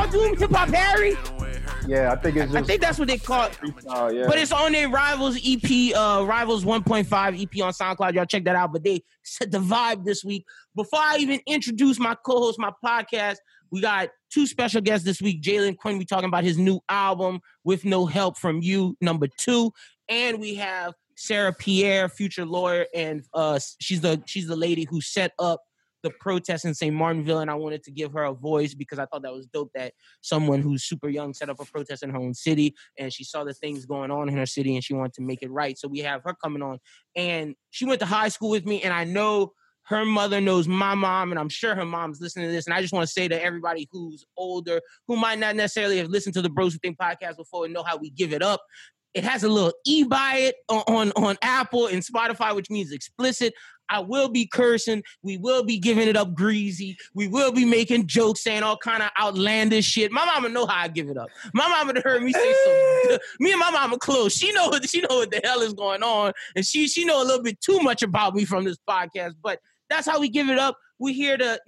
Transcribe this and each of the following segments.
What's that song called? Doom Hip Hop Harry. Yeah, I think it's just. I think that's what they call it. Oh yeah. But it's on their Rivals EP, uh, Rivals 1.5 EP on SoundCloud. Y'all check that out. But they set the vibe this week. Before I even introduce my co-host, my podcast, we got two special guests this week. Jalen Quinn, we talking about his new album, With No Help From You, number two. And we have Sarah Pierre, future lawyer, and uh, she's the she's the lady who set up the protest in St. Martinville, and I wanted to give her a voice because I thought that was dope that someone who's super young set up a protest in her own city, and she saw the things going on in her city, and she wanted to make it right. So we have her coming on, and she went to high school with me, and I know her mother knows my mom, and I'm sure her mom's listening to this. And I just want to say to everybody who's older, who might not necessarily have listened to the Bros Who Think podcast before and know how we give it up. It has a little e by it on, on on Apple and Spotify, which means explicit. I will be cursing. We will be giving it up greasy. We will be making jokes, saying all kind of outlandish shit. My mama know how I give it up. My mama heard me say some. me and my mama close. She know what she know what the hell is going on, and she she know a little bit too much about me from this podcast. But that's how we give it up. We here to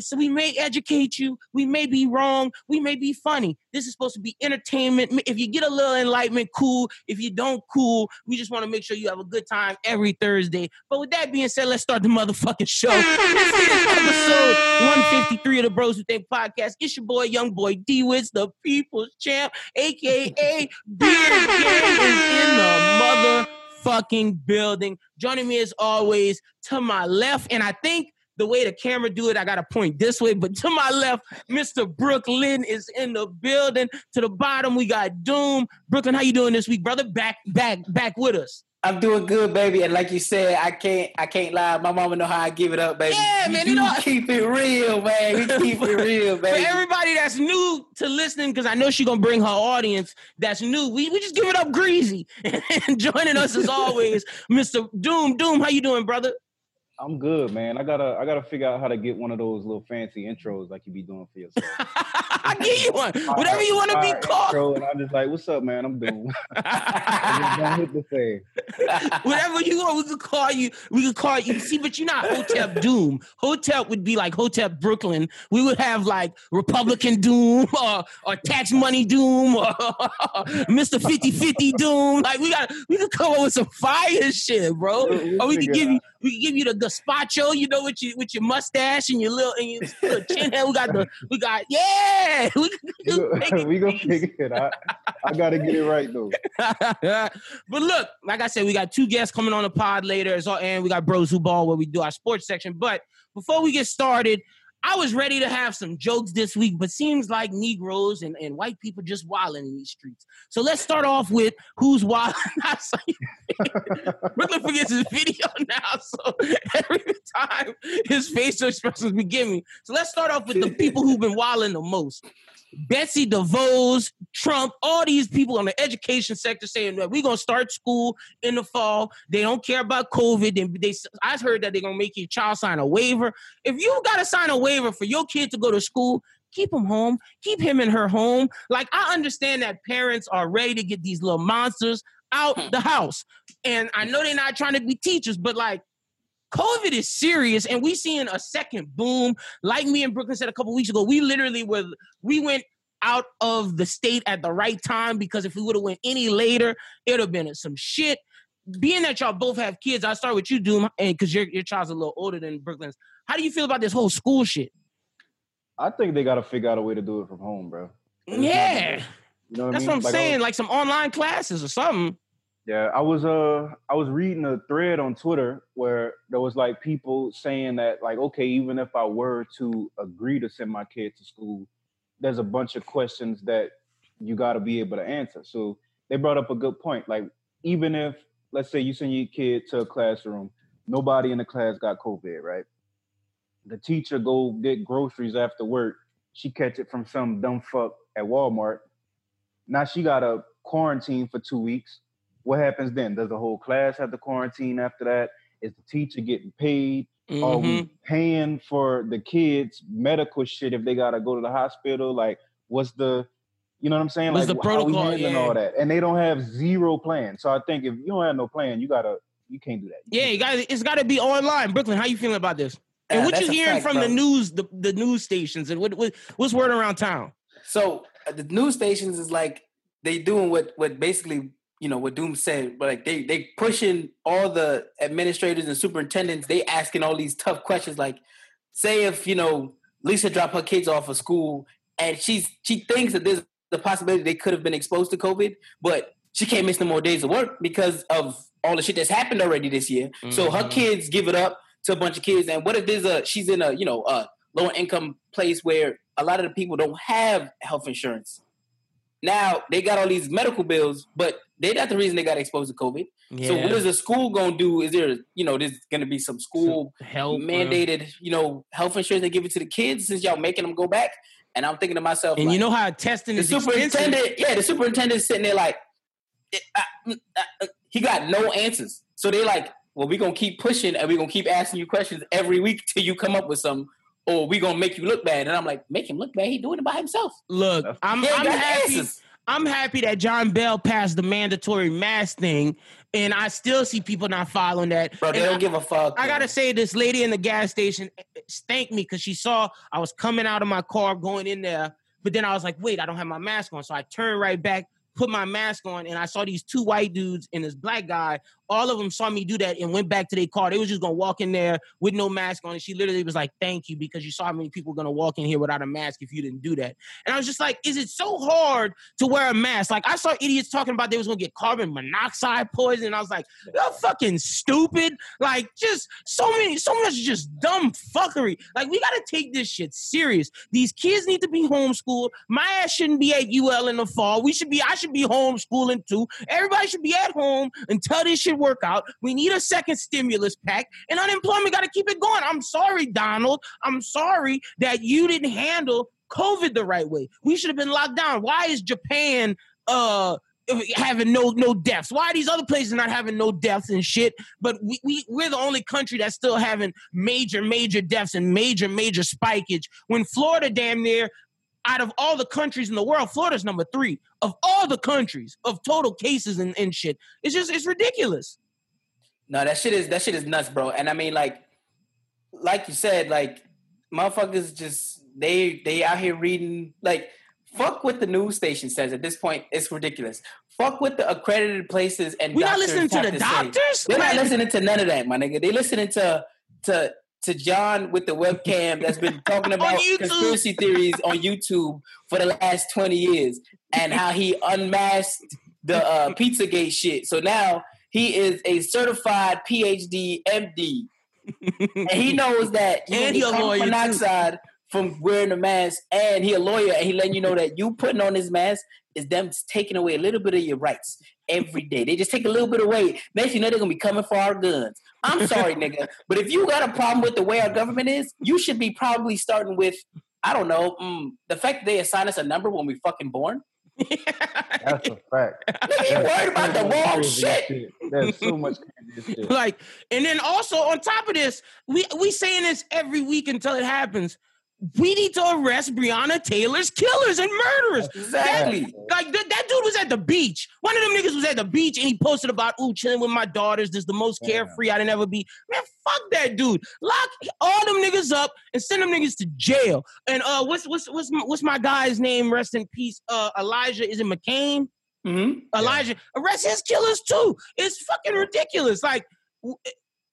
so we may educate you. We may be wrong. We may be funny. This is supposed to be entertainment. If you get a little enlightenment, cool. If you don't, cool. We just want to make sure you have a good time every Thursday. But with that being said, let's start the motherfucking show. Episode 153 of the Bros Who Think podcast. It's your boy, young boy D Witz, the people's champ, aka Beard is in the motherfucking building. Joining me as always to my left, and I think the way the camera do it, I gotta point this way. But to my left, Mr. Brooklyn is in the building. To the bottom, we got Doom. Brooklyn, how you doing this week, brother? Back, back, back with us. I'm doing good, baby. And like you said, I can't I can't lie. My mama know how I give it up, baby. Yeah, man, do you know- keep it real, man. We keep it real, For everybody that's new to listening, because I know she gonna bring her audience that's new. We, we just give it up greasy. and joining us as always, Mr. Doom. Doom, how you doing, brother? I'm good, man. I gotta I gotta figure out how to get one of those little fancy intros like you be doing for yourself. I give you one. Whatever you want to be called. intro, and I'm just like, what's up, man? I'm doing. I just don't hit the say. Whatever you want, we could call you. We could call you. See, but you're not Hotep Doom. Hotep would be like Hotep Brooklyn. We would have like Republican Doom or, or Tax Money Doom or Mr. 50-50 Doom. Like we got, we could come up with some fire shit, bro. We'll- Or we could give you, we give you the gazpacho, you know, with your with your mustache and your little and your little chin hair. We got the, we got yeah. We, We make go- it we gonna figure it out. I gotta get it right though. but look, like I said, we got two guests coming on the pod later, as all, and we got Bros Who Ball where we do our sports section. But before we get started, I was ready to have some jokes this week, but seems like Negroes and, and white people just wilding in these streets. So let's start off with who's wilding. Brooklyn forgets his video now, so every time his facial expressions be giving. So let's start off with the people who've been wilding the most. Betsy DeVos, Trump, all these people in the education sector saying that we're gonna start school in the fall. They don't care about COVID. They, they I heard that they're gonna make your child sign a waiver. If you gotta sign a waiver for your kid to go to school, keep him home. Keep him in her home. Like I understand that parents are ready to get these little monsters out hmm. the house, and I know they're not trying to be teachers, but like. COVID is serious, and we seeing a second boom. Like me and Brooklyn said a couple weeks ago, we literally were we went out of the state at the right time because if we would have went any later, it'd have been some shit. Being that y'all both have kids, I'll start with you, Doom, and because your your child's a little older than Brooklyn's. How do you feel about this whole school shit? I think they gotta figure out a way to do it from home, bro. Yeah, You know what that's I what? I'm Like, saying. was- Like some online classes or something. Yeah, I was uh I was reading a thread on Twitter where there was like people saying that like okay, even if I were to agree to send my kid to school, there's a bunch of questions that you got to be able to answer. So they brought up a good point. Like even if let's say you send your kid to a classroom, nobody in the class got COVID, right? The teacher go get groceries after work. She catch it from some dumb fuck at Walmart. Now she got a quarantine for two weeks what happens then? Does the whole class have to quarantine after that? Is the teacher getting paid? Are Mhm. we paying for the kids' medical shit if they gotta go to the hospital? Like, what's the You know what I'm saying? What's like the how we protocol? handling Yeah. all that, and they don't have zero plan. So I think if you don't have no plan, you gotta you can't do that. You Yeah, you got it's got to be online. Brooklyn, how you feeling about this? And Yeah, what you hearing fact, from the news, the, the news stations, and what, what what's word around town? So uh, the news stations is like they doing what what basically you know what Doom said, but like they they pushing all the administrators and superintendents. They asking all these tough questions. Like, say if you know Lisa dropped her kids off of school and she's she thinks that there's the possibility they could have been exposed to COVID, but she can't miss no more days of work because of all the shit that's happened already this year. So her Mhm. kids give it up to a bunch of kids. And what if there's a she's in a you know a lower income place where a lot of the people don't have health insurance. Now they got all these medical bills, but they're not the reason they got exposed to COVID. So what is the school gonna do? Is there you know there's gonna be some school help uh, mandated you know health insurance they give it to the kids since y'all making them go back? And I'm thinking to myself, And like, you know how testing the is expensive. superintendent, yeah, the superintendent's sitting there like, eh, uh, mm, uh, uh, he got no answers. So they like, well, we're gonna keep pushing and we're gonna keep asking you questions every week till you come up with some, or we gonna make you look bad. And I'm like, make him look bad. He doing it by himself. Look, I'm He I'm happy. answers. I'm happy that John Bel passed the mandatory mask thing, and I still see people not following that. Bro, they And don't I- give a fuck. I bro. gotta say, this lady in the gas station eh, thanked me because she saw I was coming out of my car going in there, but then I was like, wait, I don't have my mask on, so I turned right back, put my mask on, and I saw these two white dudes and this black guy. All of them saw me do that and went back to their car. They was just gonna walk in there with no mask on, and she literally was like, "Thank you," because you saw how many people gonna walk in here without a mask if you didn't do that. And I was just like, "Is it so hard to wear a mask?" Like I saw idiots talking about they was gonna get carbon monoxide poison, and I was like, "You're fucking stupid." Like just so many, so much just dumb fuckery. Like we gotta take this shit serious. These kids need to be homeschooled. My ass shouldn't be at UL in the fall. We should be. I should be homeschooling too. Everybody should be at home until this shit work out. We need a second stimulus pack, and unemployment got to keep it going. I'm sorry, Donald. I'm sorry that you didn't handle COVID the right way. We should have been locked down. Why is Japan? Uh, having no no deaths. Why are these other places not having no deaths and shit? But we, we we're the only country that's still having major major deaths and major major spikeage. When Florida damn near out of all the countries in the world, Florida's number three of all the countries of total cases and, and shit. It's just it's ridiculous. No, that shit is that shit is nuts, bro. And I mean, like, like you said, like, motherfuckers just they they out here reading like, fuck what the news station says. At this point, it's ridiculous. Fuck with the accredited places and We're not listening to the say. doctors. They're not listening to none of that, my nigga. They listening to to to John with the webcam that's been talking about conspiracy theories on YouTube for the last 20 years and how he unmasked the uh, Pizzagate shit. So now he is a certified PhD MD. and he knows that you And he carbon lawyer, too. monoxide from wearing a mask, and he a lawyer, and he letting you know that you putting on this mask is them taking away a little bit of your rights every day. They just take a little bit away. Next you know they're gonna be coming for our guns. I'm sorry, nigga, but if you got a problem with the way our government is, you should be probably starting with I don't know mm, the fact that they assign us a number when we fucking born. That's a fact. Nigga, you worried about the wrong Crazy shit. There's so much shit. like, and then also on top of this, we we saying this every week until it happens. We need to arrest Breonna Taylor's killers and murderers. Exactly. Like that, that dude was at the beach. One of them niggas was at the beach and he posted about ooh chilling with my daughters. This is the most Yeah. carefree I'd ever be. Man, fuck that dude. Lock all them niggas up and send them niggas to jail. And uh, what's what's what's my, what's my guy's name? Rest in peace. Uh, Elijah is it McCain? hmm Elijah arrest his killers too. It's fucking ridiculous. Like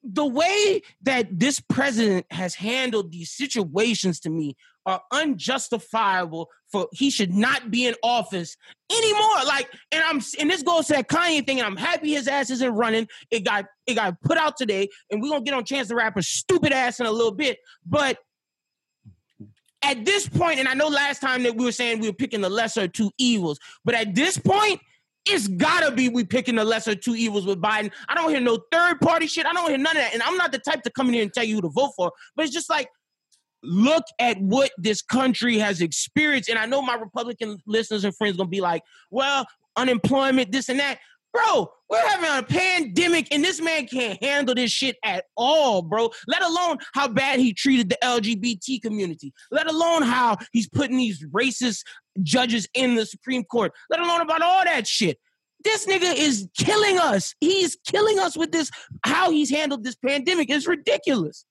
the way that this president has handled these situations to me are unjustifiable for he should not be in office anymore. Like, and I'm and this goes to that Kanye thing, and I'm happy his ass isn't running. It got it got put out today, and we're gonna get on Chance the Rapper's stupid ass in a little bit. But at this point, and I know last time that we were saying we were picking the lesser two evils, but at this point, it's gotta be we picking the lesser two evils with Biden. I don't hear no third party shit. I don't hear none of that. And I'm not the type to come in here and tell you who to vote for, but it's just like, look at what this country has experienced. And I know my Republican listeners and friends gonna be like, well, unemployment, this and that. Bro, we're having a pandemic and this man can't handle this shit at all, bro. Let alone how bad he treated the LGBT community. Let alone how he's putting these racist judges in the Supreme Court. Let alone about all that shit. This nigga is killing us. He's killing us with this. How he's handled this pandemic is ridiculous.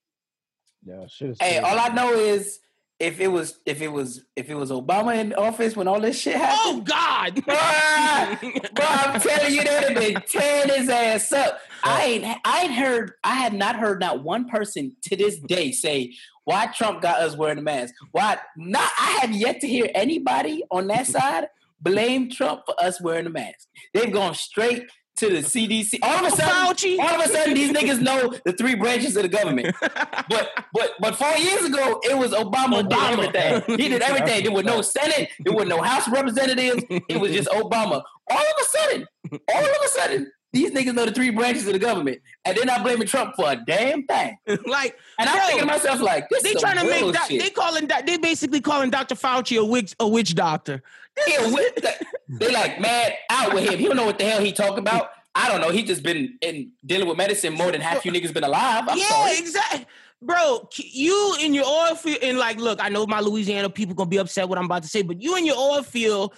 Yeah, shit. is Hey, crazy. all I know is if it was if it was if it was Obama in office when all this shit happened. Oh. God. Bro, I'm telling you, that'd have been tearing his ass up. I ain't, I ain't heard, I had not heard not one person to this day say why Trump got us wearing a mask. Why not? I have yet to hear anybody on that side blame Trump for us wearing a mask. They've gone straight to the CDC. All of a sudden, all of a sudden, these niggas know the three branches of the government. But but but four years ago, it was Obama, Obama. did everything. He did everything. There was no Senate. There was no House of Representatives. It was just Obama. All of a sudden, all of a sudden, these niggas know the three branches of the government, and they're not blaming Trump for a damn thing. like, And I'm bro, thinking to myself, like, this they is trying to make bullshit. they calling doc- they basically calling Dr. Fauci a witch a witch doctor. Yeah, with the- they like mad out with him. He don't know what the hell he talking about. I don't know. He just been in dealing with medicine more than half you niggas been alive. I'm yeah, sorry. exactly. Bro, you in your oil field, and like, look, I know my Louisiana people gonna be upset what I'm about to say, but you and your oil field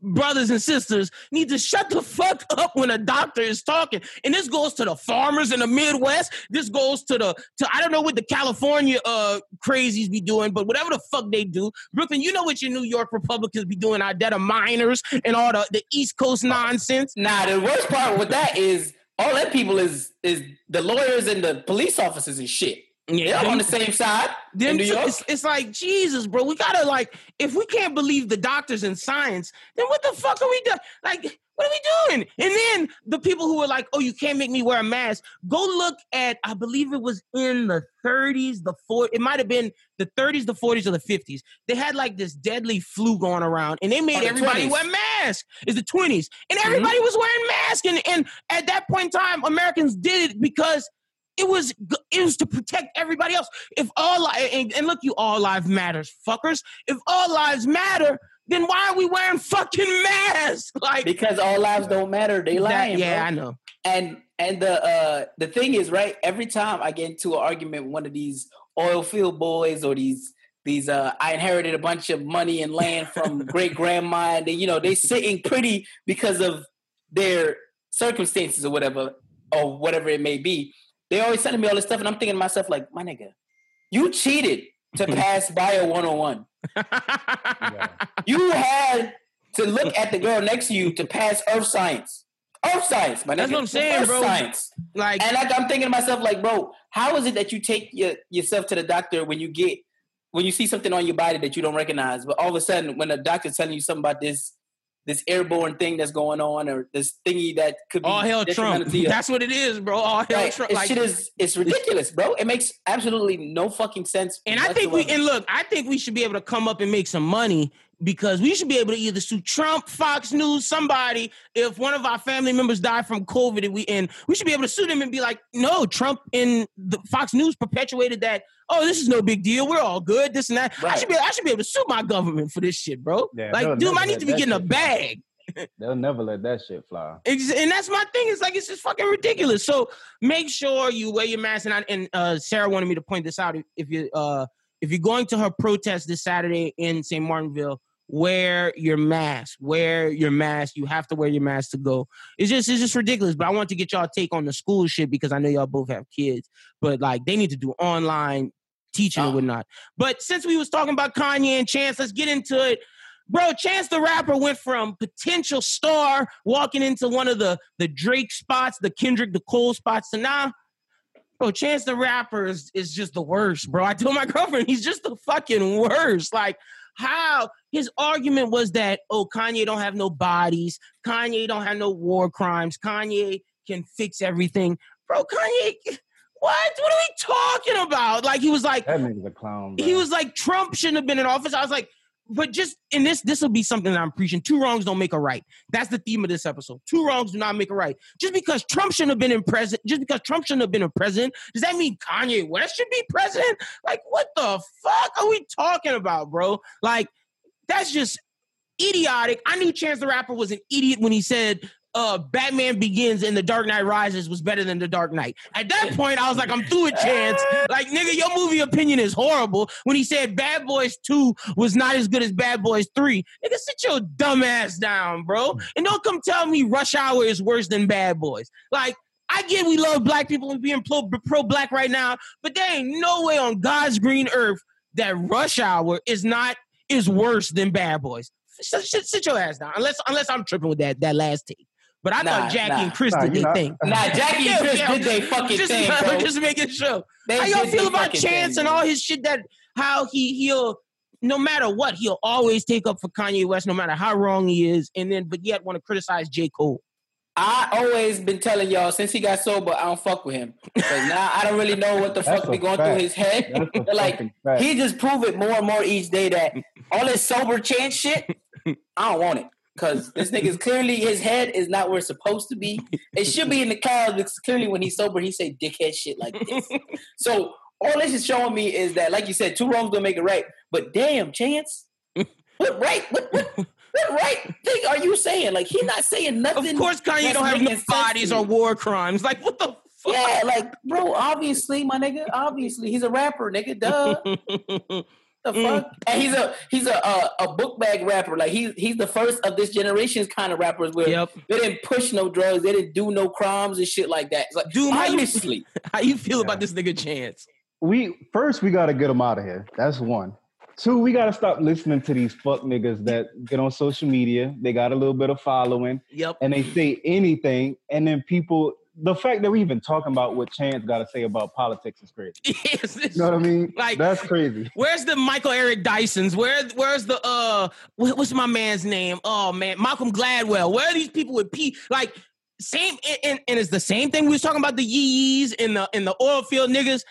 brothers and sisters need to shut the fuck up when a doctor is talking. And this goes to the farmers in the Midwest. This goes to the to I don't know what the California uh crazies be doing, but whatever the fuck they do, Brooklyn, you know what your New York Republicans be doing out there, the miners and all the the East Coast nonsense. Nah, the worst part with that is all that people is is the lawyers and the police officers and shit. They're on the same side in New two- York. It's, it's like Jesus, bro. We gotta like, if we can't believe the doctors and science, then what the fuck are we doing? Like, what are we doing? And then the people who were like, "Oh, you can't make me wear a mask." Go look at, I believe it was in the 30s, the 40s. It might have been the 30s, the 40s, or the 50s. They had like this deadly flu going around, and they made Oh, the everybody 20s. wear masks. It's the 20s, and Mm-hmm. everybody was wearing masks. And and at that point in time, Americans did it because it was it was to protect everybody else. If all and, and look, you all lives matters, fuckers. If all lives matter, then why are we wearing fucking masks? Like because all lives don't matter. They that- lying. yeah, bro. I know. and and the uh the thing is right every time i get into an argument with one of these oil field boys or these these uh i inherited a bunch of money and land from great grandma and they, you know they sitting pretty because of their circumstances or whatever or whatever it may be they always sending me all this stuff and i'm thinking to myself like my nigga you cheated to pass bio 101 you had to look at the girl next to you to pass earth science earth science my nigga. That's what I'm saying, earth bro. science like and like I'm thinking to myself, like, bro, how is it that you take your, yourself to the doctor when you get when you see something on your body that you don't recognize, but all of a sudden when the doctor's telling you something about this this airborne thing that's going on or this thingy that could be all hell Trump. That's what it is, bro. All hell Like, Trump. Like, shit is it's ridiculous, bro. It makes absolutely no fucking sense. and I think we and look, I think we should be able to come up and make some money because we should be able to either sue Trump, Fox News, somebody if one of our family members die from COVID and we and we should be able to sue them and be like, no, Trump and the Fox News perpetuated that. Oh, this is no big deal. We're all good. This and that. I should be I should be able to sue my government for this shit, bro. Yeah, like, dude, I need to be getting a bag. They'll never let that shit fly. And that's my thing. It's like it's just fucking ridiculous. So make sure you wear your mask. And I, and uh, Sarah wanted me to point this out. If, if you uh, if you're going to her protest this Saturday in St. Martinville, wear your mask. Wear your mask. You have to wear your mask to go. It's just it's just ridiculous. But I want to get y'all take on the school shit because I know y'all both have kids. But like they need to do online teaching Oh. and whatnot. But since we was talking about Kanye and Chance, let's get into it. Bro, Chance the Rapper went from potential star walking into one of the the Drake spots, the Kendrick, the Cole spots, to now, bro, Chance the Rapper is, is just the worst, bro. I told my girlfriend he's just the fucking worst. Like how his argument was that oh Kanye don't have no bodies, Kanye don't have no war crimes, Kanye can fix everything, bro. Kanye, what? What are we talking about? Like he was like That nigga's a clown. Bro. he was like Trump shouldn't have been in office. I was like, but just in this, this will be something that I'm preaching. Two wrongs don't make a right. That's the theme of this episode. Two wrongs do not make a right. Just because Trump shouldn't have been in president, just because Trump shouldn't have been a president, does that mean Kanye West should be president? Like, what the fuck are we talking about, bro? Like, that's just idiotic. I knew Chance the Rapper was an idiot when he said uh, Batman Begins and The Dark Knight Rises was better than The Dark Knight. At that point, I was like, I'm through with Chance. Like, nigga, your movie opinion is horrible. When he said Bad Boys 2 was not as good as Bad Boys 3, nigga, sit your dumb ass down, bro. And don't come tell me Rush Hour is worse than Bad Boys. Like, I get we love black people and being pro, pro black right now, but there ain't no way on God's green earth that Rush Hour is not is worse than Bad Boys. Sit, sit, sit your ass down, unless unless I'm tripping with that that last take. But I Nah, thought Jackie nah. and Chris Nah, did you their thing. Nah, Jackie and Chris did they fucking just, thing, bro. just making sure. They How y'all feel about Chance thing, and all his shit that how he he'll no matter what he'll always take up for Kanye West, no matter how wrong he is, and then but yet want to criticize J Cole. I always been telling y'all since he got sober, I don't fuck with him. Cause now I don't really know what the fuck be going fact. through his head. That's a But, like fact. he just prove it more and more each day that all this sober chance shit, I don't want it. Cause this nigga's clearly his head is not where it's supposed to be. It should be in the clouds because clearly when he's sober, he say dickhead shit like this. so all this is showing me is that, like you said, two wrongs don't make it right. But damn, chance, what right? What what, what right thing are you saying? Like he's not saying nothing. Of course, Kanye don't have no making sense to bodies or war crimes. Like what the fuck? Yeah, like, bro, obviously, my nigga, obviously, he's a rapper, nigga, duh. the Mm. fuck? And he's a he's a a, a book bag rapper. Like he's he's the first of this generation's kind of rappers where Yep. they didn't push no drugs, they didn't do no crimes and shit like that. It's like, Dude, how you- obviously, How you feel Yeah. about this nigga Chance? we first we gotta get them out of here. That's one. Two, we gotta stop listening to these fuck niggas that get on social media. They got a little bit of following, Yep. and they say anything, and then people. The fact that we even talking about what Chance got to say about politics is crazy. Yes, You know what I mean? Like- that's crazy. Where's the Michael Eric Dysons? Where where's the uh what's my man's name? Oh man, Malcolm Gladwell. Where are these people with P like same and, and, and it's the same thing we was talking about the yees and the and the oil field niggas.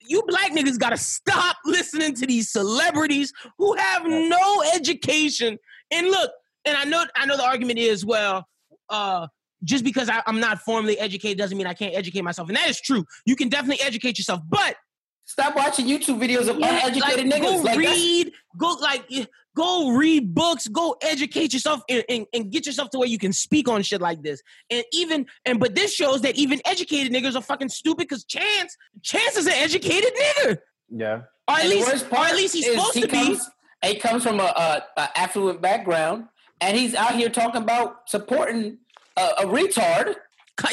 You black niggas gotta stop listening to these celebrities who have no education. And look, and I know I know the argument is well, uh just because I, I'm not formally educated doesn't mean I can't educate myself. And that is true. You can definitely educate yourself, but stop watching YouTube videos of yeah, uneducated like, niggas. Go Like, read, go like go read books, go educate yourself and, and, and get yourself to where you can speak on shit like this. And even and but this shows that even educated niggas are fucking stupid because Chance, Chance is an educated nigga. Yeah. Or at And least or at least he's supposed he to be. He comes from a, a, a affluent background, and he's out here talking about supporting a, a retard.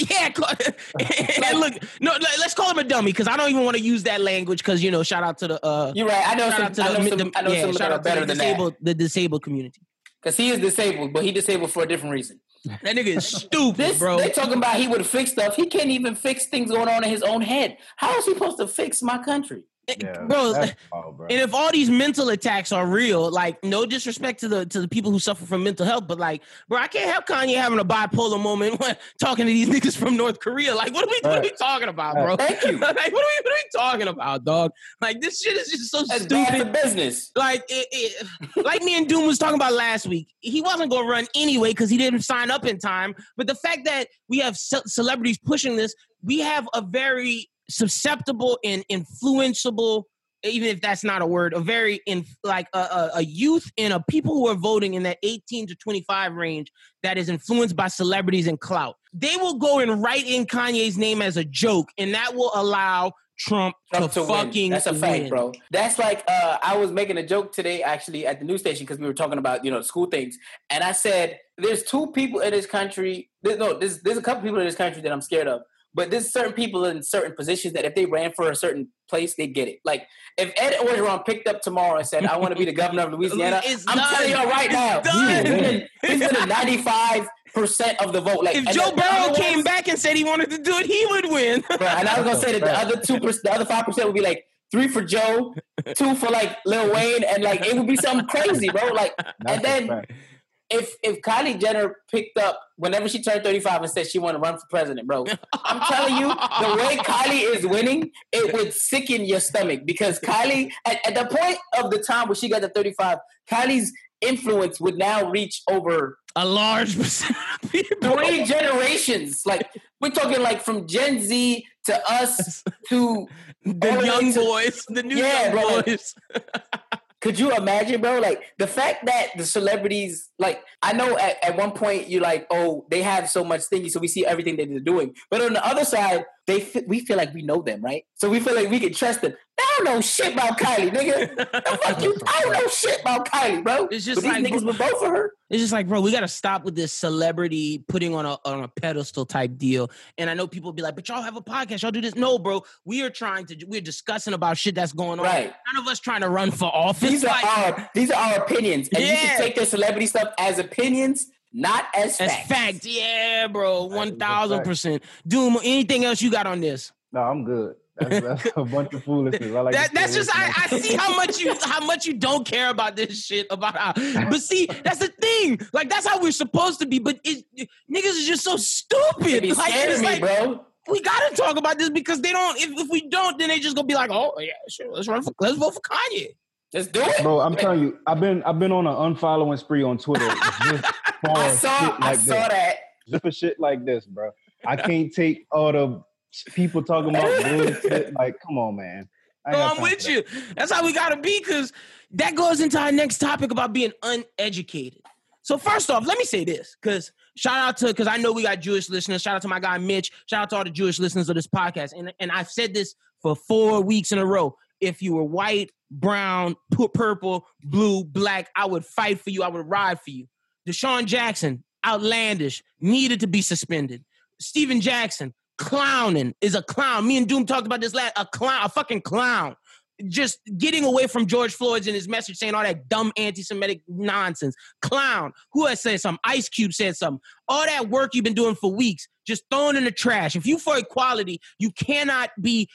Yeah, and look, no, let- let's call him a dummy because I don't even want to use that language because you know, shout out to the uh, You're right. I know shout some. out to I know the, some. the- yeah, shout out to better the than that disabled, the disabled community. because he is disabled, but he disabled for a different reason. That nigga is stupid, This bro. they talking about he would fix stuff. He can't even fix things going on in his own head. How is he supposed to fix my country? Yeah. bro, bro. And if all these mental attacks are real, like no disrespect to the to the people who suffer from mental health, but like, bro, I can't help Kanye having a bipolar moment when talking to these niggas from North Korea. Like, what are we what are we talking about, bro? Thank you. like, what are we what are we talking about, dog? Like, this shit is just so That's stupid. business. Like, it, it, like me and Doom was talking about last week. He wasn't gonna run anyway because he didn't sign up in time. But the fact that we have ce- celebrities pushing this, we have a very susceptible and influenceable even if that's not a word, a very in like a, a, a youth and a people who are voting in that 18 to 25 range that is influenced by celebrities and clout. They will go and write in Kanye's name as a joke, and that will allow Trump, Trump to, to win. That's a fact, win. bro. That's like uh, I was making a joke today, actually, at the news station because we were talking about you know school things, and I said there's two people in this country. There's, no, there's there's a couple people in this country that I'm scared of, but there's certain people in certain positions that if they ran for a certain place, they get it. Like if Ed Orgeron picked up tomorrow and said, "I want to be the governor of Louisiana," It's I'm done. telling y'all right It's now, done. he's winning. He's winning 95 percent of the vote. Like If Joe Burrow came ones- back and said he wanted to do it, he would win. Bro, and I was gonna say that the other two percent, the other five percent would be like three for Joe, two for like Lil Wayne, and like it would be something crazy, bro. Like, That's and then fact. If if Kylie Jenner picked up whenever she turned thirty five and said she want to run for president, bro, I'm telling you, the way Kylie is winning, it would sicken your stomach because Kylie, at, at the point of the time where she got to thirty five, Kylie's influence would now reach over a large percent of three generations. Like we're talking like from Gen Z to us to The all the way young to- boys, the new Yeah, young bro. boys. Could you imagine, bro? Like the fact that the celebrities, like I know at, at one point you're like, oh, they have so much thingy, so we see everything that they're doing. But on the other side, they f- we feel like we know them, right? So we feel like we can trust them. I don't know shit about Kylie, nigga. the fuck you? I don't know shit about Kylie, bro. It's just but like- these niggas would vote for her. It's just like, bro, we got to stop with this celebrity putting on a on a pedestal type deal. And I know people be like, but y'all have a podcast, y'all do this. No, bro, we are trying to, we're discussing about shit that's going on. Right. None of us trying to run for office. These are Like, our these are our opinions, and you Yeah. should take their celebrity stuff as opinions, not as as facts. fact. Yeah, bro, That is one a thousand fact. percent. Doom. Anything else you got on this? No, I'm good. That's, that's a bunch of foolishness. I like That, that's just I, I see how much you how much you don't care about this shit about how but see that's the thing like that's how we're supposed to be but it, niggas is just so stupid be like, scaring it's me, like bro. we gotta talk about this because they don't if, if we don't then they just gonna be like oh yeah sure let's run for let's vote for Kanye Let's do it. Bro, I'm telling you, I've been I've been on an unfollowing spree on Twitter just for I saw like I this. saw that. For shit like this, bro. I can't take all the people talking about bullshit. Like, come on, man. No, I'm with you. That's how we gotta be, because that goes into our next topic about being uneducated. So first off, let me say this, because shout out to because I know we got Jewish listeners. Shout out to my guy Mitch. Shout out to all the Jewish listeners of this podcast. And and I've said this for four weeks in a row. If you were white, brown, purple, blue, black, I would fight for you. I would ride for you. DeSean Jackson, outlandish, needed to be suspended. Stephen Jackson, clowning, is a clown. Me and Doom talked about this last. A clown, a fucking clown. Just getting away from George Floyd's and his message saying all that dumb anti-Semitic nonsense. Clown. Who has said something? Ice Cube said something. All that work you've been doing for weeks, just thrown in the trash. If you for equality, you cannot be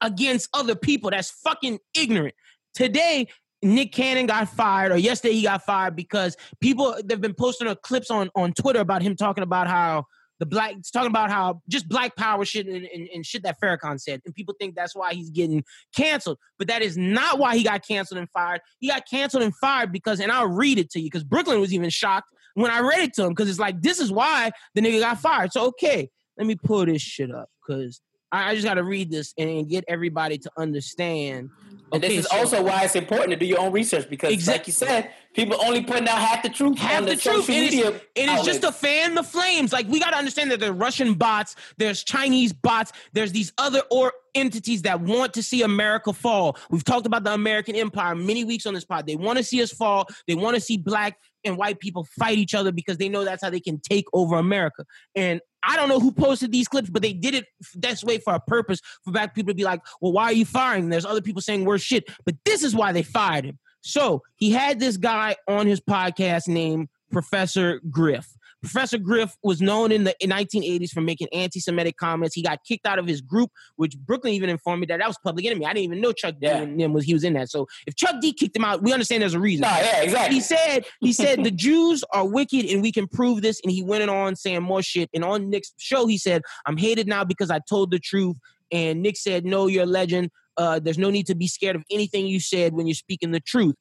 against other people. That's fucking ignorant. Today, Nick Cannon got fired, or yesterday he got fired because people they've been posting uh, clips on on Twitter about him talking about how the black talking about how just black power shit and, and, and shit that Farrakhan said, and people think that's why he's getting canceled, but that is not why he got canceled and fired. He got canceled and fired because, and I'll read it to you because Brooklyn was even shocked when I read it to him because it's like this is why the nigga got fired. So okay, let me pull this shit up because I, I just got to read this and get everybody to understand. And Okay, this is so- also why it's important to do your own research because, Exact- like you said, people only putting out half the truth. Half on the the, truth. It is-. It is just to fan the flames. Like we got to understand that there's Russian bots, there's Chinese bots, there's these other or entities that want to see America fall. We've talked about the American empire many weeks on this pod. They want to see us fall. They want to see black and white people fight each other because they know that's how they can take over America. And I don't know who posted these clips, but they did it this way for a purpose for black people to be like, well, why are you firing? There's other people saying worse shit, but this is why they fired him. So he had this guy on his podcast named Professor Griff. Professor Griff was known in the 1980s for making anti-Semitic comments. He got kicked out of his group, which Brooklyn even informed me that that was Public Enemy. I didn't even know Chuck Yeah. D and them was he was in that. So if Chuck D kicked him out, we understand there's a reason. No, yeah, exactly. He said, he said the Jews are wicked and we can prove this. And he went on saying more shit. And on Nick's show, he said, I'm hated now because I told the truth. And Nick said, No, you're a legend. Uh, there's no need to be scared of anything you said when you're speaking the truth.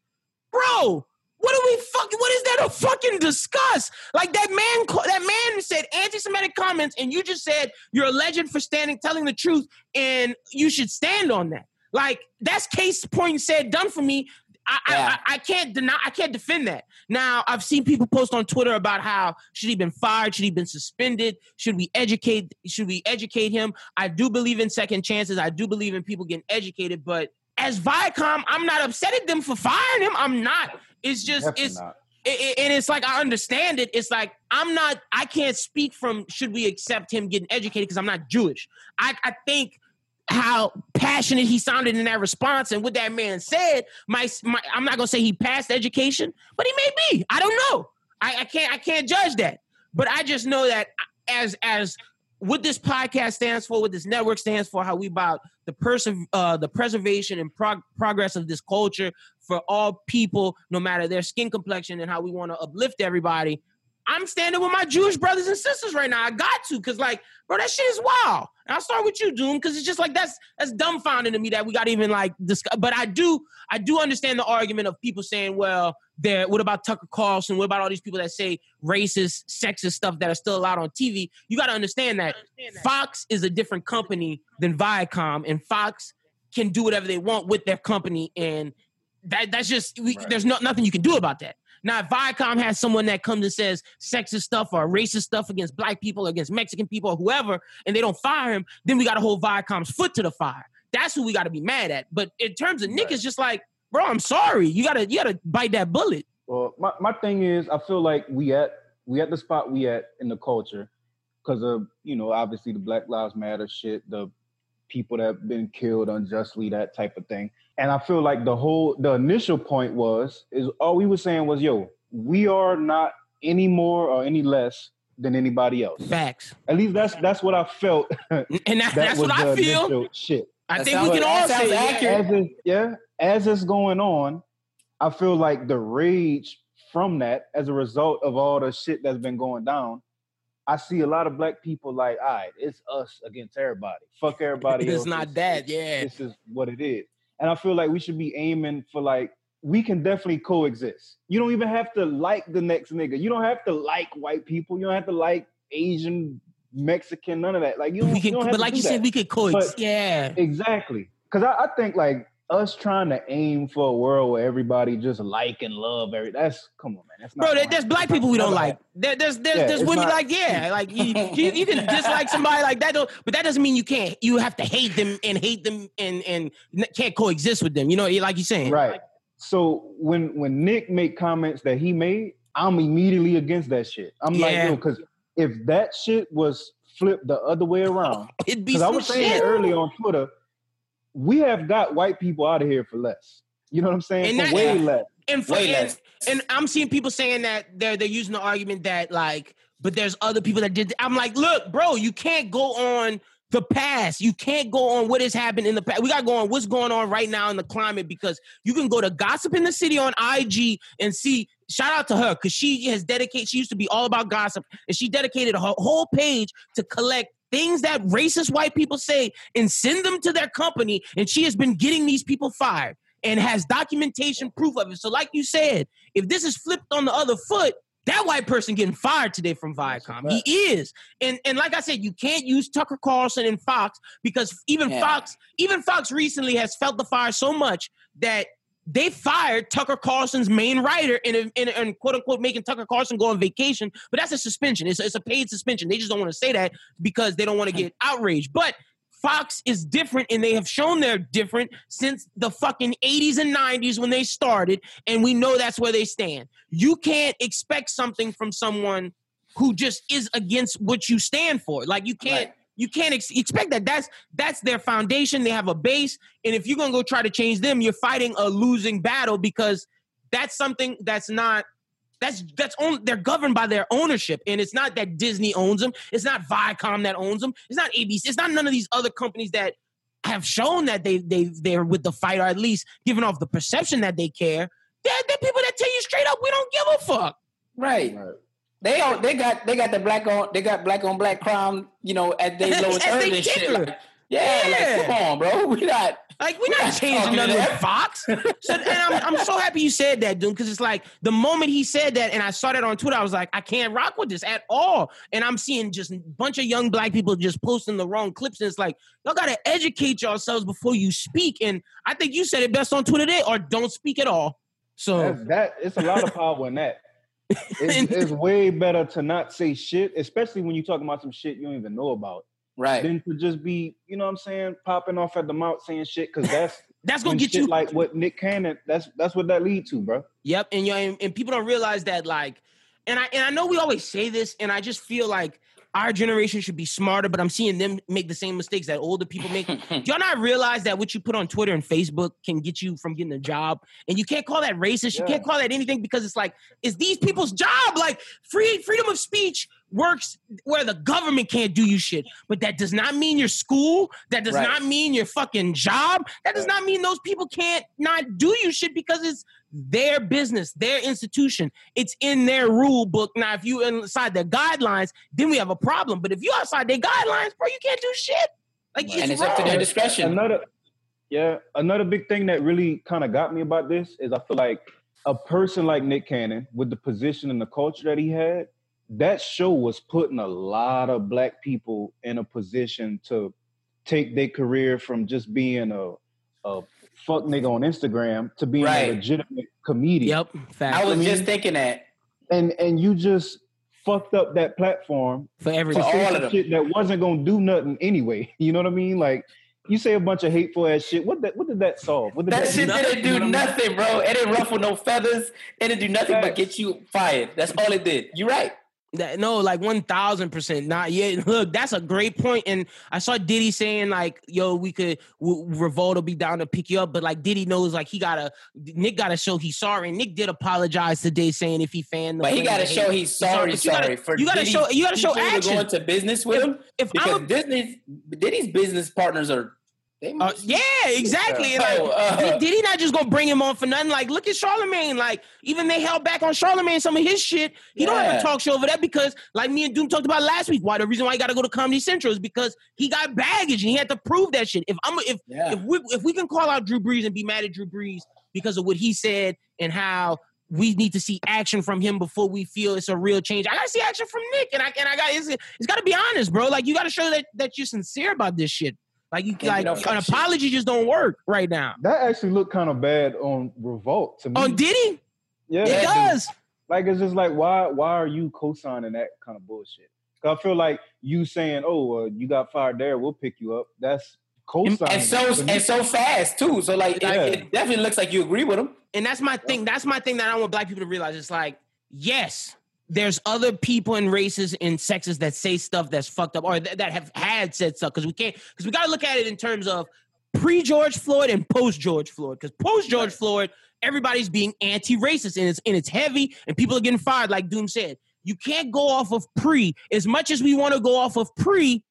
Bro, what are we what is that to fucking discuss? Like that man that man said anti-Semitic comments, and you just said you're a legend for standing telling the truth, and you should stand on that. Like that's case point said done for me. I, Yeah. I, I, I can't deny I can't defend that. Now I've seen people post on Twitter about how should he been fired, should he been suspended, should we educate should we educate him? I do believe in second chances. I do believe in people getting educated, but as Viacom, I'm not upset at them for firing him. I'm not. It's just Definitely it's not. It, and it's like I understand it. It's like I'm not. I can't speak from should we accept him getting educated because I'm not Jewish. I, I think how passionate he sounded in that response and what that man said. My, my I'm not gonna say he passed education, but he may be. I don't know. I, I can't I can't judge that. But I just know that as as what this podcast stands for, what this network stands for, how we about the person, uh, the preservation and prog- progress of this culture for all people, no matter their skin complexion, and how we want to uplift everybody. I'm standing with my Jewish brothers and sisters right now. I got to, cause like, bro, that shit is wild. And I'll start with you, Doom, because it's just like that's that's dumbfounding to me that we got even like discuss. But I do, I do understand the argument of people saying, well, there. What about Tucker Carlson? What about all these people that say racist, sexist stuff that are still allowed on TV? You got to understand that Fox is a different company than Viacom, and Fox can do whatever they want with their company. And that that's just we, Right. there's no, nothing you can do about that. Now, if Viacom has someone that comes and says sexist stuff or racist stuff against black people, or against Mexican people, or whoever, and they don't fire him, then we got to hold Viacom's foot to the fire. That's who we got to be mad at. But in terms of Nick, Right. it's just like, bro, I'm sorry. You gotta you gotta bite that bullet. Well, my, my thing is, I feel like we at we at the spot we at in the culture because of you know obviously the Black Lives Matter shit, the people that have been killed unjustly, that type of thing. And I feel like the whole the initial point was is all we were saying was, yo, we are not any more or any less than anybody else. Facts, At least that's that's what I felt. and that, that that's was what I feel. Shit. I That think sounds- we can all say accurate. as it, yeah, as it's going on, I feel like the rage from that, as a result of all the shit that's been going down, I see a lot of black people like, all right, it's us against everybody. Fuck everybody It's else. not that, yeah. This is what it is. And I feel like we should be aiming for like we can definitely coexist. You don't even have to like the next nigga. You don't have to like white people. You don't have to like Asian, Mexican, none of that. Like you don't, We you can, don't have but to like you that. said, we could coexist. But- yeah, Exactly. Because I, I think like us trying to aim for a world where everybody just like and love every that's come on man. That's not bro. There, there's black people we don't like. There, there's there's Yeah, there's women not- like yeah, like you, you, you can dislike somebody like that, though, but that doesn't mean you can't. You have to hate them and hate them and and can't coexist with them. You know, like you're saying. Right. So when when Nick made comments that he made, I'm immediately against that shit. I'm like, Yeah. yo, because if that shit was flipped the other way around, It'd be because I was saying shit. earlier on Twitter, we have got white people out of here for less. You know what I'm saying? And for that- way less. and for, Way and, less. and I'm seeing people saying that they're they're using the argument that like, but there's other people that did. I'm like, look, bro, you can't go on the past. You can't go on what has happened in the past. We got to go on what's going on right now in the climate because you can go to Gossip in the City on IG and see. Shout out to her because she has dedicated. She used to be all about gossip, and she dedicated her whole page to collect things that racist white people say and send them to their company. And she has been getting these people fired and has documentation proof of it. So, like you said, if this is flipped on the other foot, that white person getting fired today from Viacom. He is. And and like I said, you can't use Tucker Carlson and Fox because even Yeah. Fox, even Fox recently has felt the fire so much that they fired Tucker Carlson's main writer and, and, and quote unquote making Tucker Carlson go on vacation. But that's a suspension. It's, it's a paid suspension. They just don't want to say that because they don't want to get outraged. But Fox is different and they have shown they're different since the fucking 80s and 90s when they started. And we know that's where they stand. You can't expect something from someone who just is against what you stand for. Like you can't. Right. You can't ex- expect that. That's that's their foundation. They have a base, and if you're gonna go try to change them, you're fighting a losing battle because that's something that's not that's that's on they're governed by their ownership and it's not that disney owns them it's not viacom that owns them it's not abc it's not none of these other companies that have shown that they they they're with the fight or at least giving off the perception that they care they're, they're people that tell you straight up we don't give a fuck Right. Right. They all, they got they got the black on they got black on black crime, you know, at their lowest As they earning shit. Like, yeah, Yeah. like come on, bro. We not Like we're We're not not changing nothing with. Fox. So, and I'm, I'm so happy you said that, dude, because it's like the moment he said that, and I saw that on Twitter, I was like, I can't rock with this at all. And I'm seeing just a bunch of young black people just posting the wrong clips, and it's like y'all gotta educate yourselves before you speak. And I think you said it best on Twitter today, or don't speak at all. So That's, that it's a lot of power in that. It's, it's way better to not say shit, especially when you're talking about some shit you don't even know about, right. than to just be, you know what I'm saying, popping off at the mouth saying shit because that's that's gonna get you like what Nick Cannon. That's that's what that lead to, bro. Yep, and you and, and people don't realize that like, and I and I know we always say this, and I just feel like our generation should be smarter, but I'm seeing them make the same mistakes that older people make. Do y'all not realize that what you put on Twitter and Facebook can get you from getting a job, and you can't call that racist, you can't call that anything because it's like it's these people's job. Like free freedom of speech works where the government can't do you shit, but that does not mean your school. That does Right. not mean your fucking job. That does Right. not mean those people can't not do you shit because it's their business, their institution. It's in their rule book. Now, if you inside their guidelines, then we have a problem. But if you outside their guidelines, bro, you can't do shit. Like Right. it's, And it's up to their discretion. Another, yeah, another big thing that really kind of got me about this is I feel like a person like Nick Cannon, with the position and the culture that he had, that show was putting a lot of black people in a position to take their career from just being a, a fuck nigga on Instagram to being Right. a legitimate comedian. Yep. Fact. I was mean- just thinking that. And and you just fucked up that platform for to everything. all of them. shit that wasn't gonna do nothing anyway. You know what I mean? Like you say a bunch of hateful ass shit. What that what did that solve? What did That do? shit nothing, didn't you know do I mean? nothing, bro. It didn't ruffle no feathers. It didn't do nothing but get you fired. That's all it did. You're right. That, no, like one thousand percent. Not yet. Look, that's a great. And I saw Diddy saying like, "Yo, we could w- Revolt will be down to pick you up," but like Diddy knows like he gotta Nick gotta show he's sorry. Nick did apologize today, saying if he fanned, the But he got to of show he's sorry, you gotta- sorry. for you gotta Diddy's show- you gotta show to action. Go into business with him If because I'm a, Disney, Diddy's business partners are. Uh, yeah, exactly. And like, Oh, uh, did, did he not just gonna bring him on for nothing? Like, look at Charlemagne. Like, even they held back on Charlemagne some of his shit. He don't have a talk show over that because, like me and Doom talked about last week, why the reason why he got to go to Comedy Central is because he got baggage and he had to prove that shit. If I'm if yeah. if we if we can call out Drew Brees and be mad at Drew Brees because of what he said and how we need to see action from him before we feel it's a real change. I gotta see action from Nick, and I and I got it's, it's got to be honest, bro. Like you got to show that that you're sincere about this shit. Like you Can't be like an fuck shit. apology just don't work right now. That actually looked kind of bad on Revolt to me. On Diddy, yeah, it Yeah, dude. does. like it's just like why why are you co-signing that kind of bullshit? 'Cause I feel like you saying, "Oh, uh, you got fired there, we'll pick you up." That's co-signing. and so and so fast too. So like, Yeah. it, it definitely looks like you agree with him. And that's my thing. That's my thing that I want black people to realize. It's like, yes, there's other people and races and sexes that say stuff that's fucked up or th- that have had said stuff. Because we can't, because we got to look at it in terms of pre George Floyd and post George Floyd. Because post George Floyd, everybody's being anti racist and it's, and it's heavy and people are getting fired, like Doom said. You can't go off of pre. As much as we want to go off of pre,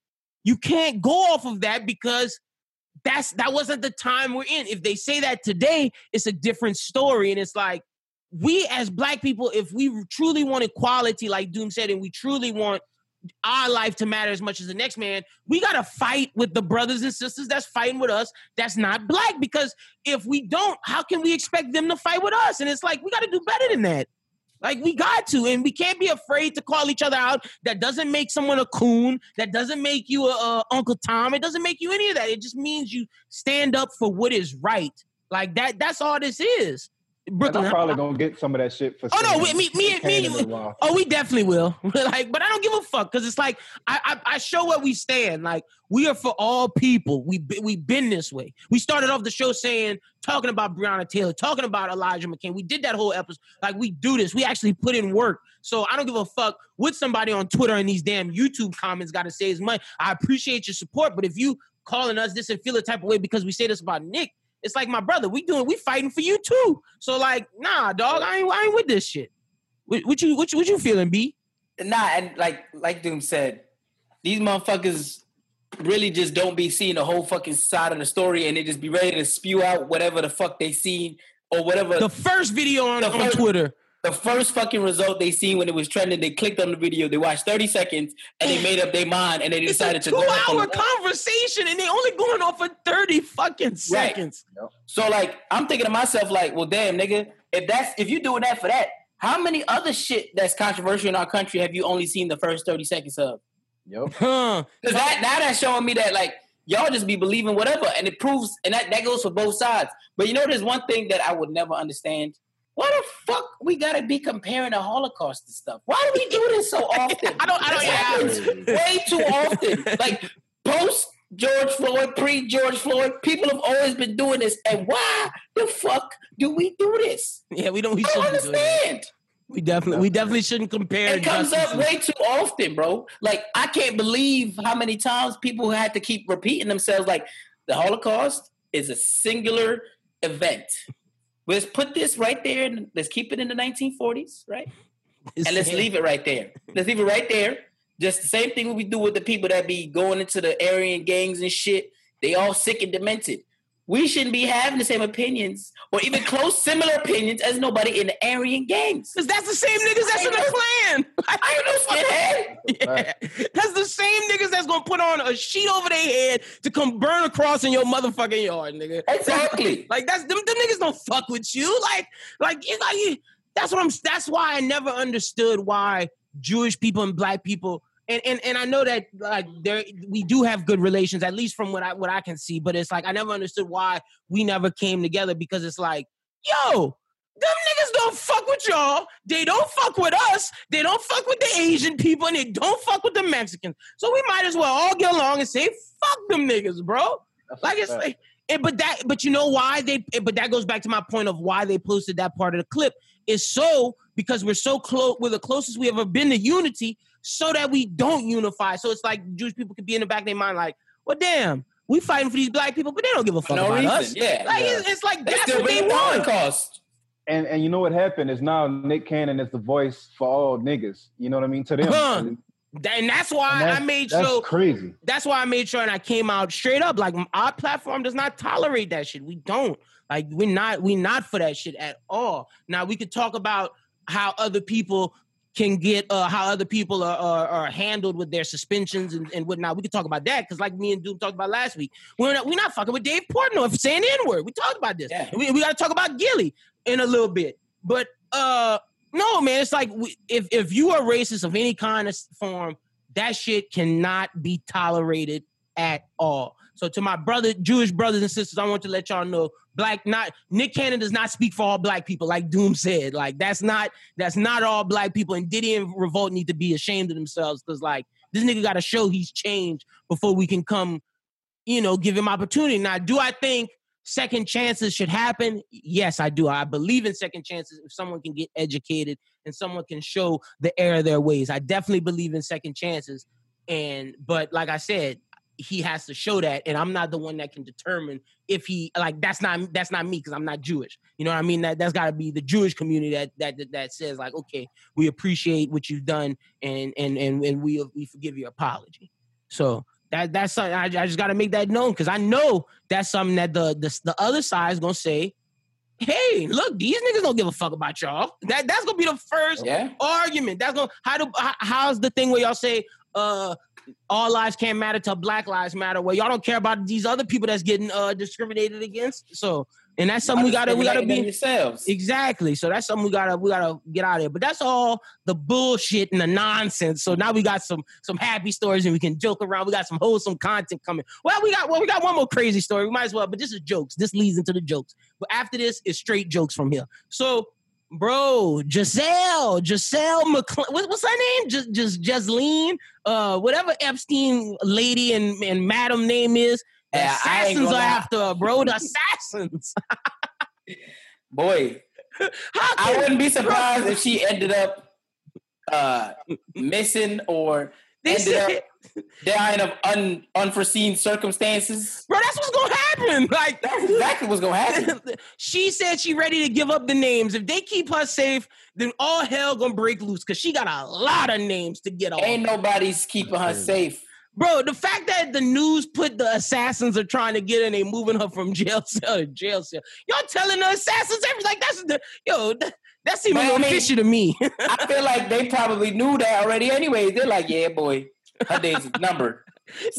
you can't go off of that because that's that wasn't the time we're in. If they say that today, it's a different story. And it's like we as black people, if we truly want equality, like Doom said, and we truly want our life to matter as much as the next man, we gotta fight with the brothers and sisters that's fighting with us that's not black. Because if we don't, how can we expect them to fight with us? And it's like we gotta do better than that. Like we got to, and we can't be afraid to call each other out. That doesn't make someone a coon. That doesn't make you a, a Uncle Tom. It doesn't make you any of that. It just means you stand up for what is right. Like that. That's all this is. And Brooklyn. I'm probably gonna get some of that shit for. Oh, no, saying me- me- me- can in a while. Oh, we definitely will. like, but I don't give a fuck because it's like I, I I show where we stand. Like we are for all people. We be- we been this way. We started off the show saying talking about Breonna Taylor, talking about Elijah McClain. We did that whole episode. Like we do this. We actually put in work. So I don't give a fuck what somebody on Twitter and these damn YouTube comments got to say as much. I appreciate your support, but if you calling us this and feel a type of way because we say this about Nick, it's like my brother. We doing we fighting for you too. So like, nah, dog, I ain't I ain't with this shit. What, what you what you what you feeling, B? Nah, and like like Doom said, these motherfuckers really just don't be seeing the whole fucking side of the story, and they just be ready to spew out whatever the fuck they seen or whatever The first video on, The on first- Twitter. The first fucking result they seen when it was trending, they clicked on the video, they watched 30 seconds, and they made up their mind, and they It's a decided to two go off on hour conversation and they only going off for 30 fucking seconds. So like, I'm thinking to myself, like, well, damn, nigga, if that's if you doing that for that, how many other shit that's controversial in our country have you only seen the first 30 seconds of? Yep. Because that now that's showing me that like y'all just be believing whatever, and it proves, and that, that goes for both sides. But you know, there's one thing that I would never understand. Why the fuck we gotta be comparing the Holocaust to stuff? Why do we do this so often? I don't- I don't- This happens way too often. Like post George Floyd, pre George Floyd, people have always been doing this, and why the fuck do we do this? Yeah, we don't we I don't shouldn't do that. understand. We definitely we definitely shouldn't compare It comes up way too often, bro. Like I can't believe how many times people had to keep repeating themselves. Like the Holocaust is a singular event. Let's put this right there. And let's keep it in the 1940s, right? And let's leave it right there. Let's leave it right there. Just the same thing we do with the people that be going into the Aryan gangs and shit. They all sick and demented. We shouldn't be having the same opinions or even close similar opinions as nobody in the Aryan gangs. Because that's the same niggas that's in the Klan. I ain't no skinhead. Yeah. That's the same niggas that's gonna put on a sheet over their head to come burn a cross in your motherfucking yard, nigga. Exactly. Like that's them, them niggas don't fuck with you. Like, like it's like that's what I'm. That's why I never understood why Jewish people and black people and and and I know that like there we do have good relations, at least from what I what I can see. But it's like I never understood why we never came together because it's like, yo, them niggas don't fuck with y'all. They don't fuck with us. They don't fuck with the Asian people, and they don't fuck with the Mexicans. So we might as well all get along and say, fuck them niggas, bro. Like it's like, and, but that, but you know why they? Eh, but that goes back to my point of why they posted that part of the clip is so because we're so close. We're the closest we ever been to unity, so that we don't unify. So it's like Jewish people could be in the back of their mind, like, well, damn, we fighting for these black people, but they don't give a fuck no about reason. us. Yeah, Like yeah. It's, it's like They that's what they the want. Holocaust. And and you know what happened is now Nick Cannon is the voice for all niggas. You know what I mean to them. Huh. And And that's why that's, I made that's sure. crazy. That's why I made sure and I came out straight up. Like our platform does not tolerate that shit. We don't. Like we're not. We're not for that shit at all. Now we could talk about how other people can get uh how other people are are, are handled with their suspensions and, and whatnot. We could talk about that because like me and Doom talked about last week. We're not we're not fucking with Dave Portnoy for saying the N-word. We talked about this. Yeah. We, we gotta talk about Gilly in a little bit. But uh no man, it's like we, if if you are racist of any kind of form, that shit cannot be tolerated at all. So to my brother, Jewish brothers and sisters, I want to let y'all know, black not Nick Cannon does not speak for all black people, like Doom said. Like that's not that's not all black people. And Diddy and Revolt need to be ashamed of themselves because like this nigga got to show he's changed before we can come, you know, give him opportunity. Now, do I think second chances should happen? Yes, I do. I believe in second chances if someone can get educated and someone can show the error of their ways. I definitely believe in second chances. And but like I said, he has to show that, and I'm not the one that can determine if he like that's not that's not me because I'm not Jewish. You know what I mean? That that's got to be the Jewish community that that that, that says like, okay, we appreciate what you've done, and and and and we we forgive your apology. So that that's something I, I just got to make that known because I know that's something that the the the other side is gonna say. Hey, look, these niggas don't give a fuck about y'all. That that's gonna be the first Yeah. argument. That's gonna how do how, how's the thing where y'all say uh all lives can't matter till black lives matter where y'all don't care about these other people that's getting uh discriminated against. So and that's something we gotta we gotta be yourselves. exactly. So that's something we gotta we gotta get out of here. But that's all the bullshit and the nonsense. So now we got some some happy stories and we can joke around. We got some wholesome content coming. Well, we got well we got one more crazy story. We might as well, but this is jokes. This leads into the jokes. But after this is straight jokes from here. So Bro, Giselle, Giselle what, what's her name? Just, just, Jasleen, uh, whatever Epstein lady and, and madam name is. The Yeah, assassins are lie. after her, bro. The assassins. Boy, How I wouldn't be surprised if she ended up uh, missing or they ended up dying of un, unforeseen circumstances. bro, that's what's gonna happen. Like That's exactly what's gonna happen. she said she ready to give up the names. If they keep her safe, then all hell gonna break loose because she got a lot of names to get off. Ain't nobody's keeping her safe. Bro, the fact that the news put the assassins are trying to get her and they moving her from jail cell to jail cell. Y'all telling the assassins everything like that's the yo, that, that seems a Man, I mean- fishy to me. I feel like they probably knew that already anyway. They're like, yeah, boy, her days is numbered.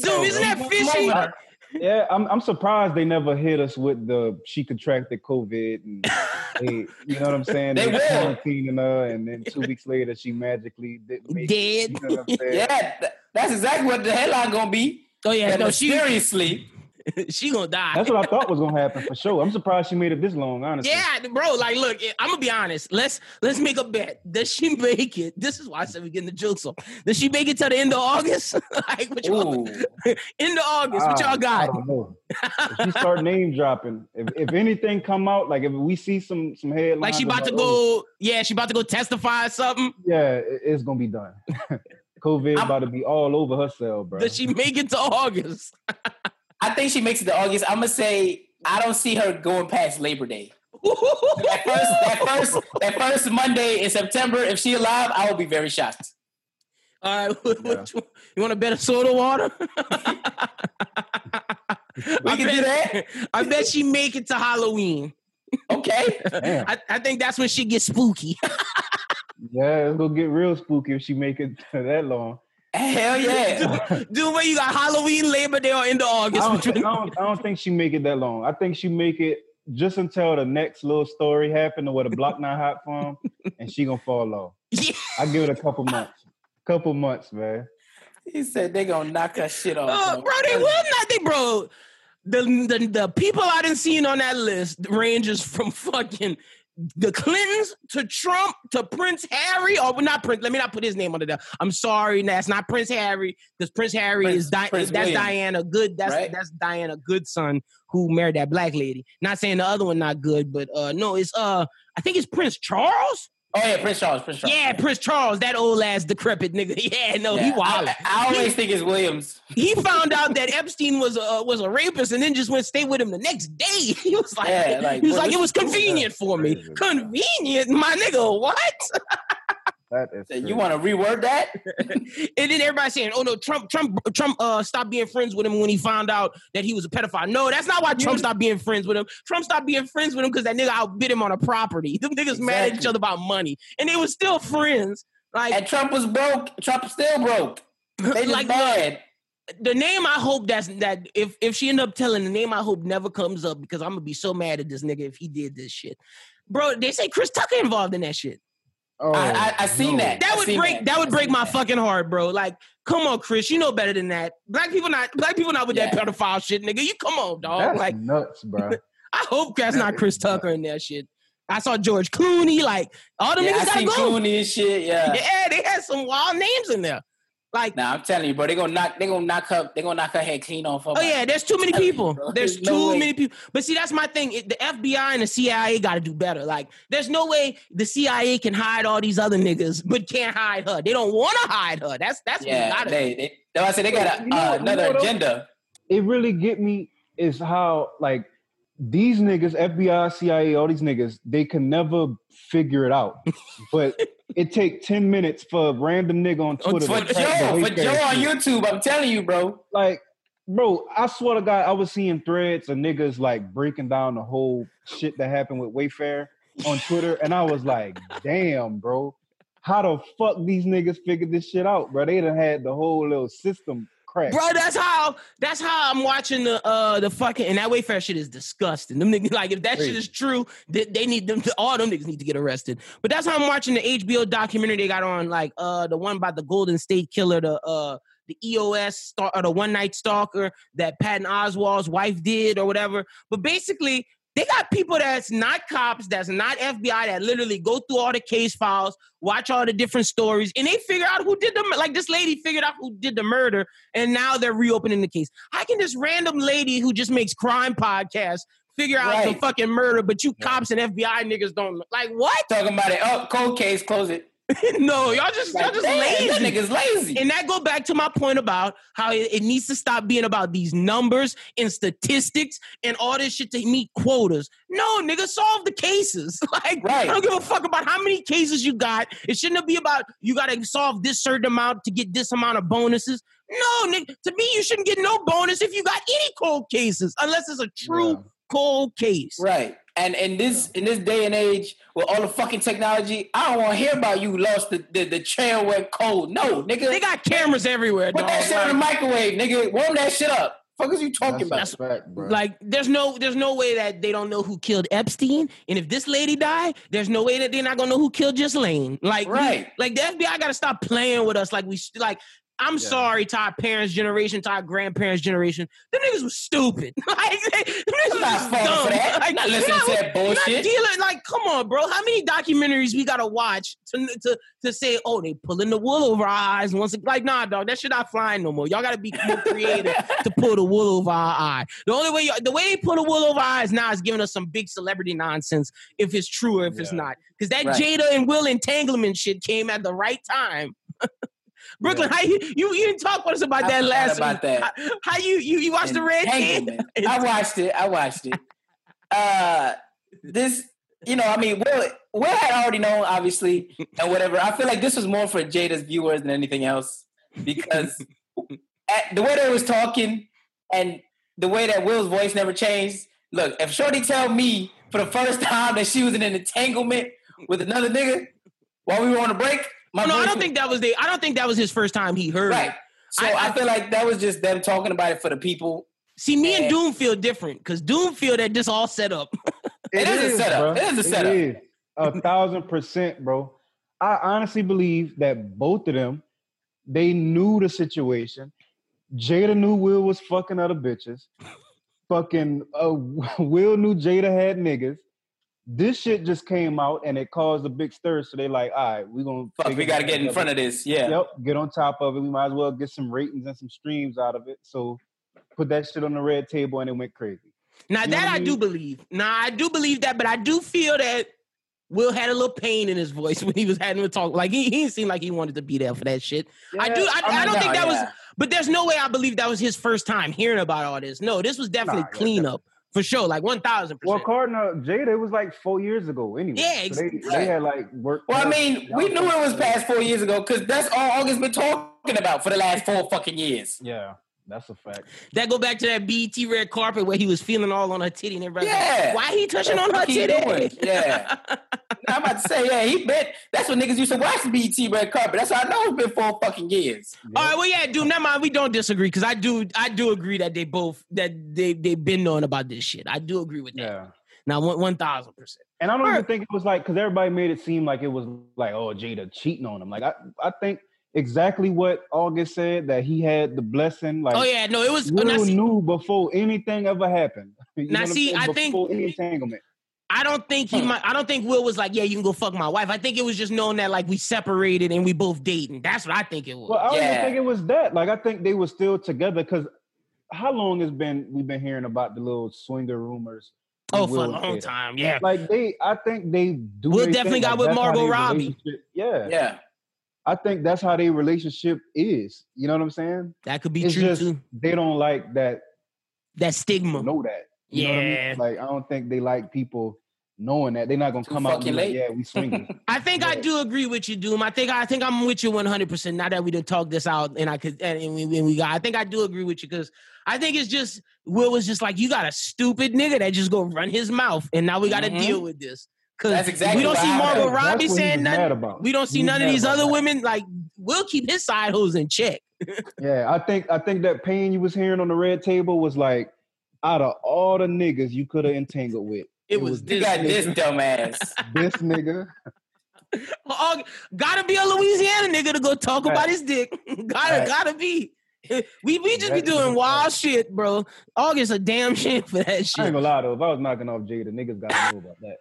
Dude, isn't that fishy? over. Yeah, I'm I'm surprised they never hit us with the she contracted COVID and they, you know what I'm saying? They will. quarantining her and then two weeks later she magically didn't make it. You know what I'm? Yeah, that's exactly what the headline gonna be. Oh yeah, That no, she mysteriously, she gonna die. That's what I thought was gonna happen for sure. I'm surprised she made it this long, honestly. Yeah, bro. Like, look, I'm gonna be honest. Let's let's make a bet. Does she make it? This is why I said we're getting the jokes off. Does she make it till the end of August? like, what y'all, end of August? What ah, y'all I got? don't know. If she start name dropping, if, if anything come out, like if we see some some headlines, Like she about to oh, go? Yeah, she about to go testify or something. Yeah, it- it's gonna be done. COVID I'm- about to be all over herself, bro. Does she make it to August? I think she makes it to August. I'm gonna say I don't see her going past Labor Day. That first, that first, that first Monday in September, if she alive, I will be very shocked. All right, what, what you, you want a better soda water? We can do that. I bet she make it to Halloween. Okay. I, I think that's when she gets spooky. Yeah, it's gonna get real spooky if she make it that long. Hell yeah. Dude, where you got Halloween, Labor Day, or into I August? don't, think, I, don't, I don't think she make it that long. I think she make it just until the next little story happened or where the block not hot from, and she gonna fall off. Yeah. I give it a couple months. Couple months, man. He said they gonna knock her shit off. Uh, bro. bro, they will not. They bro. The, the the people I didn't seen on that list ranges from fucking the Clintons to Trump to Prince Harry, or not Prince. Let me not put his name under there. I'm sorry, that's not Prince Harry because Prince Harry Prince- is Di- Prince that's William. Diana Good. That's Right? that's Diana Good's son who married that black lady. Not saying the other one not good, but uh no, it's uh I think it's Prince Charles. Oh yeah, Prince Charles. Prince Charles. Yeah, Prince Charles, that old ass decrepit nigga. Yeah, no, he Yeah, wild. I, I always think it's Williams. he found out that Epstein was a was a rapist and then just went stay with him the next day. He was like, Yeah, like, he was bro, like, it was convenient for me. Convenient, my nigga. What? That is. You want to reword that? and then everybody saying, "Oh no, Trump, Trump, Trump, uh, stopped being friends with him when he found out that he was a pedophile." No, that's not why Trump stopped being friends with him. Trump stopped being friends with him because that nigga outbid him on a property. Them niggas mad at each other about money, and they were still friends. Like, And Trump was broke. Trump still broke. They just like bad. the name I hope that's that if if she end up telling the name I hope never comes up because I'm gonna be so mad at this nigga if he did this shit. Bro, they say Chris Tucker involved in that shit. Oh, I, I, I seen no. that. That I would break that, would break my that. fucking heart, bro. Like, come on, Chris, you know better than that. Black people not black people not with that pedophile shit, nigga. You come on, dog. That's like, nuts, bro. I hope that's that not is Chris Tucker in that shit. I saw George Clooney, like all the Yeah, niggas I gotta go. Clooney and shit. Yeah. Yeah, they had some wild names in there. Like, Nah, I'm telling you, bro. They gonna knock. They gonna knock her. They gonna knock her head clean off. Her Oh yeah, there's too many telling you, people. There's There's too way. many people. But see, that's my thing. It- the FBI and the CIA got to do better. Like, there's no way the CIA can hide all these other niggas, but can't hide her. They don't want to hide her. That's that's what Yeah, got to they. they that's I said they got a, You know- uh, you another know agenda. it really get me is how like these niggas, FBI, CIA, all these niggas, they can never figure it out. but it take 10 minutes for a random nigga on Twitter. For to the for Joe on. YouTube, I'm telling you, bro. Like, bro, I swear to God, I was seeing threads of niggas like breaking down the whole shit that happened with Wayfair on Twitter, and I was like, damn, bro. How the fuck these niggas figured this shit out, bro? They done had the whole little system cracked. Bro, that's how that's how I'm watching the uh the fucking and that Wayfair shit is disgusting. Them niggas like if that shit is true, they, they need them to, all them niggas need to get arrested. But that's how I'm watching the HBO documentary they got on like uh the one about the Golden State Killer, the uh the EOS star or the one night stalker that Patton Oswalt's wife did or whatever. But basically, they got people that's not cops, that's not FBI, that literally go through all the case files, watch all the different stories, and they figure out who did the like this lady figured out who did the murder, and now they're reopening the case. How can this random lady who just makes crime podcasts figure out the Right. fucking murder, but you cops and FBI niggas don't like what? Talking about it. Oh, cold case, close it. no, y'all just y'all just lazy. Nigga's lazy. And that go back to my point about how it, it needs to stop being about these numbers and statistics and all this shit to meet quotas. No, nigga, solve the cases. Like, Right. I don't give a fuck about how many cases you got. It shouldn't be about you got to solve this certain amount to get this amount of bonuses. No, nigga, to me, you shouldn't get no bonus if you got any cold cases, unless it's a true Yeah. cold case. Right. And in this in this day and age with all the fucking technology, I don't want to hear about you lost the the, the trail went cold. No, nigga. They got cameras everywhere, put dog. that shit in the microwave, nigga. Warm that shit up. Fuck is you talking That's about? fact, bro. Like there's no there's no way that they don't know who killed Epstein, and if this lady died, there's no way that they're not gonna know who killed Ghislaine. Like Right. like the FBI got to stop playing with us. Like we like. I'm Yeah. sorry to our parents' generation, to our grandparents' generation. Them niggas was stupid. like, them niggas was not dumb. for that. Like, not listening you're to that not bullshit. dealing like, come on, bro. How many documentaries we gotta watch to to to say, oh, they pulling the wool over our eyes? Once like, nah, dog, that shit not flying no more. Y'all gotta be more creative to pull the wool over our eye. The only way, the way they pull the wool over our eyes now is giving us some big celebrity nonsense, if it's true or if it's not. Because that Right. Jada and Will entanglement shit came at the right time. Brooklyn, Yeah. how you, you you didn't talk with us about I that last about week. that. How, how you you you watched the red? Entanglement. I watched it. I watched it. Uh, this, you know, I mean, Will, Will had already known, obviously, and whatever. I feel like this was more for Jada's viewers than anything else because at, the way they was talking and the way that Will's voice never changed. Look, if Shorty tell me for the first time that she was in an entanglement with another nigga while we were on a break, my no, I don't think that was the. I don't think that was his first time he heard. right. it. So I- I, I- feel like that was just them talking about it for the people. See, me and Yeah. Doom feel different because Doom feel that this all set up. It is a setup. bro. It is a setup. is. A thousand percent, bro. I honestly believe that both of them They knew the situation. Jada knew Will was fucking other bitches. Fucking uh, Will knew Jada had niggas. This shit just came out and it caused a big stir. So they like, all right, we're gonna Fuck, we gotta get in front of this. Yeah. Yep, get on top of it. We might as well get some ratings and some streams out of it. So put that shit on the red table and it went crazy. Now You that what I I do believe. Now I do believe that, but I do feel that Will had a little pain in his voice when he was having to talk. Like he, he didn't seem like he wanted to be there for that shit. I do. I, I, don't think that was. But there's no way I believe that was his first time hearing about all this. No, this was definitely Nah, yeah, cleanup for sure. Like one thousand Well, percent. Cardinal Jada, it was like four years ago anyway. Yeah, So they, they had like work. Well, I mean, we knew it was past four years ago because that's all August been talking about for the last four fucking years. Yeah, that's a fact. That go back to that BET red carpet where he was feeling all on her titty and everybody. Yeah. Why he touching on her titty? Yeah. I'm about to say, yeah, he bet that's what niggas used to watch the BET red carpet. That's how I know it's been four fucking years. All right, well, yeah, dude. Never mind. We don't disagree because I do. I do agree that they both that they they've been knowing about this shit. I do agree with that. Yeah. Now, one one thousand percent. And I don't even think it was like because everybody made it seem like it was like, oh, Jada cheating on him. Like I, I think exactly what August said that he had the blessing. Like Oh yeah, no, it was. Will see, knew before anything ever happened. You Now, know what I'm see. I think- any entanglement. I don't think he might. I don't think Will was like, yeah, you can go fuck my wife. I think it was just knowing that like we separated and we both dating. That's what I think it was. Well, I don't even Yeah. think it was that. Like I think they were still together because how long has been we've been hearing about the little swinger rumors? oh, with for a Will and long Jada? time. Yeah. Like they, I think they do. Will definitely got Like, with Margot Robbie. Yeah, Yeah. I think that's how their relationship is. You know what I'm saying? That could be It's true just too. they don't like that. That stigma. Know that. You know what I mean? Yeah. Like I don't think they like people knowing that. They're not gonna Too come out and be fucking like, late. yeah, we swinging. I think I do agree with you, Doom. I think I think I'm with you 100. percent Now that we done talk this out, and I could and and we, and we got, I think I do agree with you because I think it's just Will was just like you got a stupid nigga that just go run his mouth, and now we got to Mhm. deal with this because exactly we don't see happened. Margot Robbie saying nothing. about. We don't see He was none of these other that. women. Like we'll keep his side hoes in check. Yeah, I think I think that pain you was hearing on the red table was like out of all the niggas you could have entangled with. It was You this. got nigga. this dumbass. This nigga. Oh, gotta be a Louisiana nigga to go talk about Right. his dick. gotta Right. gotta be. We we just be doing wild fact. shit, bro. August a damn shit for that shit. I ain't shit. gonna lie though, if I was knocking off Jada, niggas gotta know about that.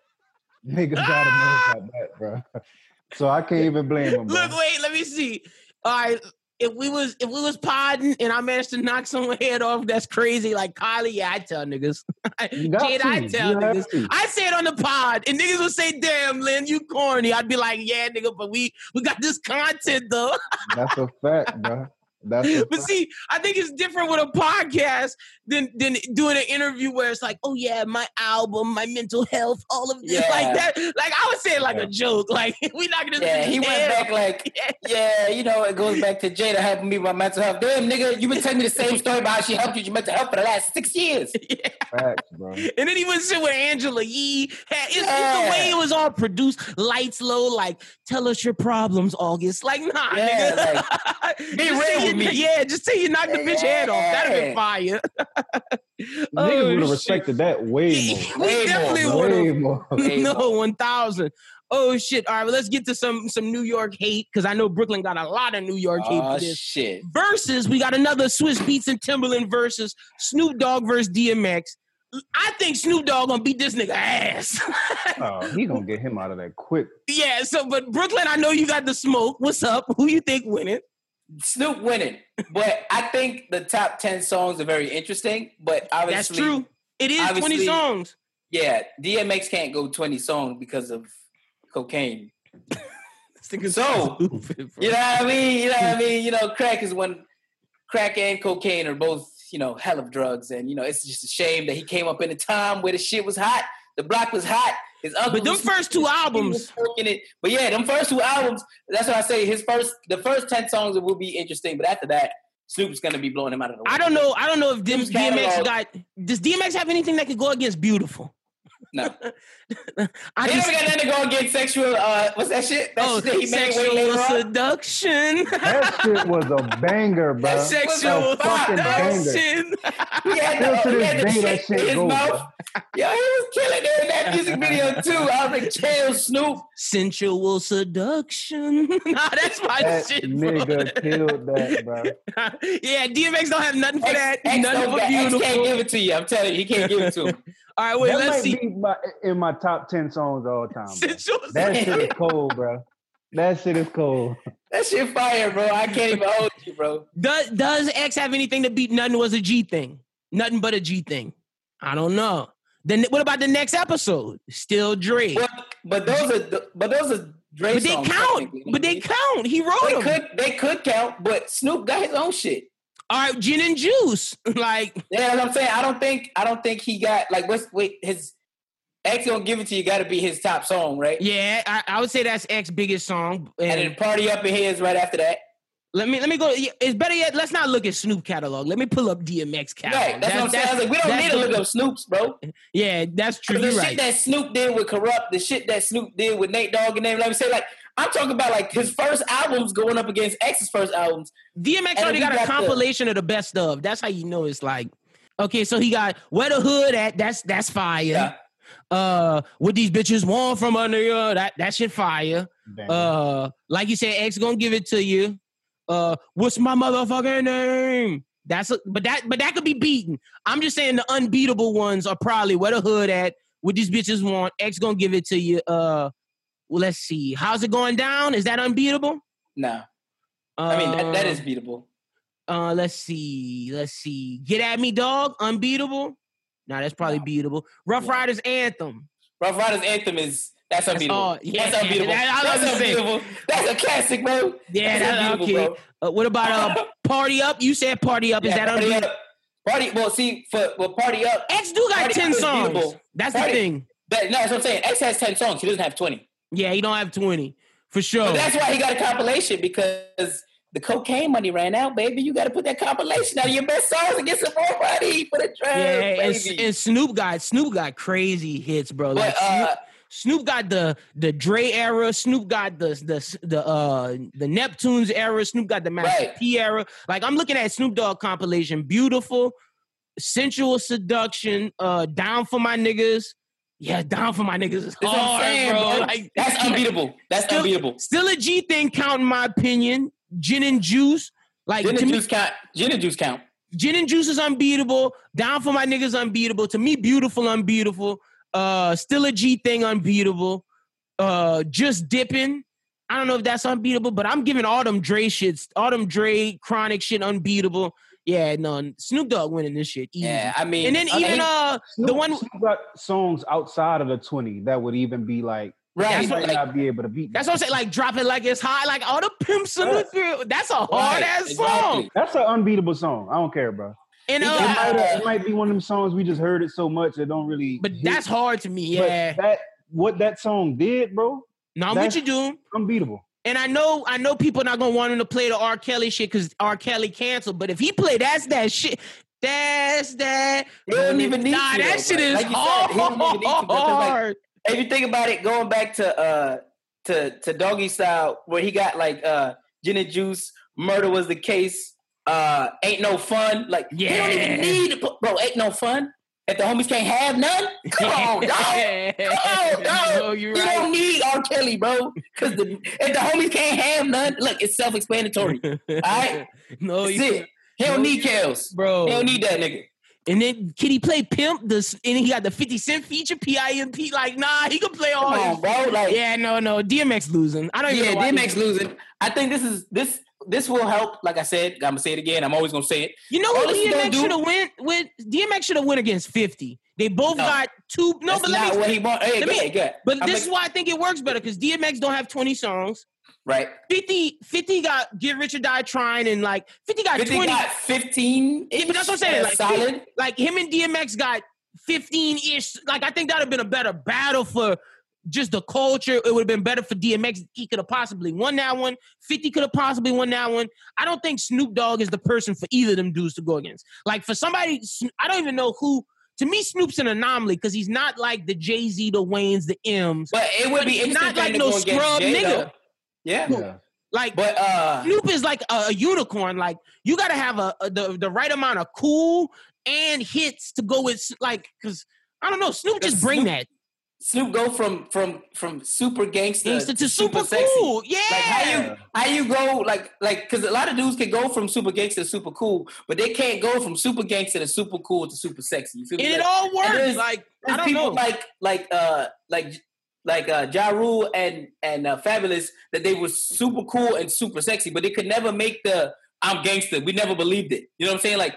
Niggas gotta know about that, bro. So I can't even blame him. Bro. Look, wait, let me see. All right. If we was if we was podding and I managed to knock someone head off, that's crazy. Like Kylie, yeah, I tell niggas. Jade. I tell You niggas. I say it on the pod, and niggas would say, "Damn, Lynn, you corny." I'd be like, "Yeah, nigga, but we we got this content though." That's a fact, bro. That's But see, I think it's different with a podcast than than doing an interview where it's like, oh yeah, my album, my mental health, all of this Yeah. like that. Like I would say it like Yeah. a joke. Like we not gonna Yeah, he went back like, yeah, you know, it goes back to Jada helping me with my mental health. Damn, nigga, you been telling me the same story about how she helped you with your mental health for the last six years. Facts, bro. And then he went sit with Angela Yee. Had- It's, it's the way it was all produced, lights low, like tell us your problems, August. Like, nah, Yeah, nigga. be Just real you- with me. Yeah, just say you knocked the bitch head off. That'd have been Yeah. fire. Niggas Oh, would have respected that way we Way more, definitely would more. have. Way more. No, one thousand. Oh shit! All right, well, let's get to some some New York hate because I know Brooklyn got a lot of New York hate Oh for this. shit. Versus, we got another Swizz Beatz and Timbaland versus Snoop Dogg versus DMX. I think Snoop Dogg gonna beat this nigga ass. Oh, he gonna get him out of that quick. yeah. So, but Brooklyn, I know you got the smoke. What's up? Who you think winning? Snoop winning, but I think the top ten songs are very interesting. But obviously, That's true. It is twenty songs. Yeah, DMX can't go twenty songs because of cocaine. So, stupid. You know what I mean? You know what I mean? You know, crack is when crack and cocaine are both, you know, hell of drugs. And, you know, it's just a shame that he came up in a time where the shit was hot. The block was hot. His uncle But them was- first two albums, smoking it. But yeah, them first two albums, that's what I say. His first, the first 10 songs will be interesting. But after that, Snoop's going to be blowing him out of the I don't know. I don't know if Snoop's DMX got. Does DMX have anything that could go against Beautiful? No. I He just never got nothing to go against sexual, uh, what's that shit? That oh shit that he sexual later on? seduction. That shit was a banger, bro. That shit was sexual a fucking banger. seduction. He had the, to he had the day, shit that shit in his goes, mouth. Bro. Yo, he was killing it in that music video too. I was like, chill, Snoop. Sensual seduction. nah, that's my That shit, nigga bro. killed that, bro. yeah, DMX don't have nothing for X, that. X, nothing for got- X can't give it to you. I'm telling you, he can't give it to him. All right, wait, that let's might see. be my, in my top ten songs of all time. Sensual That shit is cold, bro. That shit is cold. That shit fire, bro. I can't even hold you, bro. Does does X have anything to beat nothing was a G thing? Nothing but a G thing. I don't know. Then what about the next episode? Still Dre. But, but those are but those are Dre But they songs, count. But they count. He wrote They them. could they could count, but Snoop got his own shit. All right, gin and juice. like Yeah, I'm saying. I don't think I don't think he got like what's wait his X gonna give it to you. Got to be his top song, right? yeah, I, I would say that's X biggest song. And And then party up in his right after that. Let me let me go. It's better yet. Let's not look at Snoop catalog. Let me pull up DMX catalog. Right. That's, what I'm saying. I was like, we don't need to look up Snoop's, bro. Yeah, that's true. The You're shit right. that Snoop did with Kurupt, the shit that Snoop did with Nate Dogg and them, let me say, like, I'm talking about like his first albums going up against X's first albums. DMX And already he got a got the- compilation of the best of. That's how you know it's like. Okay, so he got where the hood at. That's that's fire. Yeah. Uh, what these bitches want from under you. That that shit fire. Damn. Uh, like you said, X gonna give it to you. Uh, what's my motherfucking name? That's a, but that but that could be beaten. I'm just saying the unbeatable ones are probably where the hood at. What these bitches want. X gonna give it to you. Uh, well, let's see. How's it going down? Is that unbeatable? No. I mean, that, that Uh, beatable. uh, let's see. Let's see. Get at me, dog. Unbeatable. Nah, that's probably No. beatable. Rough Yeah. Riders anthem. Rough Riders Anthem is, that's unbeatable. all- yeah, that's unbeatable. that- I was that's gonna say. unbeatable. That's a classic, bro. Yeah, that's that, unbeatable, okay. Uh, what about uh, party up? You said party up. Is Yeah, that party unbeatable? up. Party, well, see, for well, Party Up, X do got ten songs. That's Party- the thing. that, no, that's what I'm saying. X has 10 songs. He doesn't have 20. Yeah, he don't have twenty for sure. But that's why he got a compilation because the cocaine money ran out, baby. You got to put that compilation out of your best songs and get some more money for the drugs, yeah, and, baby. and Snoop got Snoop got crazy hits, bro. Like but uh, Snoop got the the Dre era. Snoop got the the the uh the Neptunes era. Snoop got the Master Right. P era. Like I'm looking at Snoop Dogg compilation. Beautiful, sensual seduction. Uh, down for my niggas. Yeah, down for my niggas is that's hard, saying, bro. Like that's unbeatable. That's Still- unbeatable. Still a G thing, count in my opinion. Gin and juice. Like Gin and me, juice count. Gin and juice count. Gin and Juice is unbeatable. Down for my niggas unbeatable. To me, beautiful unbeatable. Uh, still a G thing unbeatable. Uh, just dipping. I don't know if that's unbeatable, but I'm giving all them Dre shits, all them Dre chronic shit unbeatable. Yeah, no, Snoop Dogg winning this shit. Easy. Yeah, I mean, And then I even mean, uh the one Snoop got songs outside of the twenty that would even be like right, he might like, not be able to beat. that's what I'm saying. Like drop it like it's hot, like all the pimps in the field. That's a hard ass right, song. That's an unbeatable song. I don't care, bro. And He uh, It got- might, it might be one of them songs we just heard it so much it don't really. but hit. that's hard to me. But Yeah. that what that song did, bro, No, I'm with you, dude. unbeatable. And I know, I know people not gonna want him to play the R. Kelly shit because R. Kelly canceled. But if he play that's that shit, that's that. He don't even need nah, to, that shit bro. is Like you said, he don't even need to, because, like, hard. if you think about it, going back to uh to to doggy style, where he got like uh gin and juice, murder was the case, uh ain't no fun. Like he don't even need bro, ain't no fun. If the homies can't have none, come on, dog. Come on, dog. No, you're right. don't need R. Kelly, bro. Because the, if the homies can't have none, look, it's self-explanatory. right. no, That's you, it. He don't need Kels. bro. He don't need that nigga. and then can he play Pimp? This and he got the 50 Cent feature, P.I.M.P. Like, nah, he can play all. Come on, bro. Like, Yeah, no, no. DMX losing. I don't even yeah, know. why DMX losing. I think this is this this will help. Like I said, I'm gonna say it again. I'm always gonna say it. You know what DMX should have went with? DMX should have went against 50. They both No. got two. No, That's but let me. what he want. Hey, let me- ahead, ahead. But I'm this like- is why I think it works better because DMX don't have 20 songs. right. 50, 50 got Get Rich or Die Trying, and like 50 got 50 20. got 15. Yeah, but that's what I'm saying. Like, solid. like him and DMX got 15 ish. Like I think that would have been a better battle for just the culture. It would have been better for DMX. He could have possibly won that one. 50 could have possibly won that one. I don't think Snoop Dogg is the person for either of them dudes to go against. Like for somebody, I don't even know who. To me, Snoop's an anomaly because he's not like the Jay Z, the Waynes, the M's. But it would But be he's not like no scrub Jay, nigga. though. Yeah. Yeah. Like But uh Snoop is like a, a unicorn. Like you got to have a, a- the the right amount of cool and hits to go with like because I don't know. Snoop just bring Snoop- that Snoop go from from from super gangster, gangster to super, sexy. cool. Yeah. Like how you how you go like like because a lot of dudes can go from super gangster to super cool, but they can't go from super gangster to super cool to super sexy. You feel me? it Like, all works. there's- Like I don't people know. like like uh like like uh Ja Rule and and uh, Fabolous that they were super cool and super sexy, but they could never make the I'm gangster. We never believed it. You know what I'm saying? Like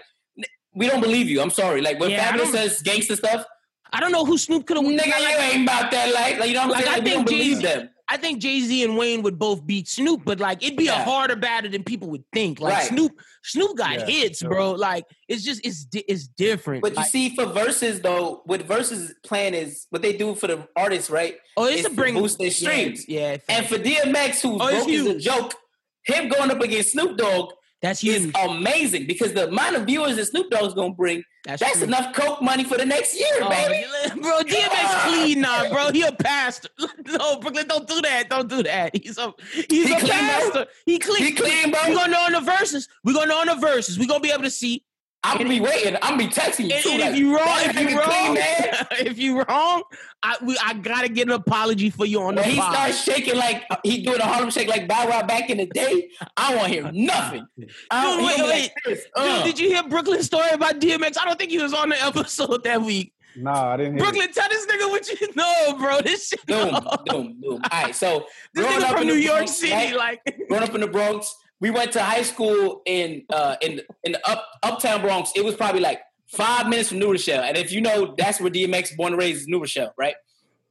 we don't believe you. I'm sorry. Like when Yeah, Fabolous says gangster stuff, I don't know who Snoop could have. nigga, you ain't about that life. Like you know what I'm Like, saying? I Like, we don't think believe Jay-Z- them. I think Jay Z and Wayne would both beat Snoop, but like it'd be a harder battle than people would think. Like Right. Snoop, Snoop got Yeah, hits, sure. bro. Like it's just it's it's different. But you see, for verses though, what verses plan is what they do for the artists, right? oh, it's it's to to bring boost their streams. Yeah, And for DMX, who's Oh, it's broke is a joke, him going up against Snoop Dogg that's huge. amazing because the amount of viewers that Snoop Dogg's gonna bring, That's, that's enough coke money for the next year, Oh, baby. bro, DMX clean now, bro. He a pastor. No, Brooklyn, don't do that. Don't do that. He's a he's He a clean, bro? pastor. He clean. He clean, bro. We gonna know on the verses. We gonna know on the verses. We gonna be able to see. I'm gonna be waiting. I'm gonna be texting you And, too. and like, if you wrong, if you nigga clean, wrong, man. if you wrong, I we, I gotta get an apology for you on the he pod. starts shaking like he doing a Harlem shake like Bow Wow back in the day, I don't want to hear nothing. I don't, Dude, he wait, gonna wait. like this, Dude, uh. did you hear Brooklyn's story about DMX? I don't think he was on the episode that week. Nah, I didn't hear. Brooklyn, tell this nigga what you know, bro. This shit. Boom, boom, boom. All right, so This growing nigga up from in New York Bronx, City, right? like growing up in the Bronx, we went to high school in uh in in the up uptown Bronx. It was probably like five minutes from New Rochelle, and if you know, that's where DMX born and raised is New Rochelle, right?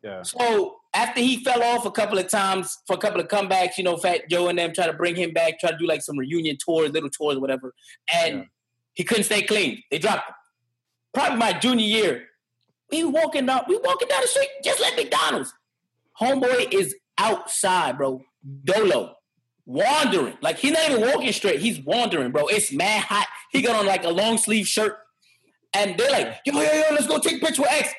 Yeah. So after he fell off a couple of times for a couple of comebacks, you know, Fat Joe and them try to bring him back, try to do like some reunion tours, little tours, whatever, and Yeah. he couldn't stay clean. They dropped him. Probably my junior year. We walking down, we walking down the street, just like McDonald's. Homeboy is outside, bro. Dolo. Wandering. Like he's not even walking straight. He's wandering, bro. It's mad hot. He got on like a long sleeve shirt. And they're like, yo, yo, yo, let's go take a picture with X.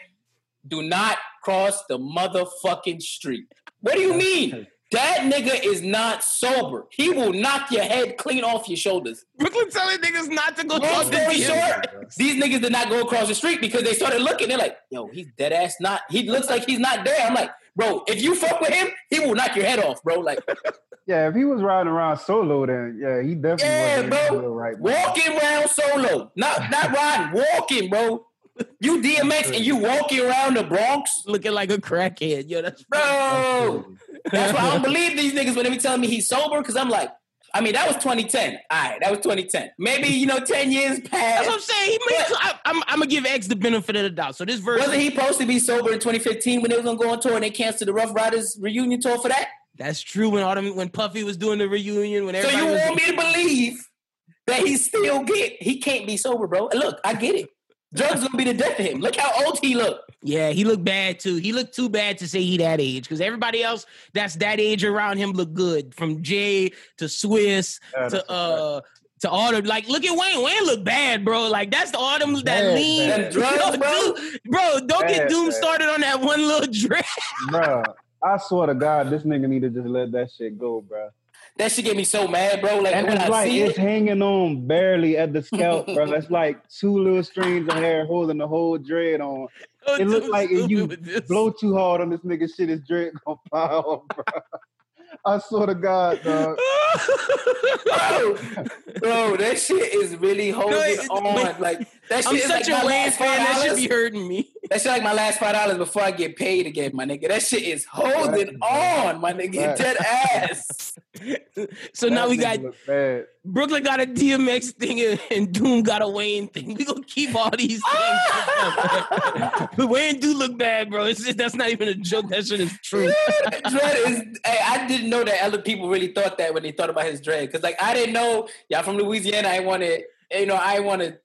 Do not cross the motherfucking street. What do you mean? That nigga is not sober. He will knock your head clean off your shoulders. Brooklyn telling niggas not to go Long talk to story short, these niggas did not go across the street because they started looking. They're like, yo, he's dead ass not. He looks like he's not there. I'm like, bro, if you fuck with him, he will knock your head off, bro. Like, Yeah, if he was riding around solo, then yeah, he definitely Yeah, wasn't bro. real right. now. walking around solo, not not riding, walking, bro. You DMX and you walking around the Bronx, Looking like a crackhead. Yo, that's bro. That's why I don't believe these niggas when they be telling me he's sober, because I'm like, I mean, that was 2010. All right, that was 2010. Maybe, you know, 10 years That's what I'm saying. He made, I, I'm, I'm gonna give X the benefit of the doubt. So this verse, Wasn't he supposed to be sober in 2015 when they was gonna go on tour and they canceled the Rough Riders reunion tour for that? That's true. When all them, when Puffy was doing the reunion, when So everybody you was, want me to believe that he still get he can't be sober, bro? And look, I get it. Drugs gonna be the death of him. Look how old he look. yeah, he looked bad too. He looked too bad to say he that age because everybody else that's that age around him look good. From Jay to Swizz Yeah, to that's a uh to all the like. Look at Wayne. Wayne look bad, bro. Like that's the all them that Bad, lean. bad. Drugs, Yo, bro. dude, bro, don't get Doom bad. started on that one little dress. Bruh, I swear to God, this nigga need to just let that shit go, bro. That shit get me so mad, bro. Like And when it's I like see it's it, hanging on barely at the scalp, bro. It's like two little strings of hair holding the whole dread on. Oh, it looks like if you this. blow too hard on this nigga shit, his dread gonna pile off, bro. I swear to God, dog. bro, bro, that shit is really holding it- on. Like that I'm is such like a my Wayne last fan. That should be hurting me. That shit like my last five dollars before I get paid again, my nigga. That shit is holding Right. on, my nigga. Right. Dead ass. So now we got. Brooklyn got a DMX thing and- and Doom got a Wayne thing. We gonna keep all these things. but Wayne do look bad, bro. It's just, that's not even a joke. That shit is true. dread is. Hey, I didn't know that other people really thought that when they thought about his dread. Cause like I didn't know y'all from Louisiana. I wanted, you know, I wanted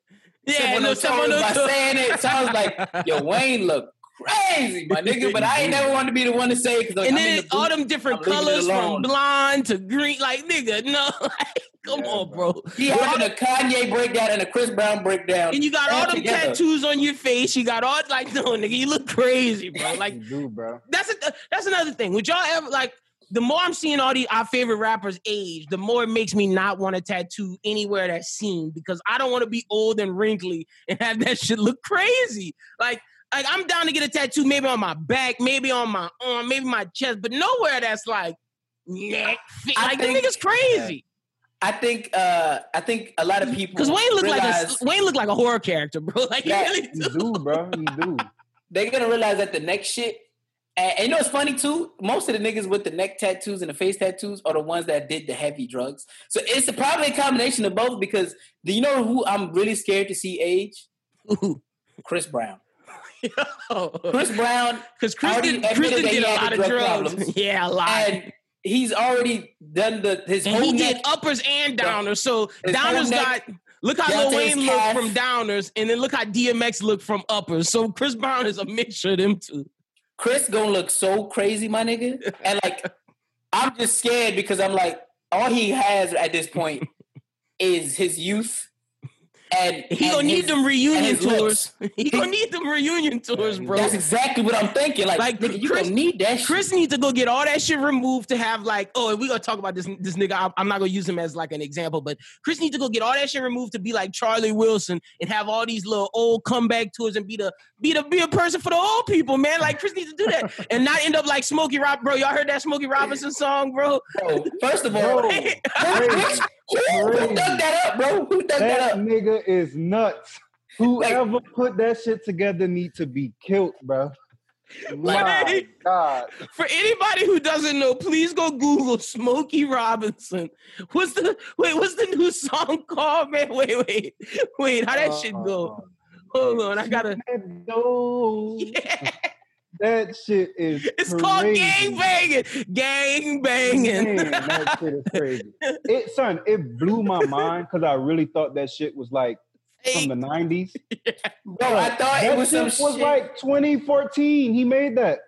Yeah, no no, someone by saying it. So I was like, yo, Wayne look crazy, my nigga. But I ain't never wanted to be the one to say it. Like, And I'm in then the all them different I'm colors from blonde to green. Like, nigga, no. Like, come Yeah, on, bro. bro. He having a Kanye breakdown and a Chris Brown breakdown. And you got all them together. tattoos on your face. You got all like, no, nigga, you look crazy, bro. Like, do, bro. that's a, that's another thing. Would y'all ever like? The more I'm seeing all these our favorite rappers age, the more it makes me not want to tattoo anywhere that's seen because I don't want to be old and wrinkly and have that shit look crazy. Like like I'm down to get a tattoo, maybe on my back, maybe on my arm, maybe my chest, but nowhere that's like neck. Fit. I Like think- the nigga's crazy. I think uh I think a lot of people Because Wayne looked like a Wayne looked like a horror character, bro. Like he Yeah. really You do, bro. You do. they're gonna realize that the next shit. And, and you know it's funny too? Most of the niggas with the neck tattoos and the face tattoos are the ones that did the heavy drugs. So it's probably a combination of both. Because do you know who I'm really scared to see age? Chris Brown. Chris Brown, Because Chris did, Chris did he a lot of drug drugs. problems. yeah, a lot. and he's already done the his And whole he neck. did uppers and downers. So downers neck- got look how Lil Wayne looked from downers, and then look how DMX looked from uppers. So Chris Brown is a mixture of them two. Chris gonna look so crazy, my nigga. And like, I'm just scared because I'm like, all he has at this point is his youth. And He and gonna need them reunion his tours. He gonna need them reunion tours, bro. That's exactly what I'm thinking. Like, Like, nigga, you Chris- gonna need that shit. Chris needs to go get all that shit removed to have like, oh, we gonna talk about this this nigga. I- I'm not gonna use him as like an example, but Chris needs to go get all that shit removed to be like Charlie Wilson and have all these little old comeback tours and be the be the be a person for the old people, man. Like Chris needs to do that and not end up like Smokey Rob, bro. Y'all heard that Smokey Robinson song, bro? Bro, first of all, Bro, who, who, who dug that up, bro? Who dug that That up? nigga is nuts. Whoever put that shit together need to be killed, bro. My God. For anybody who doesn't know, please go Google Smokey Robinson. What's the wait? What's the new song called, man? Wait, wait, wait. How that shit go? Uh, Hold on, I gotta. That dough. Yeah. That shit is It's called gang banging. Gang banging. Man, that shit is crazy. It son, it blew my mind because I really thought that shit was like from the nineties. Bro, I thought it was some was shit. like 2014. He made that.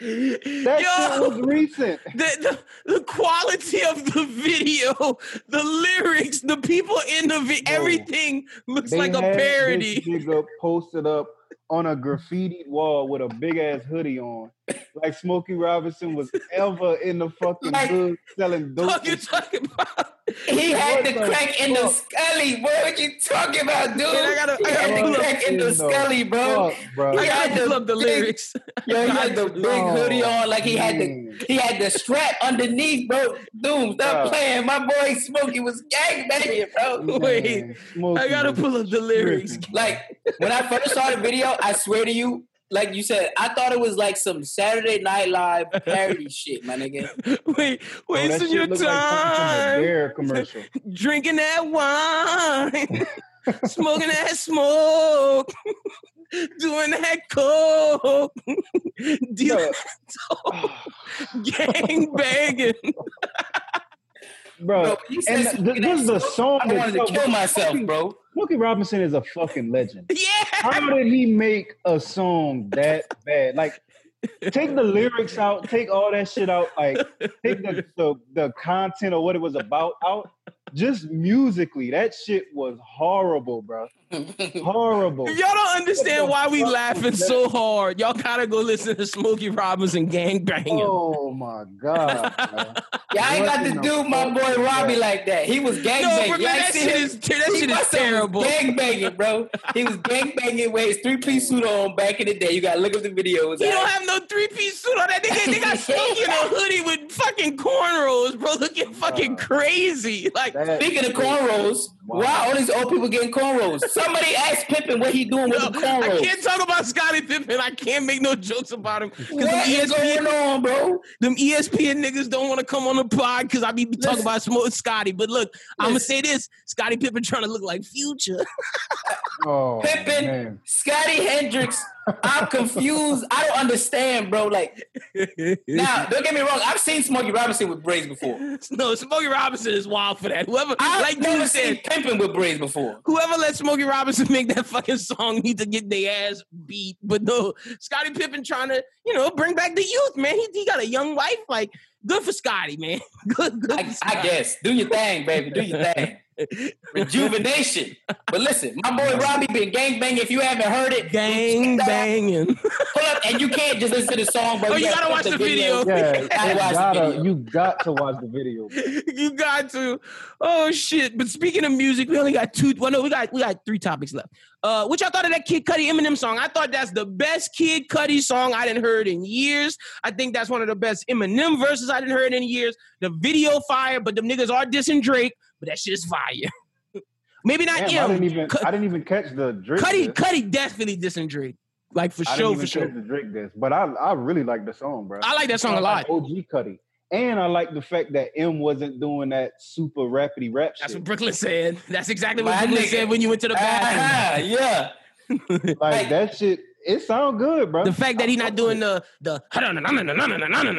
That Yo, was recent. the, the, the quality of the video, the lyrics, the people in the video, everything looks They like a parody. This nigga posted up on a graffitied wall with a big ass hoodie on, like Smokey Robinson was ever in the fucking Like- hood selling dope. What you talking about? He had What the the crack in the scully, bro. What you talking about, dude? I gotta- I gotta had pull the crack in the scully, bro. Fuck, bro. I He had gotta pull the up the big- lyrics. Yo, he had the big Oh, hoodie on, like he had the he had the strap underneath, bro. Doom, stop Yeah. playing. My boy Smokey was gang banging, bro. Wait, Man, Smokey I gotta pull up the lyrics. tripping. Like when I first saw the video, I swear to you, like you said, I thought it was like some Saturday Night Live parody shit, my nigga. Wait, Bro, that wasting shit your look like from the time Dare commercial. drinking that wine, smoking that smoke, doing that coke, dealing gang banging. Bro, Bro, and th- this is the song I wanted to kill myself, Smokey- bro. Smokey Robinson is a fucking legend. Yeah, How did he make a song that bad? Like, take the lyrics out, take all that shit out, like take the, the the content or what it was about out. Just musically, that shit was horrible, bro. Horrible. Y'all don't understand why we laughing so hard, y'all gotta go listen to Smokey Robinson gang banging. Oh my god. Y'all ain't got to do my boy Robbie that? like that. He was gang No, banging. bro, that shit is that He shit is terrible. Gang banging, bro. He was gang banging with his three piece suit on back in the day. You gotta look up the videos. He don't have no three piece suit on that. They got, they got Smokey in a hoodie with fucking cornrows, bro, looking fucking crazy. Like, That Speaking of cornrows, Wow. why all these old people getting cornrows? Somebody asked Pippen what he doing with yo, the cornrows. I can't talk about Scottie Pippen. I can't make no jokes about him because them What is ESPN, going on, bro? them ESPN niggas don't want to come on the pod because I be talking about Smoke Scotty. But look, I'm gonna say this: Scottie Pippen trying to look like Future. Oh, Pippen, man. Scotty Hendricks. I'm confused. I don't understand, bro. Like, now, don't get me wrong. I've seen Smokey Robinson with braids before. no, Smokey Robinson is wild for that. Whoever, I've like never seen said, Pimpin' with braids before. whoever let Smokey Robinson make that fucking song need to get their ass beat. But no, Scottie Pippen trying to, you know, bring back the youth, man. He, he got a young wife. Like, good for Scotty, man. Good, good. I, I guess. Do your thing, baby. Do your thing. Rejuvenation. But listen, my boy Robbie been gang banging. If you haven't heard it, Gang banging. pull up, and you can't just listen to the song, but Oh, you you gotta put watch the video. Yeah, You you gotta watch the gotta, video. you got to watch the video. you got to. Oh shit! But speaking of music, we only got two. Well, no, we got we got three topics left. Uh, what y'all thought of that Kid Cudi Eminem song? I thought that's the best Kid Cudi song I didn't heard in years. I think that's one of the best Eminem verses I didn't heard in years. The video fire, but them niggas are dissing Drake, but that shit is fire. Maybe not Damn, I didn't even, Cu- I didn't even catch the Drake. Cudi, diss. Cudi definitely dissing Drake, like for I sure, didn't for sure. catch the Drake this, but I, I really like the song, bro. I like that song a I lot. like OG Cudi. And I like the fact that M wasn't doing that super rapidy rap shit That's what. Brooklyn said. That's exactly what My Brooklyn nigga. said when you went to the bathroom. Ah, yeah. Like that shit, it sound good, bro. The fact that he's not doing fuck the the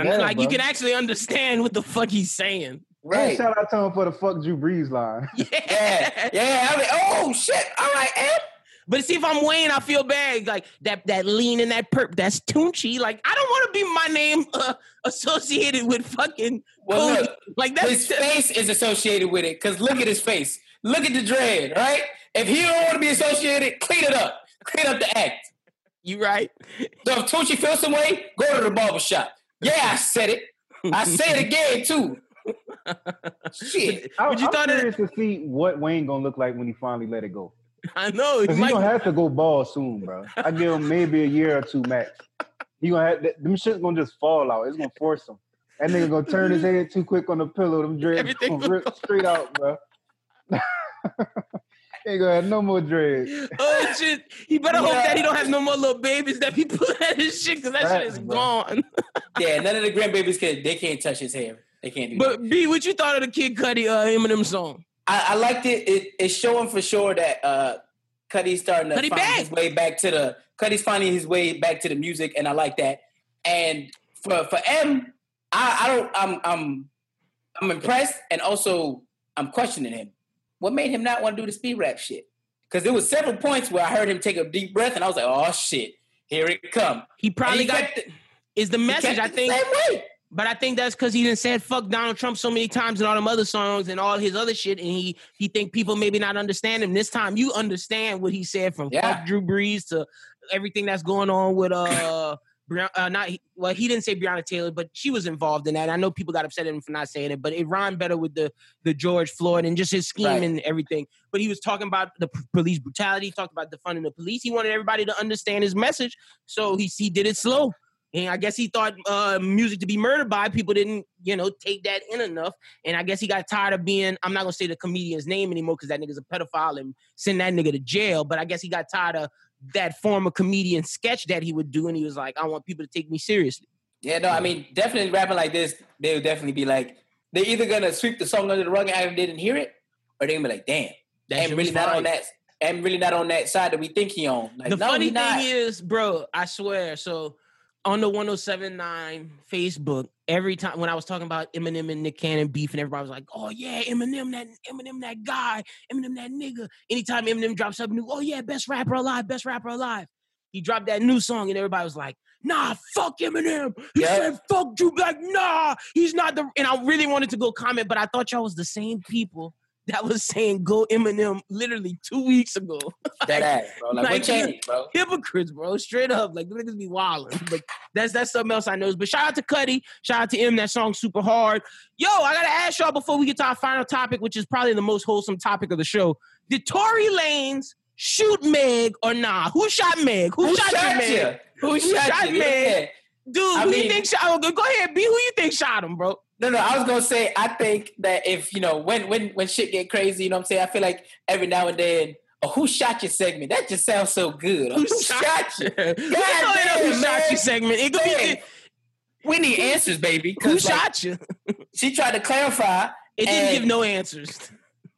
Yeah, like you bro. can actually understand what the fuck he's saying. With. And Right. shout out to him for the fuck Drew Brees line. Yeah. Yeah. I mean, oh shit. All right, Ed. But see, if I'm Wayne, I feel bad. Like that, that lean and that perp, that's Tunechi. Like I don't want to be my name uh, associated with fucking Well, Cody. look, Like that's his face is associated with it. Cause look at his face. Look at the dread, right? If he don't want to be associated, clean it up. Clean up the act. you right. So if Tunechi feels some way, go to the barber shop. Yeah, I said it. I say it again too. Shit. I, But you I'm thought it- curious to see what Wayne gonna look like when he finally let it go. I know. He Cause he might- gonna have to go ball soon, bro. I give him maybe a year or two max. He gonna have them shit's gonna just fall out. It's gonna force him. That nigga gonna turn his head too quick on the pillow. Them dreads Everything gonna rip straight out, bro. Ain't gonna have no more dreads. oh shit! He better hope that he don't have no more little babies that he put at his shit because that shit is bro. gone. Yeah, none of the grandbabies can they can't touch his hair. They can't do that. But B, what you thought of the Kid Cudi uh, Eminem song? I, I liked it. it. It's showing for sure that uh Cudi's starting to Cudi find back. his way back to the Cudi's finding his way back to the music, and I like that. And for for M, I, I don't I'm I'm I'm impressed and also I'm questioning him. What made him not want to do the speed rap shit? Because there was several points where I heard him take a deep breath and I was like, oh shit, here it come. He probably he got kept it- is the he message. kept I it the think same way. But I think that's because he didn't said fuck Donald Trump so many times in all them other songs and all his other shit, and he he think people maybe not understand him. This time you understand what he said from Yeah. fuck Drew Brees to everything that's going on with uh. Uh, not well. He didn't say Breonna Taylor, but she was involved in that. I know people got upset at him for not saying it, but it rhymed better with the the George Floyd and just his scheme Right. and everything. But he was talking about the police brutality. He talked about defunding the police. He wanted everybody to understand his message, so he he did it slow. And I guess he thought uh, music to be murdered by people didn't, you know, take that in enough. And I guess he got tired of being, I'm not gonna say the comedian's name anymore because that nigga's a pedophile and send that nigga to jail. But I guess he got tired of that former comedian sketch that he would do. And he was like, I want people to take me seriously. Yeah, no, I mean, definitely rapping like this, they would definitely be like, they're either gonna sweep the song under the rug and act like they didn't hear it, or they're gonna be like, damn, That I'm really not on that. I'm really not on that side that we think he on. Like, the no, funny thing is, bro, I swear. So on the 1079 Facebook, every time when I was talking about Eminem and Nick Cannon beef, and everybody was like, "Oh yeah, Eminem, that Eminem, that guy, Eminem, that nigga." Anytime Eminem drops something new, "Oh yeah, best rapper alive, best rapper alive." He dropped that new song, and everybody was like, "Nah, fuck Eminem." He said, "Fuck Drew." Like, nah, he's not the. And I really wanted to go comment, but I thought y'all was the same people that was saying go Eminem literally two weeks ago. that ass, bro. Like, like, what changed, bro? hypocrites, bro. Straight up, like the niggas be wilding. But that's that's something else I know. But shout out to Cudi, shout out to M. That song super hard. Yo, I gotta ask y'all before we get to our final topic, which is probably the most wholesome topic of the show. Did Tory Lanez shoot Meg or nah? Who shot Meg? Who, Who shot, shot you, Meg? you? Who, Who shot, shot you? Meg? Yeah. Dude, I who you think shot? oh, Go go ahead, B. Who you think shot him, bro? No, no, I was gonna say I think that if you know when when when shit get crazy, you know what I'm saying. I feel like every now and then, a "Who shot your?" segment that just sounds so good. Who, Who, shot you? we know it ain't a who damn, shot you segment. It could Man, be We need answers, baby. Who like, shot you. She tried to clarify. It didn't give no answers.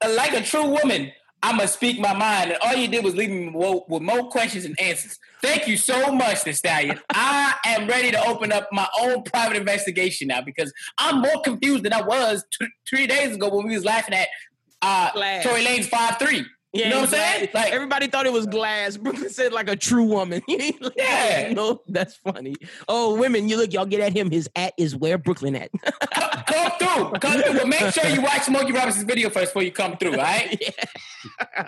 like a true woman, I'm gonna speak my mind, and all you did was leave me with, more questions and answers. Thank you so much, the stallion. I am ready to open up my own private investigation now because I'm more confused than I was t- three days ago when we was laughing at uh, Flash. Tory Lanez five three. Yeah, You know what I'm saying? Like Like- everybody thought it was glass. Brooklyn said like a true woman. Yeah. no, that's funny. Oh, women, you look, y'all get at him. His at is where Brooklyn at. come, come through, come through. But make sure you watch Smokey Robinson's video first before you come through. All right?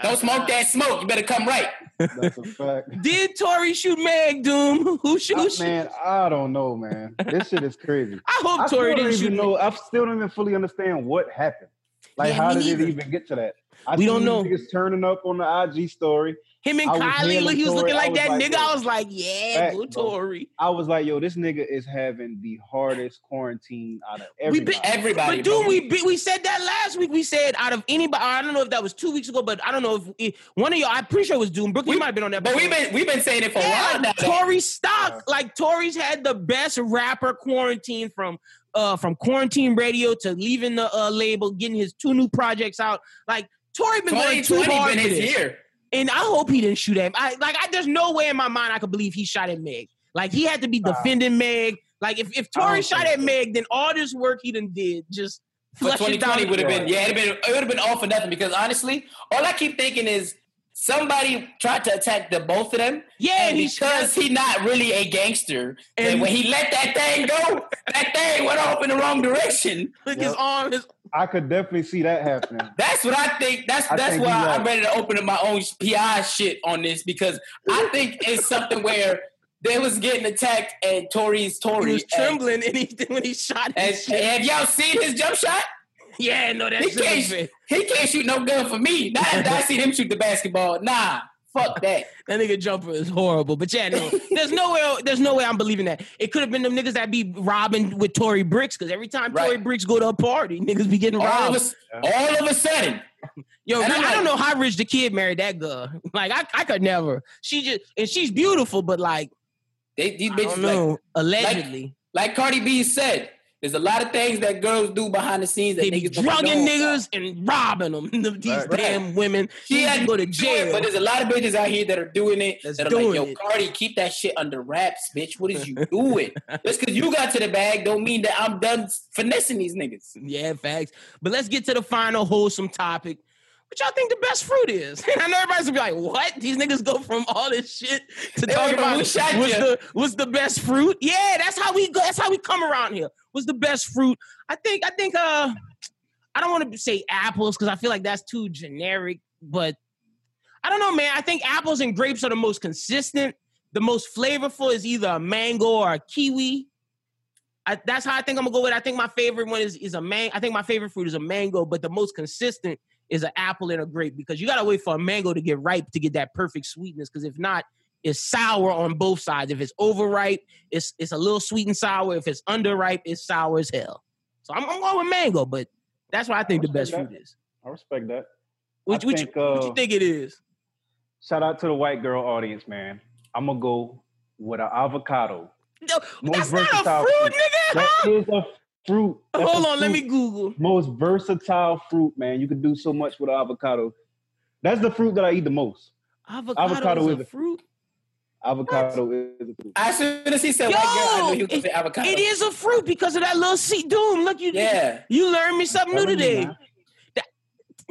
Don't smoke that smoke. You better come right. That's a fact. Did Tory shoot Meg Doom? Who shoot? Ah, Who shoot- man, I don't know, man. This shit is crazy. I hope I still Tory didn't shoot. even know. I still don't even fully understand what happened. Like, Yeah, how did neither. it even get to that? I We don't these know. Niggas turning up on the IG story. Him and Kylie, hailing look, he was Tory. looking like was that like, nigga. yo, I was like, yeah, go. Tory. I was like, yo, this nigga is having the hardest quarantine out of everybody. been- Everybody. But dude, bro. we be- we said that last week. We said out of anybody, I don't know if that was two weeks ago, but I don't know if it, one of y'all. I'm pretty sure it was Doom. Brooklyn We- might have been on that. But we've been we've been saying it for a while now. Tory stock. Like Tory's had the best rapper quarantine from uh from quarantine radio to leaving the uh, label, getting his two new projects out. Like Tory been going too hard been for his this. year. And I hope he didn't shoot at him. I like I there's no way in my mind I could believe he shot at Meg. Like he had to be Nah. defending Meg. Like if, if Tory shot at so. Meg, then all this work he done did just But flush it 2020 would have been yeah, it'd been it would have been all for nothing because honestly, all I keep thinking is somebody tried to attack the both of them. Yeah, and he because he not really a gangster, and, And- when he let that thing go, that thing went off in the wrong direction. Look his arm, his I could definitely see that happening. That's what I think. That's I that's think why you're right. I'm ready to open up my own PI shit on this because I think it's something where they was getting attacked and Tory's Tory. he was trembling and he when he shot And, shit. have y'all seen his jump shot? Yeah, no, He that's can't, he can't shoot no gun for me. Not after I see him shoot the basketball. Nah, fuck that. That nigga jumper is horrible. But yeah, no, there's no way. There's no way I'm believing that. It could have been them niggas that be robbing with Tory Bricks because every time Right. Tory Bricks go to a party, niggas be getting All of, robbed. us, all of a sudden, Yo, I, I'm don't know how Rich the Kid married that girl. Like I, I could never. She just and she's beautiful, but like they, these I bitches don't like, know. Allegedly, like Cardi B said, there's a lot of things that girls do behind the scenes that they be drugging niggas and robbing them. These Right. damn women. She had to go to do it, jail. but there's a lot of bitches out here that are doing it. That's that are like, yo, it. Cardi, keep that shit under wraps, bitch. What is you doing? Just because you got to the bag don't mean that I'm done finessing these niggas. Yeah, facts. But let's get to the final wholesome topic. What y'all think the best fruit is? I know everybody's gonna be like, "What? These niggas go from all this shit to They talk about what's the what's the best fruit?" Yeah, that's how we go. That's how we come around here. What's the best fruit? I think. I think. Uh, I don't want to say apples because I feel like that's too generic. But I don't know, man. I think apples and grapes are the most consistent. The most flavorful is either a mango or a kiwi. I, that's how I think I'm gonna go with. it. I think my favorite one is is a man. I think my favorite fruit is a mango, but the most consistent is an apple and a grape because you gotta wait for a mango to get ripe to get that perfect sweetness. Because if not, it's sour on both sides. If it's overripe, it's it's a little sweet and sour. If it's underripe, it's sour as hell. So I'm, I'm going with mango, but that's what I think the best respect fruit that. is. I respect that. What, I what, think, you, what you uh, think it is? Shout out to the white girl audience, man. I'm gonna go with an avocado. No, most that's not a versatile fruit, fruit. nigga. That huh? is a fruit. That's Hold a on, let me. Google. Most versatile fruit, man. You can do so much with an avocado. That's the fruit that I eat the most. Avocado, Avocado is is a- fruit. Avocado is a fruit. As soon as he said Yo, white girl, I knew he was it- say avocado. It is a fruit because of that little seed. Doom, look you. Yeah. You learned me something new today. man.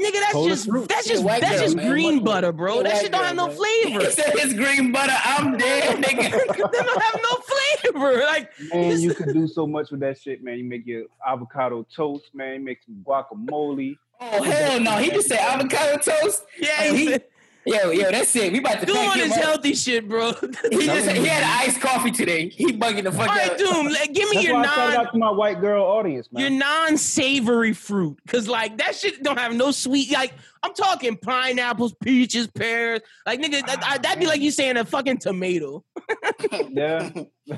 Nigga, that's Total just fruit. that's just white that's girl, just man. green White- butter, bro. yeah, that shit don't girl, have no man. flavor. He said his green butter. I'm dead, nigga. they don't have no flavor. Like Man, you can do so much with that shit, man. You make your avocado toast, man. You make some guacamole. Oh hell no! He just said avocado toast. yeah, he, he- Yo, yo, that's it. We about to Doom pack on him his up. healthy shit, bro. He just he had an iced coffee today. He bugging the All fuck right, out. Doom, like, give me That's your why I non out to my white girl audience, your man. non-savory fruit. Cause like that shit don't have no sweet. Like I'm talking pineapples, peaches, pears. Like nigga, that, I- that'd be like you saying a fucking tomato. yeah.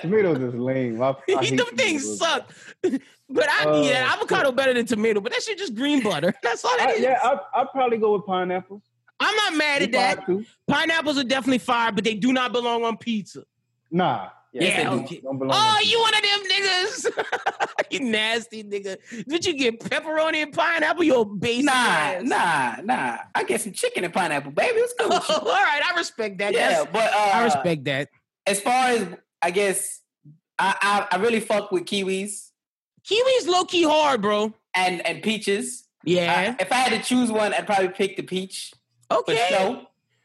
Tomatoes is lame. I, I hate Them things suck. But I Uh, yeah, avocado better than tomato, but that shit just green butter. That's all that I, is. yeah, I, I'd probably go with pineapples. I'm not mad at that. Too. Pineapples are definitely fire, but they do not belong on pizza. Nah. Yes, they Yeah, do. okay. Don't belong Oh, you one of them niggas? you nasty nigga. Did you get pepperoni and pineapple? Your basic Nah, ass. nah, nah. I get some chicken and pineapple, baby. It's cool. Oh, all right, I respect that. yeah, That's- but uh, I respect that. As far as I guess, I, I I really fuck with kiwis Kiwi's low key hard, bro. and and peaches. Yeah. I- if I had to choose one, I'd probably pick the peach for okay. sure.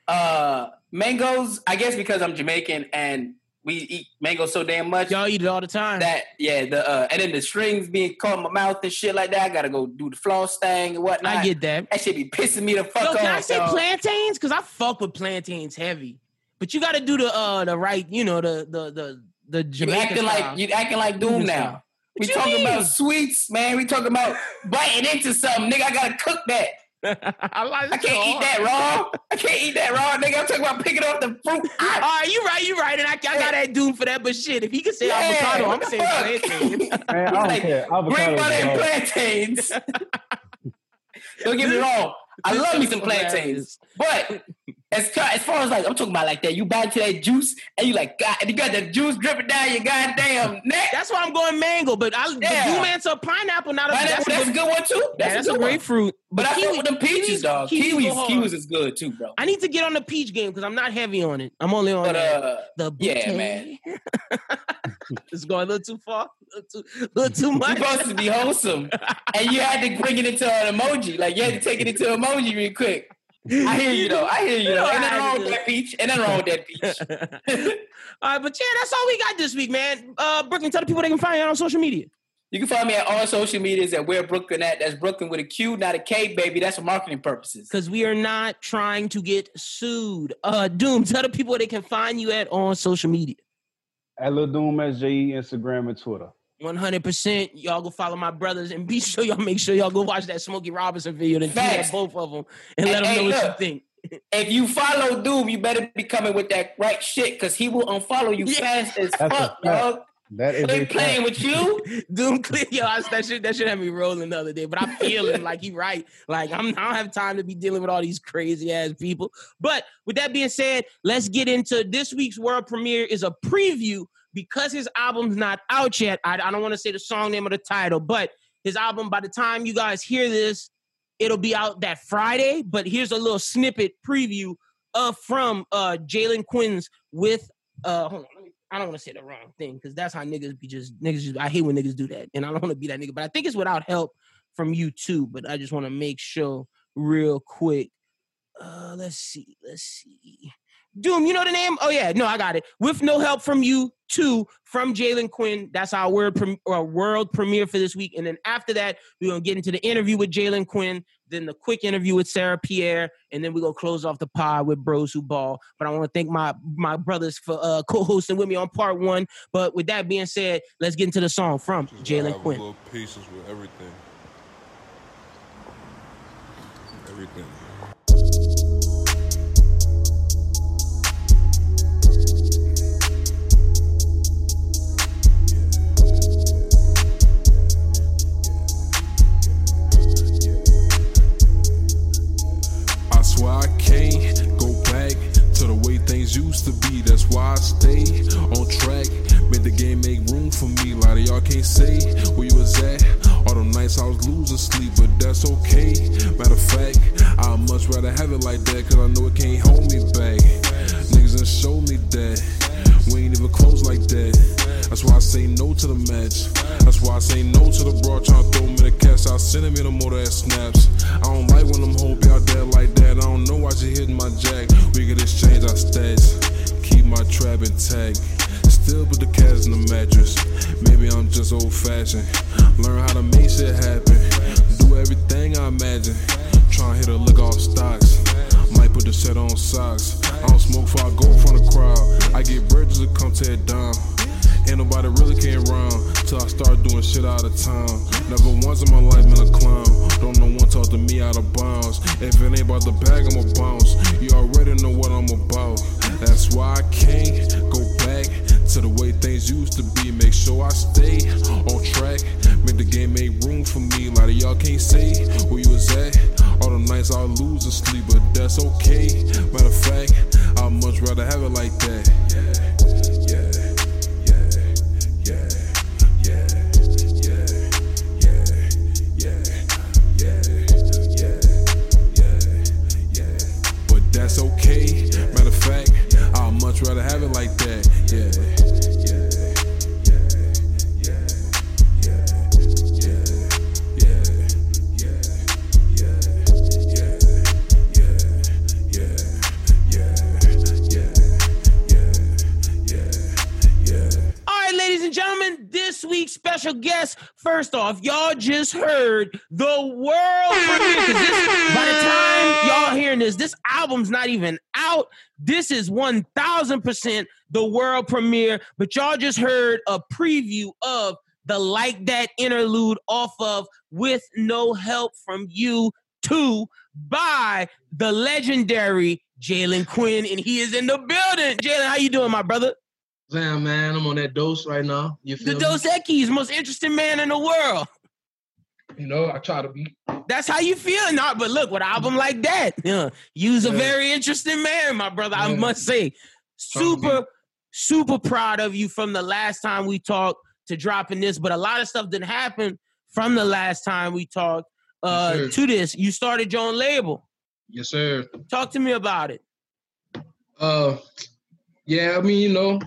Uh, mangoes, I guess because I'm Jamaican and we eat mangoes so damn much Y'all eat it all the time. that yeah, the uh, and then the strings being caught in my mouth and shit like that. I gotta go do the floss thing and whatnot. I get that. that should be pissing me the fuck Yo, off. can I say dog. plantains? Because I fuck with plantains heavy. But you got to do the uh the right, you know, the the the the You acting style. like you acting like Doom Cuban now. style. We What talking mean? about sweets, man. We talking about biting into something, nigga. I gotta cook that. I, like I can't eat that raw. I can't eat that raw, nigga. I'm talking about picking off the fruit. All right, you right, you right, and I, I got that doom for that. But shit, if he could say Yeah, avocado, I'm saying fuck? plantain. Man, I don't like, care. Green Avocado. butter and plantains. Don't get me wrong. I love me some plantains. But as far, as far as like I'm talking about like that, you bite into that juice and you like God, and you got the juice dripping down your goddamn neck. That's why I'm going mango. But I Yeah. the doom answer pineapple. Not a Pineapple, that's, that's, a a good, one too. yeah, That's, that's a a grapefruit. But I kiwi- fuck with them peaches, kiwis- dog. kiwis Kiwis, kiwis is good too, bro. I need to get on the peach game because I'm not heavy on it. I'm only on But uh, the yeah, man. it's going a little too far, a little too, little too much. supposed to be wholesome, and you had to bring it into an emoji. Like you had to take it into emoji real quick. I hear you though. I hear you You though. Ain't nothing I wrong do. with that peach. Ain't nothing wrong with that peach. all right, but yeah, that's all we got this week, man. Uh, Brooklyn, tell the people they can find you on social media. You can find me at all social medias at where Brooklyn at. That's Brooklyn with a Q, not a K, baby. That's for marketing purposes. Because we are not trying to get sued. Uh, Doom, tell the people they can find you at on social media. At Lil Doom SJE, Instagram and Twitter. 100%. Y'all go follow my brothers and be sure y'all make sure y'all go watch that Smokey Robinson video and tweet at Facts. both of them and let Hey, them know hey, what you think. If you follow Doom, you better be coming with that right shit because he will unfollow you Yeah. fast as That's fuck, fact. dog. That is He a ain't playing with you. Doom clear yo, I, that shit that shit had me rolling the other day, but I'm feeling like he right. Like I'm I don't have time to be dealing with all these crazy ass people. But with that being said, let's get into this week's world premiere is a preview because his album's not out yet. I, I don't want to say the song name or the title, but his album by the time you guys hear this, it'll be out that Friday. But here's a little snippet preview of from uh Jalen Quinn's with uh hold on, I don't want to say the wrong thing because that's how niggas be just niggas. Just, I hate when niggas do that, and I don't want to be that nigga. But I think it's without help from you too. But I just want to make sure real quick. Uh, let's see, let's see. Doom, you know the name? Oh yeah, no, I got it. With no help from you too, from Jalen Quinn. That's our word prem- or world premiere for this week. And then after that, we're gonna get into the interview with Jalen Quinn, then the quick interview with Sarah Pierre, and then we're gonna close off the pod with Bros Who Ball. But I want to thank my my brothers for uh, co-hosting with me on part one. But with that being said, let's get into the song from Jalen Quinn. Little patience with everything. Everything. percent the world premiere, but y'all just heard a preview of the Like That interlude off of With No Help From You 2 by the legendary Jalen Quinn, and he is in the building. Jalen, how you doing, my brother? Damn, man, I'm on that dose right now. You feel the me? Dos Equis, most interesting man in the world. You know, I try to be. That's how you feel, not. But look, with an album like that, yeah, you's yeah. a very interesting man, my brother. Yeah. I must say, super, super proud of you from the last time we talked to dropping this. But a lot of stuff didn't happen from the last time we talked uh, Yes, to this. You started your own label. Yes, sir. Talk to me about it. Uh, yeah, I mean, you know,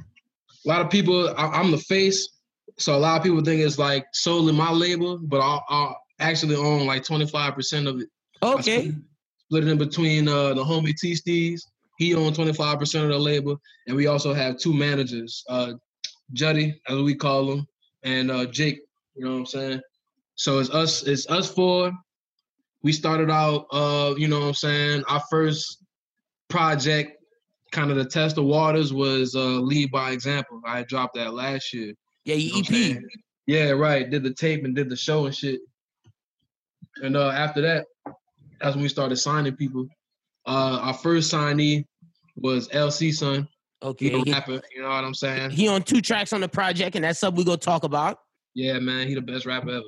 a lot of people. I, I'm the face, so a lot of people think it's like solely my label, but I, I actually own like 25 percent of it. Okay. split, split it in between uh, the homie T Steez. He owns 25 percent of the label, and we also have two managers, uh, Juddy, as we call him, and uh, Jake. You know what I'm saying? So it's us. It's us four. We started out, uh, you know what I'm saying. Our first project, kind of the test of waters, was uh, Lead by Example. I dropped that last year. Yeah, You know EP. Yeah, right. Did the tape and did the show and shit. And uh, after that, that's when we started signing people. Uh, our first signee was LC Son. He Okay. a He, rapper, you know what I'm saying? he on two tracks on the project, and that's something we gonna talk about. Yeah, man, he the best rapper ever.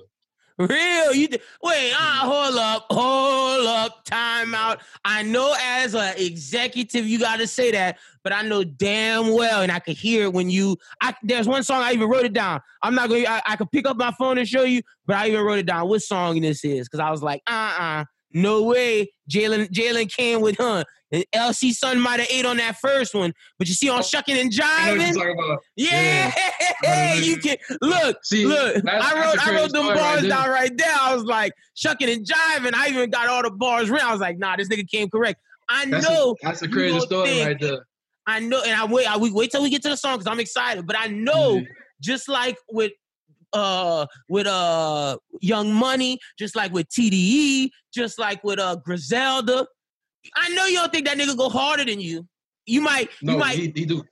Real? You th- wait? Uh, hold up, hold up, time out. I know as an executive you got to say that, but I know damn well, and I could hear it when you. I there's one song I even wrote it down. I'm not going. to I could pick up my phone and show you, but I even wrote it down. What song this is? Because I was like, uh, uh no way. Jalen Jalen came with huh. And LC Son might have ate on that first one, but you see on shucking and I know what you're jiving. Yeah, Yeah. you can look. See, look, I wrote, I wrote them right bars down right there. I was like shucking and jiving. I even got all the bars right. I was like, nah, this nigga came correct. I That's know, a, that's a crazy story think- right there. I know, and I wait. I we wait till we get to the song because I'm excited. But I know, Yeah. just like with uh with uh Young Money, just like with TDE, just like with uh Griselda. I know you don't think that nigga go harder than you. You might, No, you might. he, he do.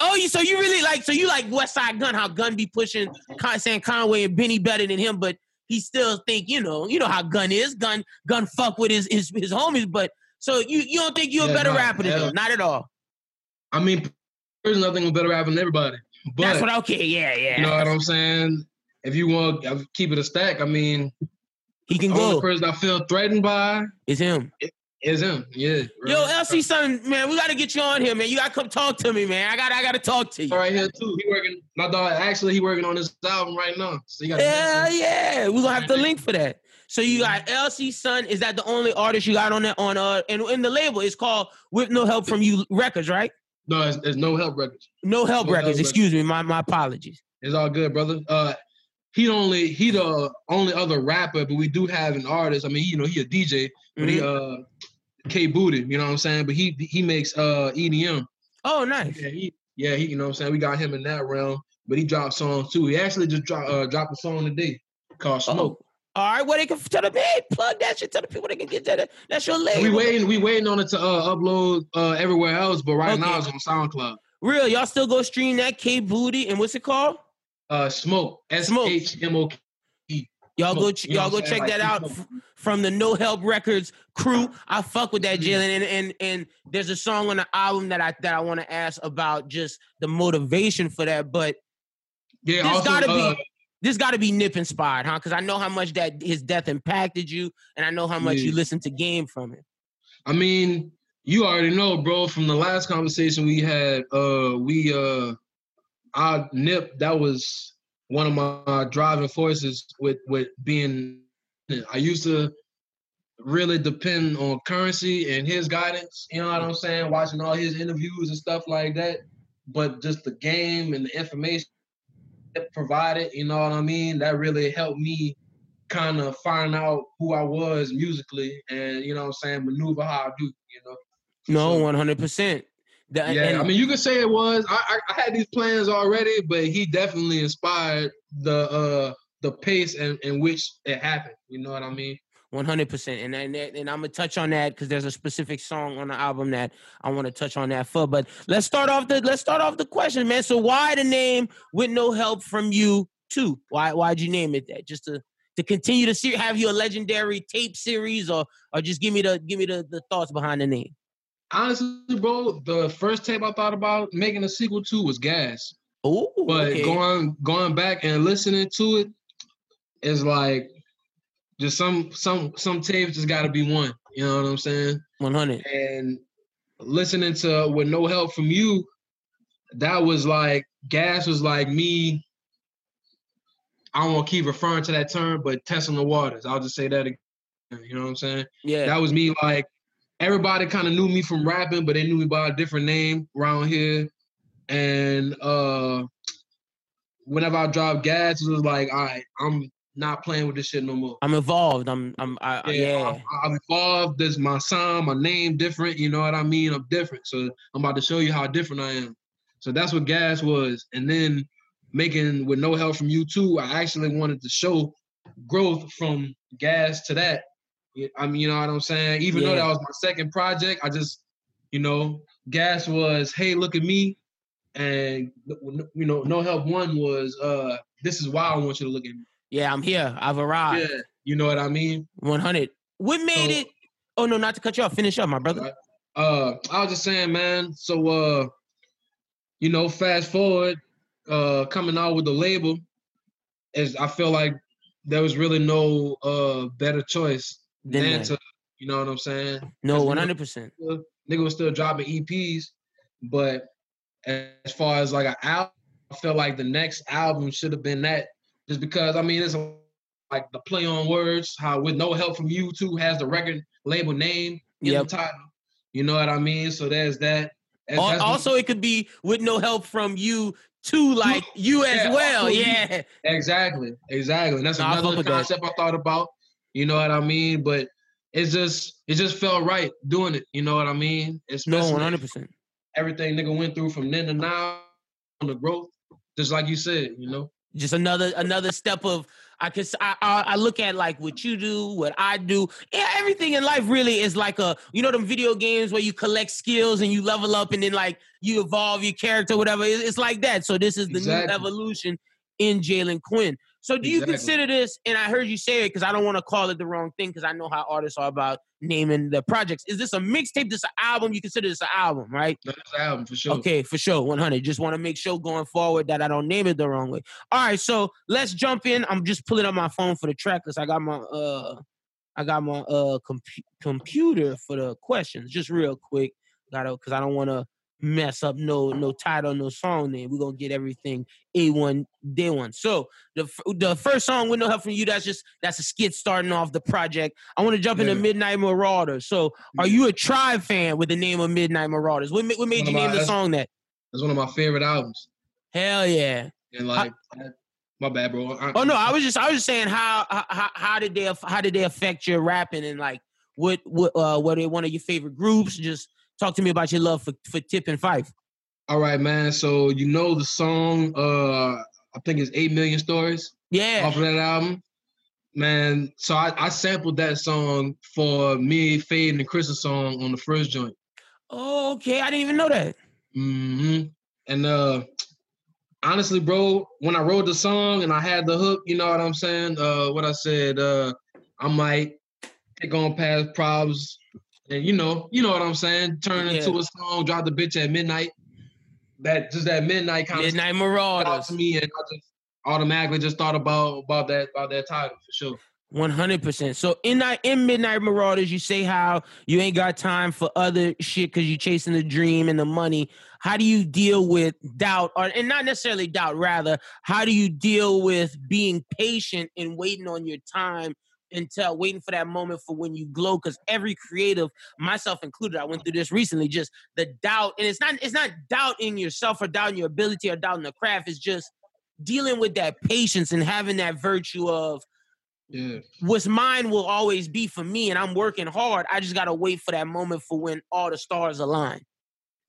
Oh, you so you really like so you like Westside Gunn? How Gunn be pushing, Con- saying Conway and Benny better than him, but he still think you know you know how Gunn is. Gunn Gunn fuck with his his, his homies, but so you you don't think you're a better nah, rapper than him? Not at all. I mean, there's nothing better rapper than everybody. But That's what okay, yeah, yeah. you know what I'm saying? If you want to keep it a stack, I mean, he can the go. person I feel threatened by It's him. Is him. Yeah. Yo, right. LC son, man, we gotta get you on here, man. You gotta come talk to me, man. I got I gotta talk to you. All right here too. He working. My dog actually he working on this album right now. So you got. Yeah, yeah. We're gonna have to link for that. So you got LC Son. Is that the only artist you got on that on uh and in the label? It's called With No Help from You Records, right? No, it's, it's no help records. No Help No Help Records. Excuse me. My my apologies. It's all good, brother. Uh, he the only he the only other rapper, but we do have an artist. I mean, you know, he a DJ, but he Mhm. uh K Booty, you know what I'm saying? But he he makes uh EDM. Oh, nice. Yeah, he yeah, he you know what I'm saying? We got him in that realm, but he dropped songs too. He actually just dropped uh dropped a song today called Smoke. Oh. All right. Well, they can tell them, hey, plug that shit. Tell the people they can get that. That's your label. We waiting, we waiting on it to uh, upload uh, everywhere else, but right now it's on SoundCloud. Real. Y'all still go stream that K Booty and what's it called? Uh, Smoke, S Smoke. H M O K. Y'all go, ch- you know y'all go check Like, that out f- from the No Help Records crew. I fuck with that, Mhm. Jalen, and and and there's a song on the album that I that I want to ask about just the motivation for that. But Yeah, This also, gotta be- uh, this got to be Nip inspired, huh? Because I know how much that his death impacted you, and I know how much Yeah. you listened to Game from it. I mean, you already know, bro, from the last conversation we had, uh, we uh our nip, that was one of my driving forces with with being I used to really depend on currency and his guidance, you know what I'm saying? Watching all his interviews and stuff like that. But just the game and the information it provided, you know what I mean? That really helped me kind of find out who I was musically and you know what I'm saying, maneuver how I do, you know. No, one hundred percent. The- Yeah, and- I mean, you could say it was. I, I I had these plans already, but he definitely inspired the uh the pace and in which it happened. You know what I mean? One hundred percent, and and and I'm gonna touch on that because there's a specific song on the album that I want to touch on that for. But let's start off the let's start off the question, man. So why the name with no help from you too? Why why'd you name it that? Just to to continue to see have your legendary tape series, or or just give me the give me the, the thoughts behind the name. Honestly, bro, the first tape I thought about making a sequel to was Gas. Oh, But okay. going going back and listening to it is like just some some some tapes just got to be one. You know what I'm saying? one hundred. And listening to with no help from you, that was like gas was like me. I don't keep referring to that term, but testing the waters. I'll just say that again. You know what I'm saying? Yeah, That was me like everybody kind of knew me from rapping, but they knew me by a different name around here. And uh whenever I drop gas, it was like, all right, I'm not playing with this shit no more. I'm involved. I'm I'm I, I- yeah. I'm, I'm involved. This my sound, my name different. You know what I mean? I'm different. So I'm about to show you how different I am. So that's what gas was. And then making with no help from you too, I actually wanted to show growth from gas to that. Yeah, I mean, you know what I'm saying? Even though that was my second project, I just, you know, gas was, hey, look at me. And you know, no help one was uh this is why I want you to look at me. Yeah, I'm here. I've arrived. Yeah, you know what I mean? 100. What made So- it? Oh no, not to cut you off. Finish up, my brother. Uh, I was just saying, man. So, uh, you know, fast forward, uh, coming out with the label, is I feel like there was really no uh better choice Then that. to, you know what I'm saying? No, know, 100. percent Nigga was still dropping EPs, but as far as like an album, I felt like the next album should have been that. Just because I mean, it's like the play on words, how with no help from you two has the record label name in Yep. the title. You know what I mean? So there's that. That's- Also, it could be with no help from you too, like you as well. Yeah, exactly, exactly. And that's fuck another with that. concept I thought about. You know what I mean? But it's just it just felt right doing it. You know what I mean? no, Especially 100. percent everything nigga went through from then to now on the growth, just like you said. You know. Just another another step of I can I, I look at like what you do, what I do. Yeah, everything in life really is like a you know them video games where you collect skills and you level up and then like you evolve your character, whatever. It's, it's like that. So this is the Exactly. new evolution in Jalen Quinn. So do you consider this? And I heard you say it because I don't want to call it the wrong thing because I know how artists are about naming the projects. Is this a mixtape? This an album? You consider this an album, right? That's the album for sure. Okay, for sure, 100. Just want to make sure going forward that I don't name it the wrong way. All right, so let's jump in. I'm just pulling up my phone for the track list. I got my uh, I got my uh compu- computer for the questions. Just real quick, gotta because I don't want to mess up no no title, no song name. We're gonna get everything A1 day one. So the the first song with no help from you, that's just that's a skit starting off the project. I want to jump into Midnight Marauders. So are you a tribe fan with the name of Midnight Marauders? What, what made you of name the song that? That's one of my favorite albums. Hell yeah! And like, my bad, bro. I- Oh no, I was just I was just saying how how how did they how did they affect your rapping and like what what uh were they one of your favorite groups? Just talk to me about your love for for Tip and Phife. All right, man. So you know the song? Uh, I think it's Eight Million Stories. Yeah, off of that album. Man, so I, I sampled that song for me, Fade, and Chris's song on the first joint. oh, okay, I didn't even know that. Mm-hmm. And uh honestly, bro, when I wrote the song and I had the hook, you know what I'm saying? Uh what I said, uh I might take on past problems and you know, you know what I'm saying, turn Yeah. into a song, drop the bitch at midnight. That just that midnight kind Midnight of out Marauders. to me and I just automatically just thought about about that about that title for sure. One hundred percent. So in that in Midnight Marauders, you say how you ain't got time for other shit because you're chasing the dream and the money. How do you deal with doubt, or and not necessarily doubt, rather, how do you deal with being patient and waiting on your time until waiting for that moment for when you glow? Because every creative, myself included, I went through this recently. Just the doubt, and it's not it's not doubt in yourself or doubt in your ability or doubt in the craft. It's just dealing with that patience and having that virtue of Yeah. what's mine will always be for me and I'm working hard. I just gotta wait for that moment for when all the stars align.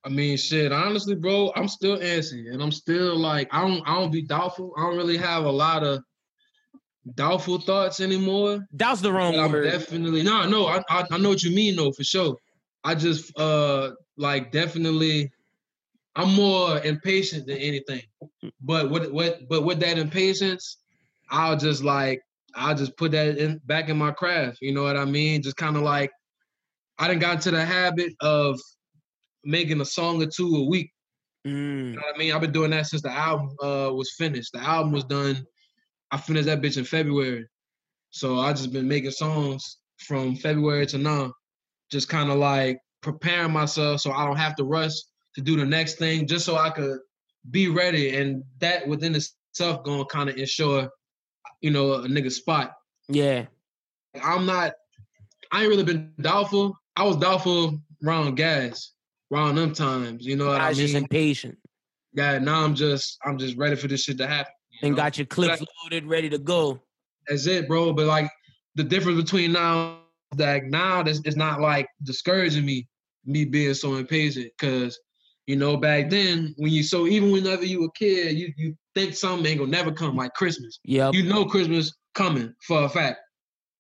I mean, shit. Honestly, bro, I'm still antsy, and I'm still like, I don't, I don't be doubtful. I don't really have a lot of doubtful thoughts anymore. That's the wrong I'm word. definitely no, no. I, I I know what you mean though for sure. I just uh like definitely. I'm more impatient than anything. But what what but with that impatience, I'll just like I'll just put that in back in my craft. You know what I mean? Just kind of like I didn't got into the habit of making a song or two a week. Mm. You know what I mean? I've been doing that since the album uh was finished. The album was done. I finished that bitch in February. So I just been making songs from February to now. Just kind of like preparing myself so I don't have to rush to do the next thing, just so I could be ready. And that within itself gonna kind of ensure, you know, a nigga spot. Yeah. I'm not. I ain't really been doubtful. I was doubtful around gas, around them times. You know what I I, was just mean? impatient Yeah. Now I'm just. I'm just ready for this shit to happen. And know? got your clips But loaded, ready to go. That's it, bro. But like the difference between now, like now, this it's not like discouraging me, me being so impatient. Cause you know, back then when you so even whenever you were a kid, you you think something ain't gonna never come like Christmas. Yeah, You know Christmas coming for a fact.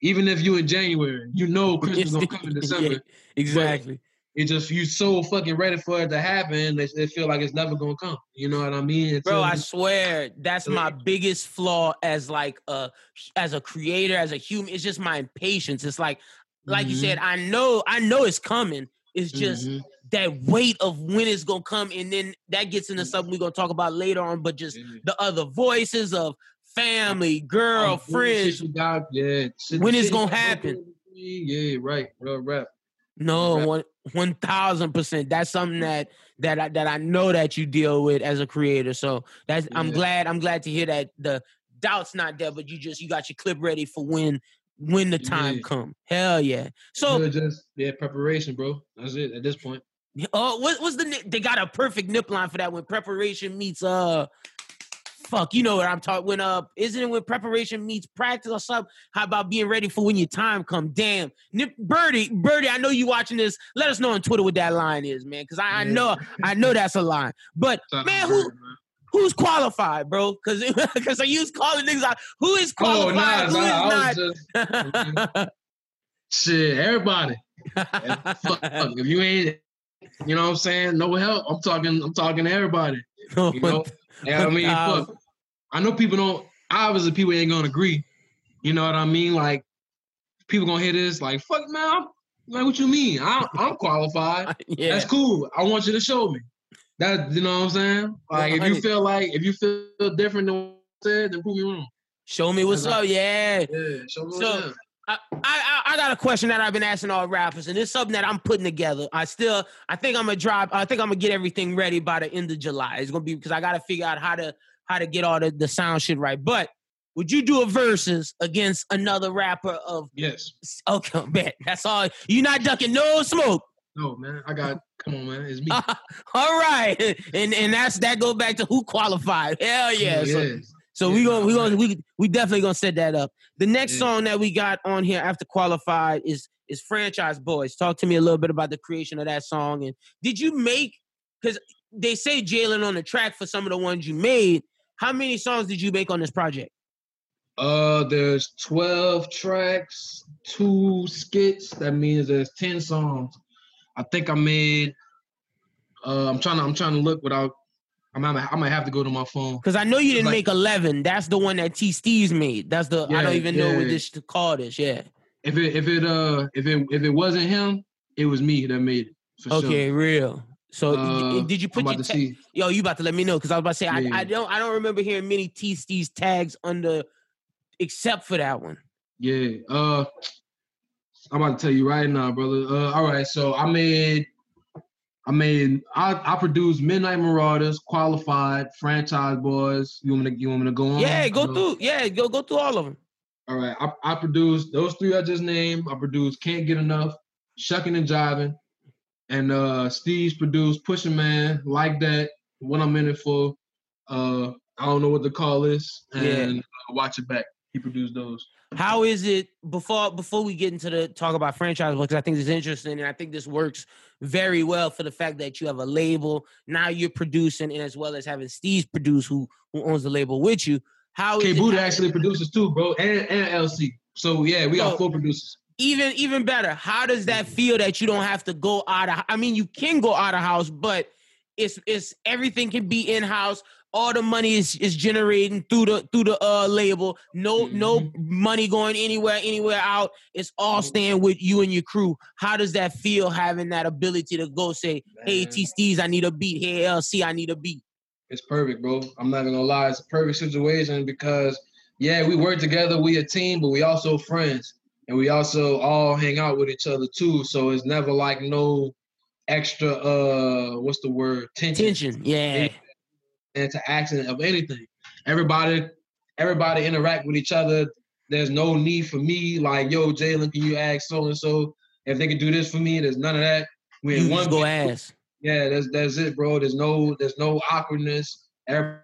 Even if you in January, you know Christmas gonna come in December. Yeah, exactly. It just you so fucking ready for it to happen. It, it feel like it's never gonna come. You know what I mean? Bro, I swear that's my biggest flaw as like a as a creator, as a human. It's just my impatience. It's like, like you Mhm. said, I know, I know it's coming. It's just Mhm. that weight of when it's gonna come, and then that gets into something we're gonna talk about later on. But just Yeah. the other voices of family, girl, the friends. got, yeah. shit- When it's shit gonna happen? Yeah, right. Real rap. No, one one thousand percent. That's something that that I, that I know that you deal with as a creator. So that's I'm glad I'm glad to hear that the doubt's not there, but you just you got your clip ready for when when the time Yeah. come. Hell yeah. So So just yeah, preparation, bro. That's it at this point. uh, what was the they got a perfect nip line for that when preparation meets uh. Fuck, you know what I'm talking. When uh, isn't it when preparation meets practice or something? How about being ready for when your time come? Damn, Nip, Birdie, Birdie, I know you watching this. Let us know on Twitter what that line is, man, because I, I know, I know that's a line. But man, who man. who's qualified, bro? Because because I use calling niggas out. Who is Oh, qualified? nah, who nah, is not? just shit. Everybody. Fuck, if you ain't, you know what I'm saying? No help. I'm talking. I'm talking to everybody. You know. Yeah, I mean, fuck. I know people don't. Obviously, people ain't gonna agree. You know what I mean? Like, people gonna hear this. Like, fuck, man. I'm, like, what you mean? I'm, I'm qualified. yeah, That's cool. I want you to show me. That you know what I'm saying? Like if you feel like if you feel different than what I said, then prove me wrong. show me what's up. Yeah. Yeah, show me So- what's up. I, I I got a question that I've been asking all rappers, and it's something that I'm putting together. I still I think I'm gonna drop. I think I'm gonna get everything ready by the end of July. It's gonna be because I got to figure out how to how to get all the, the sound shit right. But would you do a versus against another rapper of Yes. okay, bet that's all. You're not ducking no smoke. No, man. I got come on, man. It's me. all right, and and that's that go back to who qualified. Hell yeah. So, yeah. so Yeah, we gonna we gonna we we definitely gonna set that up. The next Yeah. song that we got on here after qualified is is Franchise Boys. Talk to me a little bit about the creation of that song and did you make because they say Jalen on the track for some of the ones you made. How many songs did you make on this project? Uh there's 12 tracks, two skits. That means there's 10 songs. I think I made uh I'm trying to I'm trying to look without I might I might have to go to my phone. Because I know you didn't Like- make eleven. That's the one that T Steez made. That's the I don't Yeah, even know what this to call this. Yeah. If it if it uh if it if it wasn't him, it was me that made it. For Okay, sure. real. So Uh, did you put your ta-. Yo, you about to let me know because I was about to say I, Yeah. I don't I don't remember hearing many T Steez tags under except for that one. Yeah. Uh I'm about to tell you right now, brother. Uh all right, so I made I made I, I produced Midnight Marauders, qualified, franchise boys. You want me to you want me to go on? Yeah, go Uh, through. Yeah, go go through all of them. All right. I, I produced those three I just named. I produced Can't Get Enough, Shucking and Jiving, and uh Steez produced Pushing Man, Like That, What I'm in it for. Uh I don't know what the call this, Yeah. and uh, watch it back. he produced those. How is it before before we get into the talk about franchise because I think it's interesting and I think this works very well for the fact that you have a label now you're producing and as well as having Steve produce who who owns the label with you. How K is it- Buddha actually produces too, bro, and and LC. So yeah, we got four producers. Even even better how does that feel that you don't have to go out of i mean you can go out of house but it's it's everything can be in house all the money is is generating through the through the uh label. No no money going anywhere anywhere out. It's all staying with you and your crew. How does that feel having that ability to go say hey Man. t steez i need a beat. Hey lc i need a beat. It's perfect, bro. I'm not gonna lie. It's a perfect situation because yeah, we work together, we a team, but we also friends. And we also all hang out with each other too. So it's never like no extra uh what's the word? Tension. tension yeah interaction of anything. Everybody, everybody interact with each other. There's no need for me, like, yo, Jalen, can you ask so and so if they can do this for me? There's none of that. We you one go ass Yeah, that's that's it, bro. There's no there's no awkwardness. Every-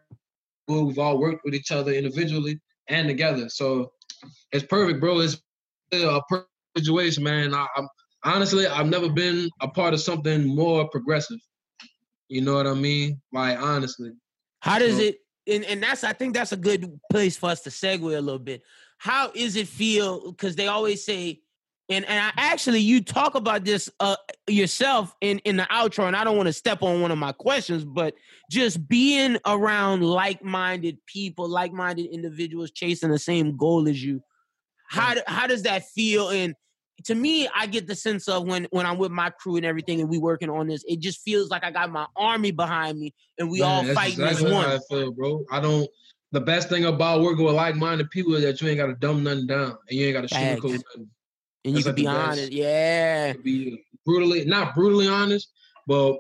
We've all worked with each other individually and together, so it's perfect, bro. It's a situation, man. I, I'm honestly, I've never been a part of something more progressive. You know what I mean? Like honestly, How does So- it and, and that's I think that's a good place for us to segue a little bit. How is it feel? Because they always say, and and I actually you talk about this uh yourself in in the outro, and I don't want to step on one of my questions, but just being around like-minded people, like-minded individuals chasing the same goal as you. How how does that feel? And to me, I get the sense of when when I'm with my crew and everything, and we working on this, it just feels like I got my army behind me, and we all Man, that's fighting exactly as how one. I feel, bro. I don't. The best thing about working with like-minded people is that you ain't got to dumb nothing down, and you ain't got to sugarcoat nothing. and you That's can like be honest. Yeah. Be uh, brutally, not brutally honest, but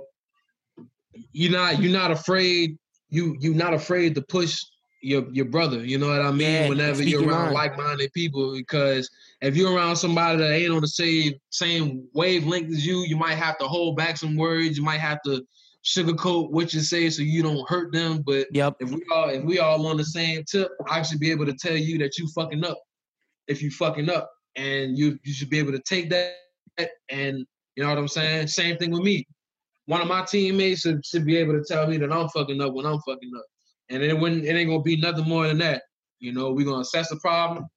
you're not you're not afraid. You you're not afraid to push your your brother. You know what I mean? Yeah, Whenever you're around mind. like-minded people, because if you're around somebody that ain't on the same same wavelength as you, you might have to hold back some words. You might have to sugarcoat what you say so you don't hurt them. But Yep. if we all if we all on the same tip, I should be able to tell you that you fucking up. If you fucking up, and you you should be able to take that and you know what I'm saying. Same thing with me. One of my teammates should, should be able to tell me that I'm fucking up when I'm fucking up, and it wouldn't it ain't gonna be nothing more than that. You know, we're gonna assess the problem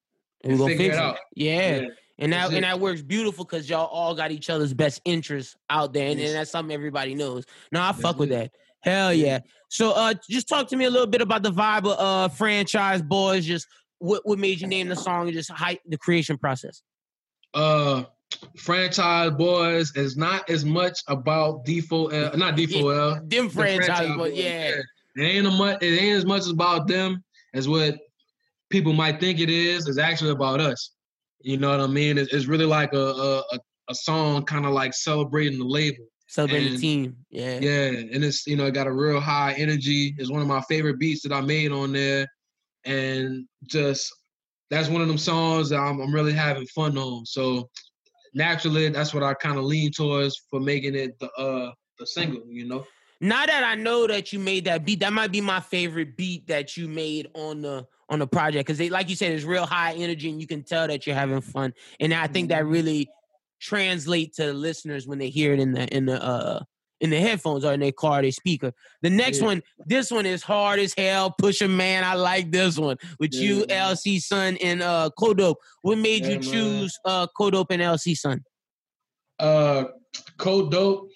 And we gonna figure it out. Yeah. And that and that works beautiful because y'all all got each other's best interests out there, and, and that's something everybody knows. No, I That's fuck with that. Hell Yeah. yeah. So, uh, just talk to me a little bit about the vibe of uh franchise boys. Just what what made you name the song and just hype the creation process. uh franchise boys is not as much about D4L, not D4L. Them the franchise, boys, boys, yeah. It ain't a much. It ain't as much about them as what people might think it is. It's actually about us. You know what I mean? It's, it's really like a a, a, song, kind of like celebrating the label. Celebrating the team. Yeah. Yeah, and it's you know it got a real high energy. It's one of my favorite beats that I made on there, and just that's one of them songs that I'm, I'm really having fun on. So naturally, that's what I kind of lean towards for making it the uh the single. You know. Now that I know that you made that beat, that might be my favorite beat that you made on the on the project because they, like you said, it's real high energy and you can tell that you're having fun. And I think that really translate to the listeners when they hear it in the in the uh in the headphones or in their car, their speaker. The next Yeah. one, this one is hard as hell. Pusher man, I like this one with you, man. LC Sun, and uh Kodope. What made you Yeah, man. choose uh Kodope and LC Sun? Uh, Kodope,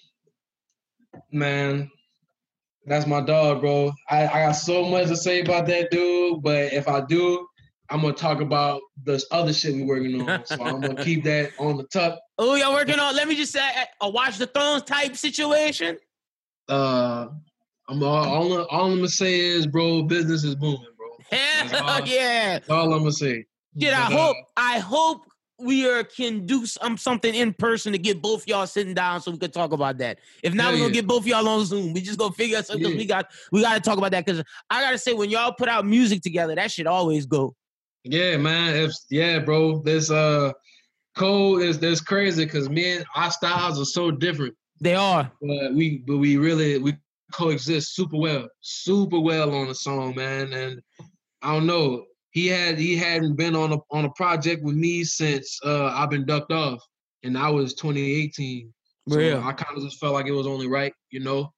man, that's my dog, bro. I, I got so much to say about that dude, but if I do, I'm gonna talk about this other shit we working on. So I'm gonna keep that on the tuck. Oh, y'all working on? Let me just say a Watch the Thrones type situation. Uh, I'm all, all, all I'm gonna say is, bro, business is booming, bro. Hell all. yeah. That's all I'm gonna say. Shit, I But, uh, hope I hope we are can do some something in person to get both y'all sitting down so we could talk about that. If not, Hell we're gonna yeah. get both y'all on Zoom. We just gonna figure out something Yeah. we got we gotta talk about that because I gotta say when y'all put out music together, that should always go. Yeah, man. If yeah, bro, this uh code is this crazy because me and our styles are so different. They are. but we but we really we coexist super well, super well on the song, man. And I don't know, he had he hadn't been on a on a project with me since uh I've been ducked off, and that was 2018. So Real. I kind of just felt like it was only right, you know.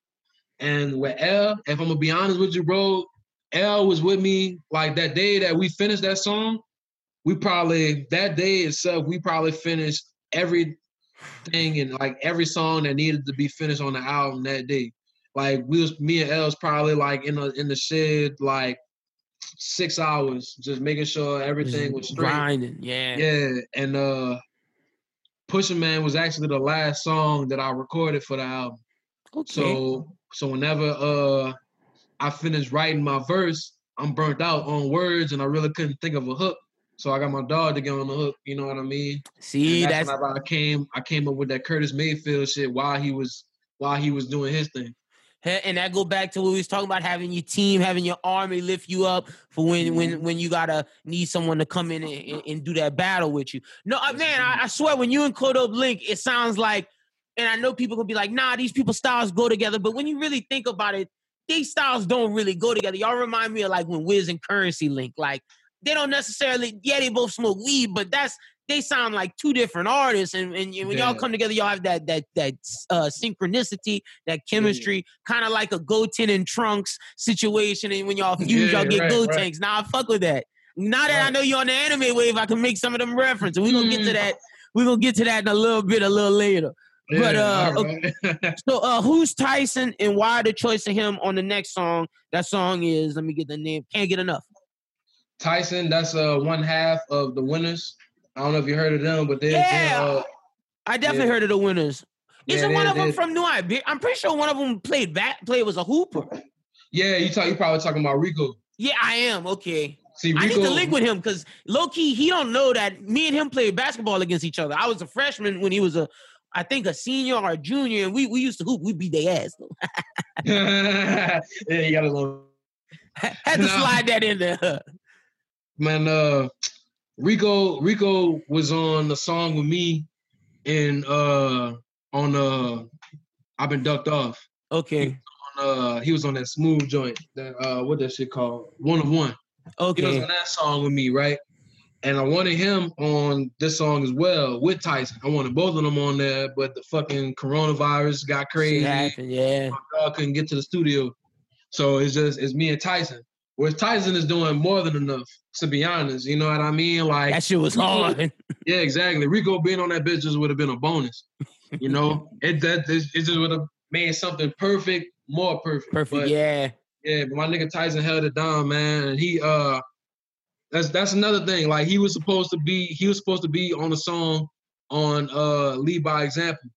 And with L, if I'm gonna be honest with you, bro, L was with me like that day that we finished that song. We probably that day itself, we probably finished everything and like every song that needed to be finished on the album that day. Like we was me and L's probably like in the in the shed like six hours, just making sure everything was straight. grinding. Yeah. Yeah, and uh Pushing Man was actually the last song that I recorded for the album. Okay. So so whenever uh I finished writing my verse, I'm burnt out on words and I really couldn't think of a hook. So I got my dog to get on the hook, you know what I mean? See, And that's whenever I came I came up with that Curtis Mayfield shit while he was while he was doing his thing. And that go back to what we was talking about having your team having your army lift you up for when Mm-hmm. when when you gotta need someone to come in and, and, and do that battle with you. No uh, man I, I swear when you and Kodo link it sounds like and i know people could be like nah these people styles go together. But when you really think about it these styles don't really go together. Y'all remind me of like when wiz and Curren$y link like they don't necessarily yeah they both smoke weed but that's they sound like two different artists and, and when y'all come together y'all have that that that uh synchronicity that chemistry kind of like a goten and trunks situation and when y'all fuse Yeah, y'all get right, go right. now i fuck with that. Now that i know you're on the anime wave i can make some of them references. We're gonna get to Mm. that we're gonna get to that in a little bit a little later. But, uh, alright. so uh who's tyson and why the choice of him on the next song? That song is let me get the name can't get enough. Tyson, that's uh one half of the winners. I don't know if you heard of them, but they Yeah. uh, I definitely Yeah. heard of the winners. Isn't Yeah, one of them from New Iberia? I'm pretty sure one of them played back. Play was a hooper. yeah, you talk you probably talking about Rico. Yeah, I am. Okay, See, I need to link with him because low key he don't know that me and him played basketball against each other. I was a freshman when he was a, I think a senior or a junior, and we we used to hoop. We beat their ass. Though. yeah, you got a little Had to No. slide that in there. man. Uh, Rico Rico was on the song with me, and uh on uh I've been ducked off. Okay, On, uh, he was on that smooth joint. That uh, what that shit called? One of one. Okay. He was on that song with me, right? And I wanted him on this song as well with Tyson. I wanted both of them on there, but the fucking coronavirus got crazy. happened. Yeah, My dog couldn't get to the studio. So it's just it's me and Tyson. Whereas Tyson is doing more than enough, to be honest. You know what I mean? Like that shit was hard. yeah, exactly. Rico being on that bitch just would have been a bonus. You know? it that it just would have made something perfect, more perfect. Perfect. But- yeah. yeah, but my nigga Tyson held it down, man. And he uh that's that's another thing. Like he was supposed to be he was supposed to be on a song on uh Lead by Example.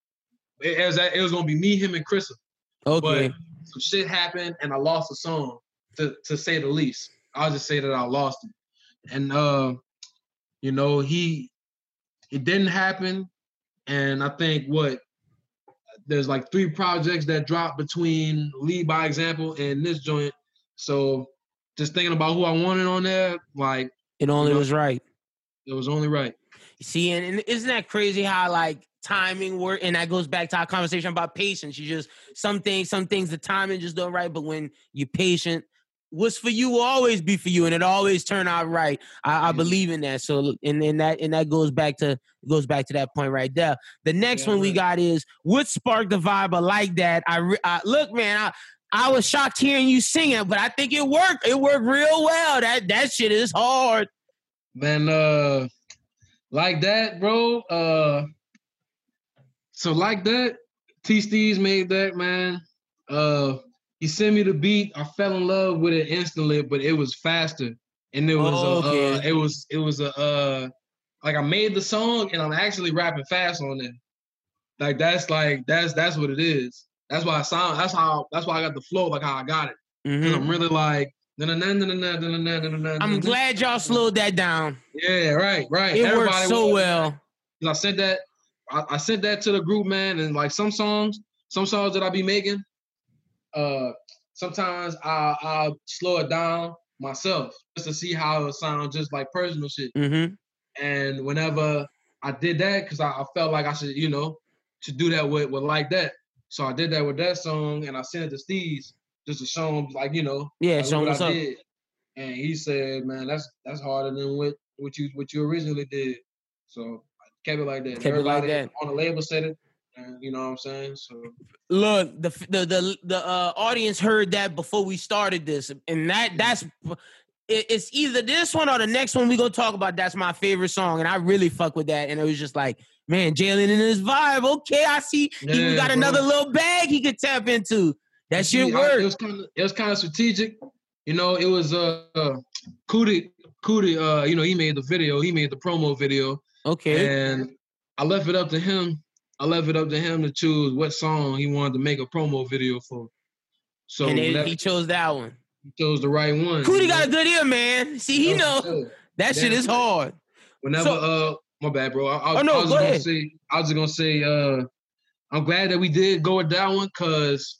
It, as that, it was gonna be me, him, and Krista. Okay. But some shit happened and I lost the song, to to say the least. I'll just say that I lost it. And uh, you know, he it didn't happen. And I think what there's like three projects that dropped between Lead by Example and this joint. So just thinking about who I wanted on there, like it only you know- was right. it was only right. See, and, and isn't that crazy how like timing work? And that goes back to our conversation about patience. You just some things, some things, the timing just don't right. But when you're patient, what's for you will always be for you, and it always turn out right. I, I Mhm. believe in that. So, and then that and that goes back to goes back to that point right there. The next Yeah, one we right. got is what sparked the vibe. I like that. I, re- I look, man. I, I was shocked hearing you sing it, but I think it worked. It worked real well. That that shit is hard. Man, uh like that, bro. Uh so like that, T Steez made that, man. Uh he sent me the beat. I fell in love with it instantly, but it was faster. And it was Oh, a, uh, it was it was a uh like I made the song and I'm actually rapping fast on it. Like that's like that's that's what it is. That's why I sound that's how that's why I got the flow like how I got it. Mhm. Cause I'm really like I'm glad y'all slowed that down. Yeah, right, right. It worked so was, well. I sent that, I, I sent that to the group, man, and like some songs, some songs that I be making, uh, sometimes I I'll slow it down myself just to see how it sounds, just like personal shit. Mm-hmm. And whenever I did that, because I, I felt like I should, you know, to do that with with like that. So I did that with that song, and I sent it to Steez just to show him, like, you know, Yeah, like, show what what's I up. did. and he said, "Man, that's that's harder than what what you what you originally did." So I kept it like that. Kept it like that. on the label said it, you know what I'm saying. So Look, the the the the uh, audience heard that before we started this, and that that's it's either this one or the next one we gonna talk about. That's my favorite song, and I really fuck with that. And it was just like, man, Jalen in his vibe. Okay, I see he Yeah, got bro. another little bag he could tap into. That shit I- It was kind of it was kind of strategic. You know, it was uh, uh Cootie Cootie. Uh, you know, he made the video. He made the promo video. Okay, And I left it up to him. I left it up to him to choose what song he wanted to make a promo video for. So and he chose that one. he chose the right one. Cootie got a good ear, man. See, he Yeah, know that shit is hard. Whenever uh my bad, bro. I, I, Oh, no, I was gonna ahead. say I was just gonna say uh I'm glad that we did go with that one because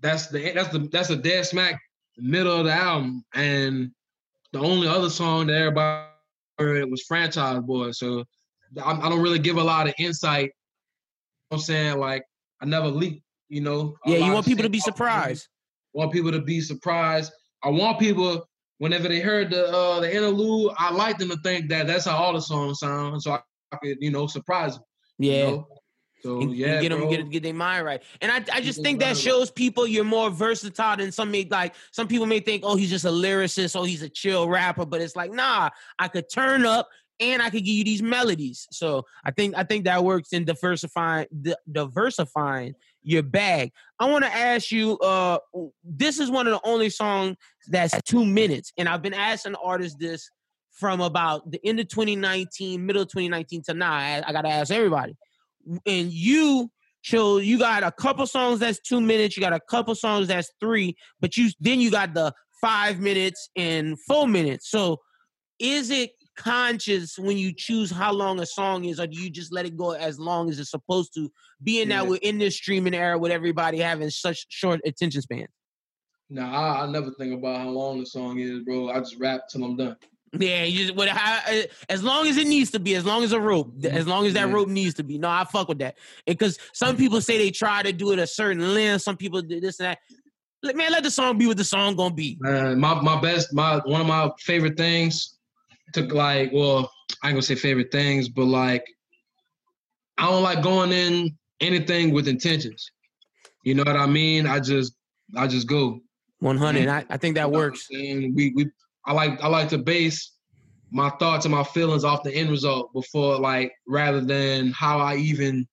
that's the that's the that's a dead smack middle of the album and the only other song that everybody heard was Franchise Boy. So I, I don't really give a lot of insight. You know I'm saying like I never leak. you know. Yeah, you want people to be surprised. want people to be surprised. I want people whenever they heard the uh, the interlude, I like them to think that that's how all the songs sound, so I, I could you know surprise them. you Yeah. know? So and, and yeah, get them bro. get get their mind right. And I I just their think that right. shows people you're more versatile than some may like. Some people may think, oh, he's just a lyricist, oh, he's a chill rapper, but it's like, nah, I could turn up and I could give you these melodies. So I think I think that works in diversifying di- diversifying your bag. I want to ask you, uh, this is one of the only songs that's two minutes, and I've been asking artists this from about the end of 2019, middle of 2019 to now. I, I got to ask everybody and you chose you got a couple songs that's two minutes you got a couple songs that's three but you then you got the five minutes and four minutes so is it conscious when you choose how long a song is or do you just let it go as long as it's supposed to being that we're in this streaming era with everybody having such short attention spans Nah, I, I never think about how long the song is, bro. I just rap till I'm done. yeah you just what how, uh, as long as it needs to be as long as a rope as long as that Yeah. rope needs to be no i fuck with that because some people say they try to do it a certain length some people do this and that Let- man let the song be what the song gonna be Man, my my best, my one of my favorite things to like, well, I ain't gonna say favorite things, but like, I don't like going in anything with intentions. You know what I mean? I just, I just go. 100 I, I think that You know works And We we I like I like to base my thoughts and my feelings off the end result before like rather than how I even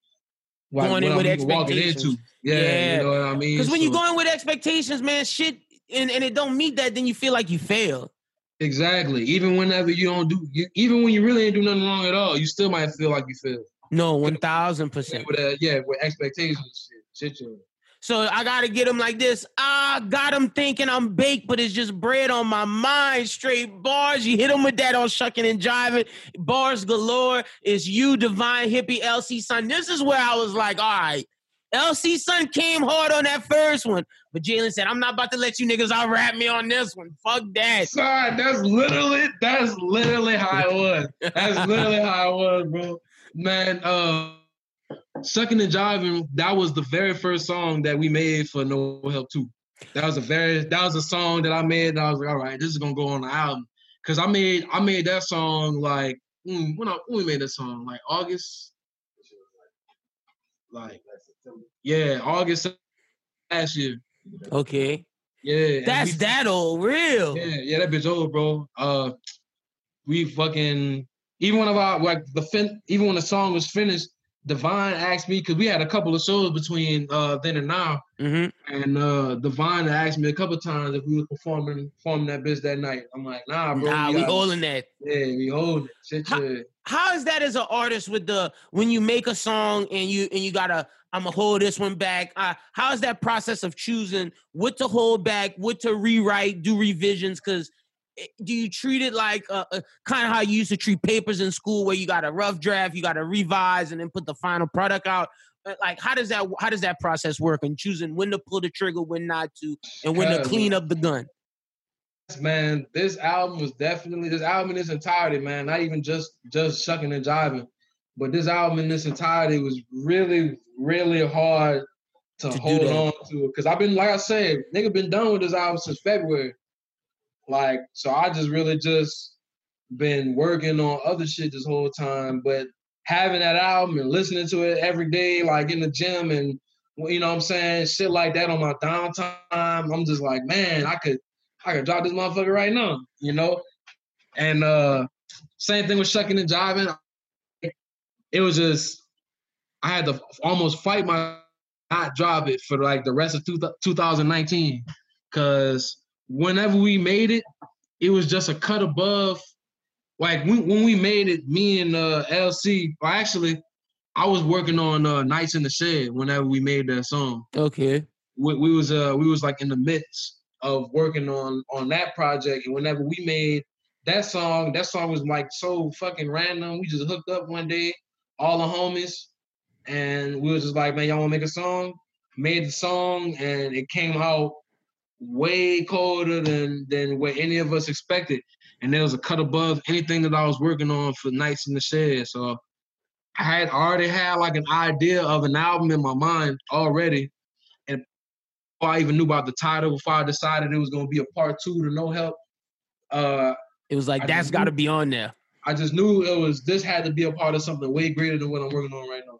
like, Going in with I'm expectations. into. Yeah, Yeah. you know what I mean. because when you're going with expectations man shit and, and it don't meet that then you feel like you failed exactly, even whenever you don't do, you, even when you really ain't do nothing wrong at all, you still might feel like you failed. no 1000% With uh, yeah, with expectations, and shit, shit. So I gotta get him like this. I got him thinking I'm baked, but it's just bread on my mind. Straight bars. You hit him with that on shucking and jiving. Bars galore. It's you, divine hippie, LC Sun. This is where I was like, all right. LC Sun came hard on that first one, but Jalen said, "I'm not about to let you niggas out rap me on this one. Fuck that." Sorry, that's literally that's literally how it was. That's literally how it was, bro. Man, uh Shucking and Jiving, that was the very first song that we made for No Help 2. That was a very that was a song that I made and I was like, all right, this is gonna go on the album. Cause I made I made that song like mm, when, I, when we made that song, like August. Like yeah, August last year. Okay, Yeah. that's we- that old real. yeah, yeah, that bitch old, bro. Uh, we fucking even when about like the fin, even when the song was finished, Divine asked me because we had a couple of shows between uh then and now, hmm and uh Divine asked me a couple times if we was performing performing that bitch that night. I'm like, nah, bro. Nah, we gotta- holding that. Yeah, we holding. it. Shit, How- yeah. how is that as an artist with the when you make a song and you and you gotta i'm gonna hold this one back. Uh, how is that process of choosing what to hold back what to rewrite do revisions? Because do you treat it like uh, uh, kind of how you used to treat papers in school where you got a rough draft you got to revise and then put the final product out? Uh, like how does that how does that process work and choosing when to pull the trigger when not to and when to clean up the gun? Man, this album was definitely this album in its entirety, man. Not even just just shucking and jiving, but this album in its entirety was really, really hard to, To hold on to. Because I've been, like I said, nigga, been done with this album since February. Like, so I just really just been working on other shit this whole time. But having that album and listening to it every day, like in the gym and you know what I'm saying, shit like that on my downtime, I'm just like, man, I could I could drop this motherfucker right now, you know? And uh same thing with shucking and jiving. It was just I had to almost fight my not drop it for like the rest of two, 2019 because whenever we made it, it was just a cut above. Like when, when we made it, me and uh, LC, or actually, I was working on uh, Nights in the Shed whenever we made that song. Okay. We, we was uh we was like in the midst of working on on that project, and whenever we made that song, that song was like so fucking random. We just hooked up one day, all the homies, and we was just like, man, y'all want to make a song? Made the song, and it came out way colder than than what any of us expected. And there was a cut above anything that I was working on for Nights in the Shed. So I had already had like an idea of an album in my mind already. And before I even knew about the title, before I decided it was gonna be a part two to No Help, uh, It was like I that's got to be on there. I just knew it was this had to be a part of something way greater than what I'm working on right now.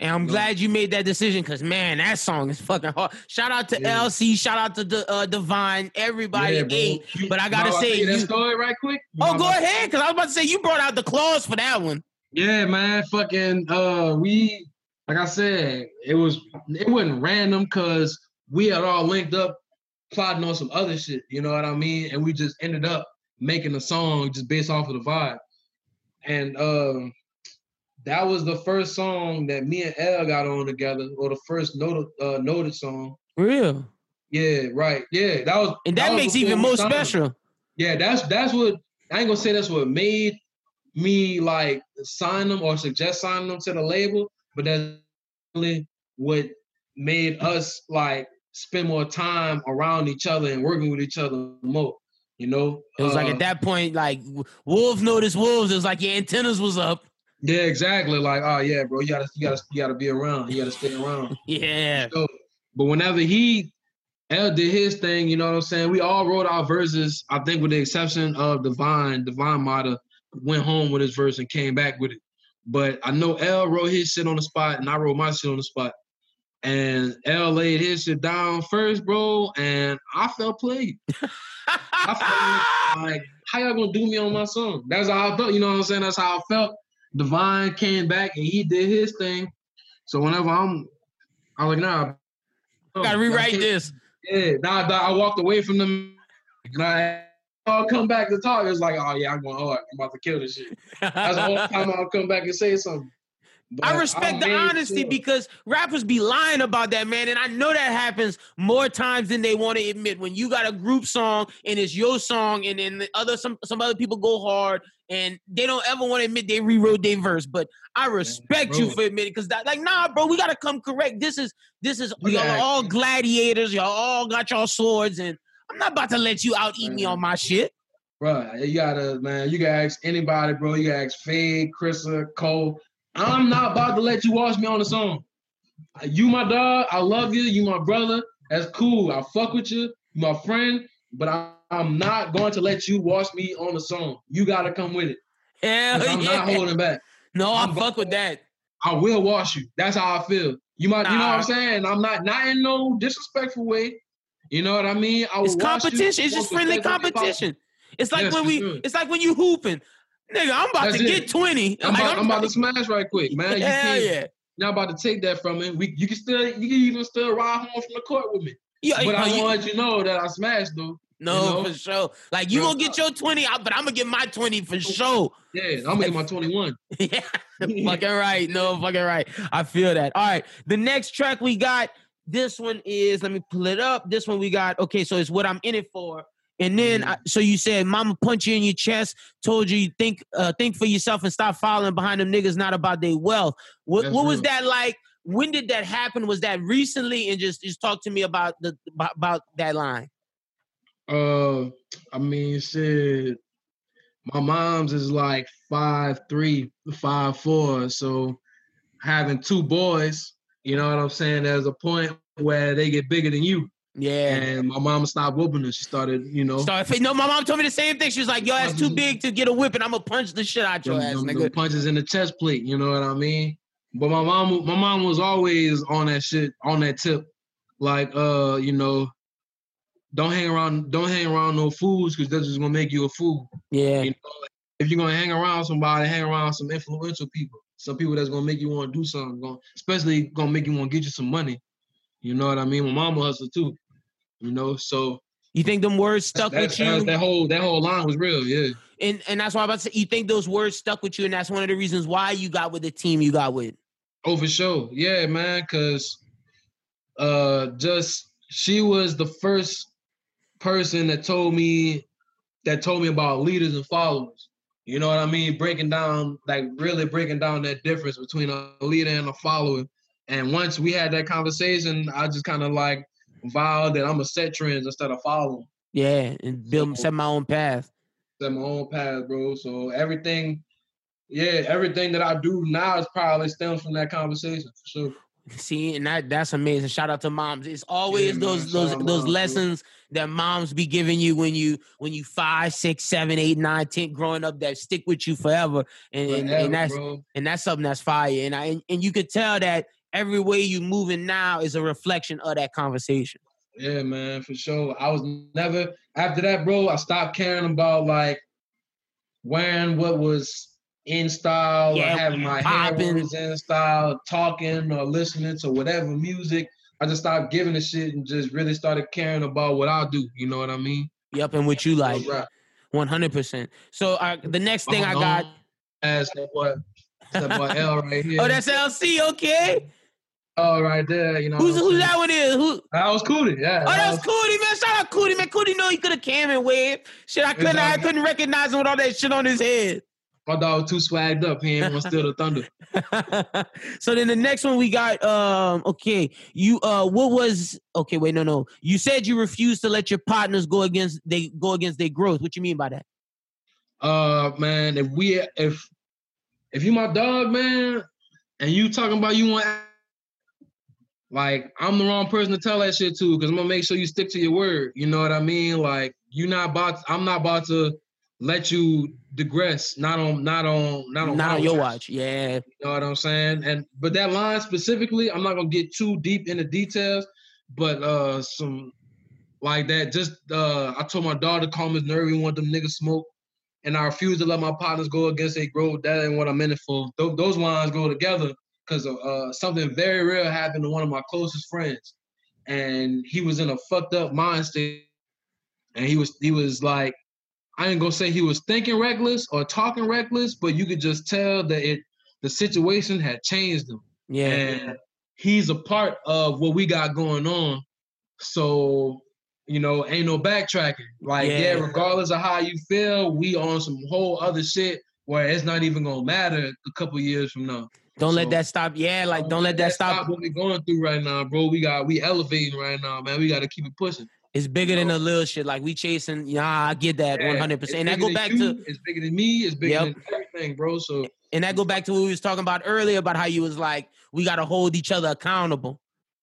And I'm No. glad you made that decision because man, that song is fucking hard. Shout out to Yeah. LC, shout out to the uh, Divine, everybody Yeah, ate. But I gotta if say, you that you- story right quick. Oh, mind go I- ahead, because I was about to say you brought out the claws for that one. Yeah, man. Fucking uh we like I said, it was it wasn't random because we had all linked up plotting on some other shit, you know what I mean? And we just ended up making a song just based off of the vibe. And um that was the first song that me and L got on together, or the first noted uh noted song. Real. Yeah, right. Yeah, that was And that, was makes even more special. Yeah, that's that's what I ain't gonna say that's what made me like sign them or suggest signing them to the label, but that's really what made us like spend more time around each other and working with each other more. You know, It was like Uh, at that point, like wolves noticed wolves. It was like your antennas was up. yeah, exactly. Like, oh yeah, bro, you gotta you gotta you gotta be around. You gotta stay around. Yeah. So, but whenever he L did his thing, you know what I'm saying? We all wrote our verses, I think with the exception of Divine. Divine Mata went home with his verse and came back with it. But I know L wrote his shit on the spot and I wrote my shit on the spot. And L laid his shit down first, bro, and I felt played. I felt like, how y'all gonna do me on my song? That's how I felt, you know what I'm saying? That's how I felt. Divine came back and he did his thing. So whenever I'm, I'm like, nah. Gotta rewrite can't- this. yeah, now that I walked away from them, and I I'll come back to talk. It's like, oh yeah, I'm going hard. Oh, I'm about to kill this shit. That's the only time I'll come back and say something. But I respect the honesty sure- because rappers be lying about that, man. And I know that happens more times than they want to admit. When you got a group song and it's your song, and then the other some some other people go hard and they don't ever want to admit they rewrote their verse. But I respect you for admitting because that, like, nah, bro, we gotta come correct. This is this is You y'all are all gladiators. Y'all all got y'all swords, and I'm not about to let you out eat me on my shit. Bro, you gotta, man, you gotta ask anybody, bro. You gotta ask Fade, Krista, Cole. I'm not about to let you watch me on the song. You my dog, I love you, you my brother. That's cool. I fuck with you, you my friend, but I, I'm not going to let you watch me on the song. You gotta come with it. Hell I'm yeah. not holding back. no, I I'm fuck with that. I will wash you. That's how I feel. You might, you know what I'm saying? I'm not not in no disrespectful way. You know what I mean? I It's you competition. It's just friendly competition. It's like Yes, when we. sure. It's like when you hooping, nigga. I'm about That's to it. get twenty. I'm, Like, about, I'm about to smash right quick, man. You Hell yeah. You're not about to take that from me. We, you can still, you can even still ride home from the court with me. Yeah, But I you- want to let you know that I smashed though. no, you know? for sure. Like you Real gonna get your twenty, but I'm gonna get my twenty for sure. Yeah, I'm gonna get my 21. yeah, fucking right. No, fucking right. I feel that. All right, the next track we got. This one is. Let me pull it up. This one we got. Okay, so it's what I'm in it for. And then, Mm-hmm. I, so you said, "Mama punch you in your chest." Told you, think, uh, think for yourself and stop following behind them niggas. Not about their wealth. What, That's what was that like? When did that happen? Was that recently? And just, just talk to me about the about, about that line. Uh, I mean, shit. My mom's is like five three, five four. So having two boys, you know what I'm saying? There's a point where they get bigger than you. Yeah. And my mom stopped whooping her. She started, you know, Started, no, my mom told me the same thing. She was like, "Yo, that's too big to get a whipping. I'm gonna punch the shit out your them, ass, them- nigga." punches in the chest plate. You know what I mean? But my mom, my mom was always on that shit, on that tip. Like, uh, you know, don't hang around, don't hang around no fools because that's just gonna make you a fool. Yeah, You know, if you're gonna hang around somebody, hang around some influential people, some people that's gonna make you want to do something, gonna, especially gonna make you want to get you some money. You know what I mean? My mama hustle too. You know, so you think them words stuck that, with that, you, that whole that whole line was real. Yeah. and and that's why I'm about to say. You think those words stuck with you, and that's one of the reasons why you got with the team you got with. Oh, for sure. Yeah, man. Cause uh just she was the first person that told me that told me about leaders and followers. You know what I mean? Breaking down, like really breaking down that difference between a leader and a follower. And once we had that conversation, I just kind of like vowed that I'm gonna set trends instead of following. Yeah, and build So- set my own path. Set my own path, bro. So everything, yeah, everything that I do now is probably stems from that conversation for sure. See, and that that's amazing. Shout out to moms. It's always man. those those out those moms, bro. lessons that moms be giving you when you when you five, six, seven, eight, nine, ten, growing up that stick with you forever. And and, and that's bro. and that's something that's fire. And I and, and you could tell that every way you moving now is a reflection of that conversation. Yeah, man, for sure. I was never after that, bro. I stopped caring about like wearing what was in style Yeah, or having my hair popping. was in style, talking or listening to whatever music. I just stopped giving a shit and just really started caring about what I do. You know what I mean? Yep, and what you like, one hundred percent. So uh, the next thing I got. As that boy, that boy L right here. Oh, that's LC. Okay, oh right there. You know who's who that one is? Who? That was Cootie. Yeah. Oh, that was- Cootie, man. Shout out Cootie, man. Cootie know he could have came and waved. Shit, I couldn't. I couldn't recognize him with all that shit on his head. My dog too swagged up. He ain't steal the thunder. so then the next one we got. Um. Okay. You. Uh. What was? Okay. Wait. No. No. You said you refused to let your partners go against. They go against their growth. What you mean by that? Uh, man, if we if if you my dog, man, and you talking about you want, like I'm the wrong person to tell that shit to, because I'm gonna make sure you stick to your word. You know what I mean? Like you're not about, I'm not about to let you digress. Not on, not on, not on, Not on your watch. Yeah. You know what I'm saying? And but that line specifically, I'm not gonna get too deep into details, but uh some like that. Just uh I told my daughter to calm his nerve, he want them niggas smoke. And I refuse to let my partners go against their growth. That ain't what I'm in it for. Those, those lines go together because uh, something very real happened to one of my closest friends, and he was in a fucked up mind state. And he was he was like, I ain't gonna say he was thinking reckless or talking reckless, but you could just tell that it the situation had changed him. Yeah. And he's a part of what we got going on. So, you know, ain't no backtracking. Like, yeah, Yeah. regardless of how you feel, we on some whole other shit where it's not even gonna matter a couple years from now. Don't let that stop. Yeah. Like don't let that stop. what we going through right now, bro. We got we elevating right now, man. We gotta keep it pushing. It's bigger than a little shit. Like we chasing. Yeah, I get that one hundred percent. And that go back than to it's bigger than me, it's bigger Yep. than everything, bro. So and that go back to what we was talking about earlier about how you was like we got to hold each other accountable.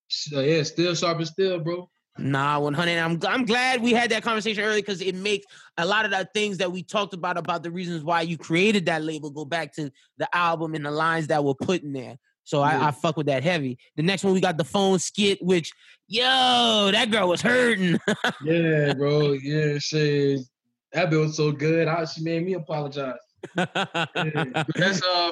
so, yeah, still sharp and still, bro. Nah, 100. I'm I'm glad we had that conversation early because it makes a lot of the things that we talked about about the reasons why you created that label go back to the album and the lines that were put in there. So I, I fuck with that heavy. The next one we got the phone skit, which yo, that girl was hurting. Yeah, bro. Yeah, shit. That bill was so good. I, she made me apologize. Yeah. That's uh,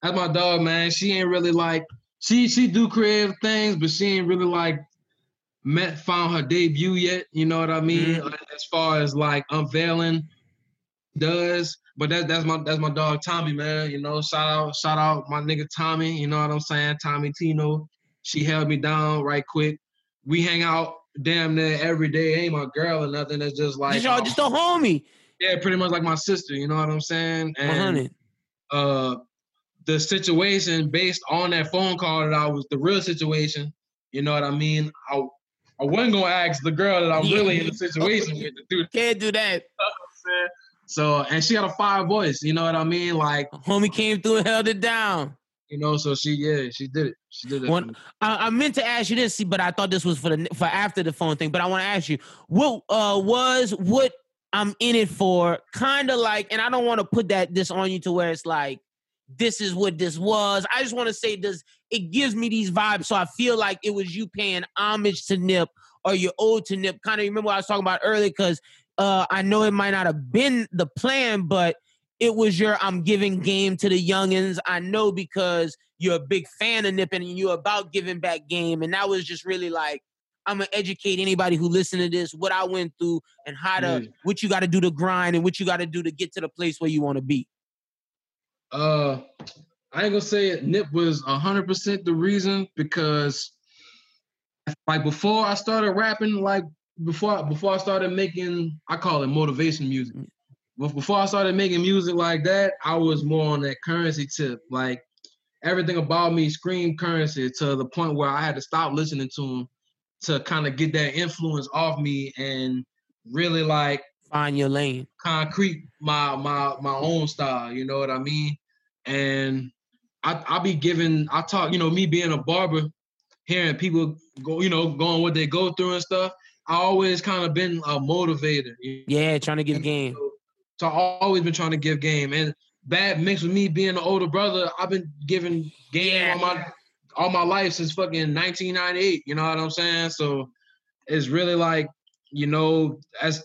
that's my dog, man. She ain't really like she she do creative things, but she ain't really like met found her debut yet. You know what I mean? Mhm. As far as like unveiling does, but that that's my that's my dog Tommy, man. You know, shout out shout out my nigga Tommy. You know what I'm saying? Tommy Tino. She held me down right quick. We hang out damn near every day. Ain't my girl or nothing. That's just like just, y'all, just a homie. yeah, pretty much like my sister. You know what I'm saying? And 100. uh the situation based on that phone call that I was the real situation. You know what I mean? I I wasn't gonna ask the girl that I'm Yeah. really in the situation with to do Can't do that. so and she had a fire voice, you know what I mean? Like Homie came through and held it down. You know, so she yeah, she did it. She did it. I, I meant to ask you this, see, but I thought this was for the for after the phone thing. But I want to ask you, what uh was what I'm in it for? Kind of like, and I don't want to put that this on you to where it's like this is what this was. I just want to say this. It gives me these vibes, so I feel like it was you paying homage to Nip or you owed to Nip. Kind of remember what I was talking about earlier, because uh, I know it might not have been the plan, but it was your I'm giving game to the youngins. I know because you're a big fan of Nip and you're about giving back game. And that was just really like, I'm gonna educate anybody who listen to this what I went through and how to Yeah. what you got to do to grind and what you got to do to get to the place where you want to be. Uh, I ain't gonna say it. Nip was hundred percent the reason because, like, before I started rapping, like before before I started making, I call it motivation music. But before I started making music like that, I was more on that Curren$y tip. Like everything about me screamed Curren$y to the point where I had to stop listening to him to kind of get that influence off me and really like Find your lane. concrete my my my own style. You know what I mean? And I I be giving I talk you know me being a barber, hearing people go you know going what they go through and stuff. I always kind of been a motivator. Yeah, trying to give game. know? So I always been trying to give game, and bad mixed with me being an older brother, I've been giving game Yeah. all my all my life since fucking 1998. You know what I'm saying? So it's really like you know that's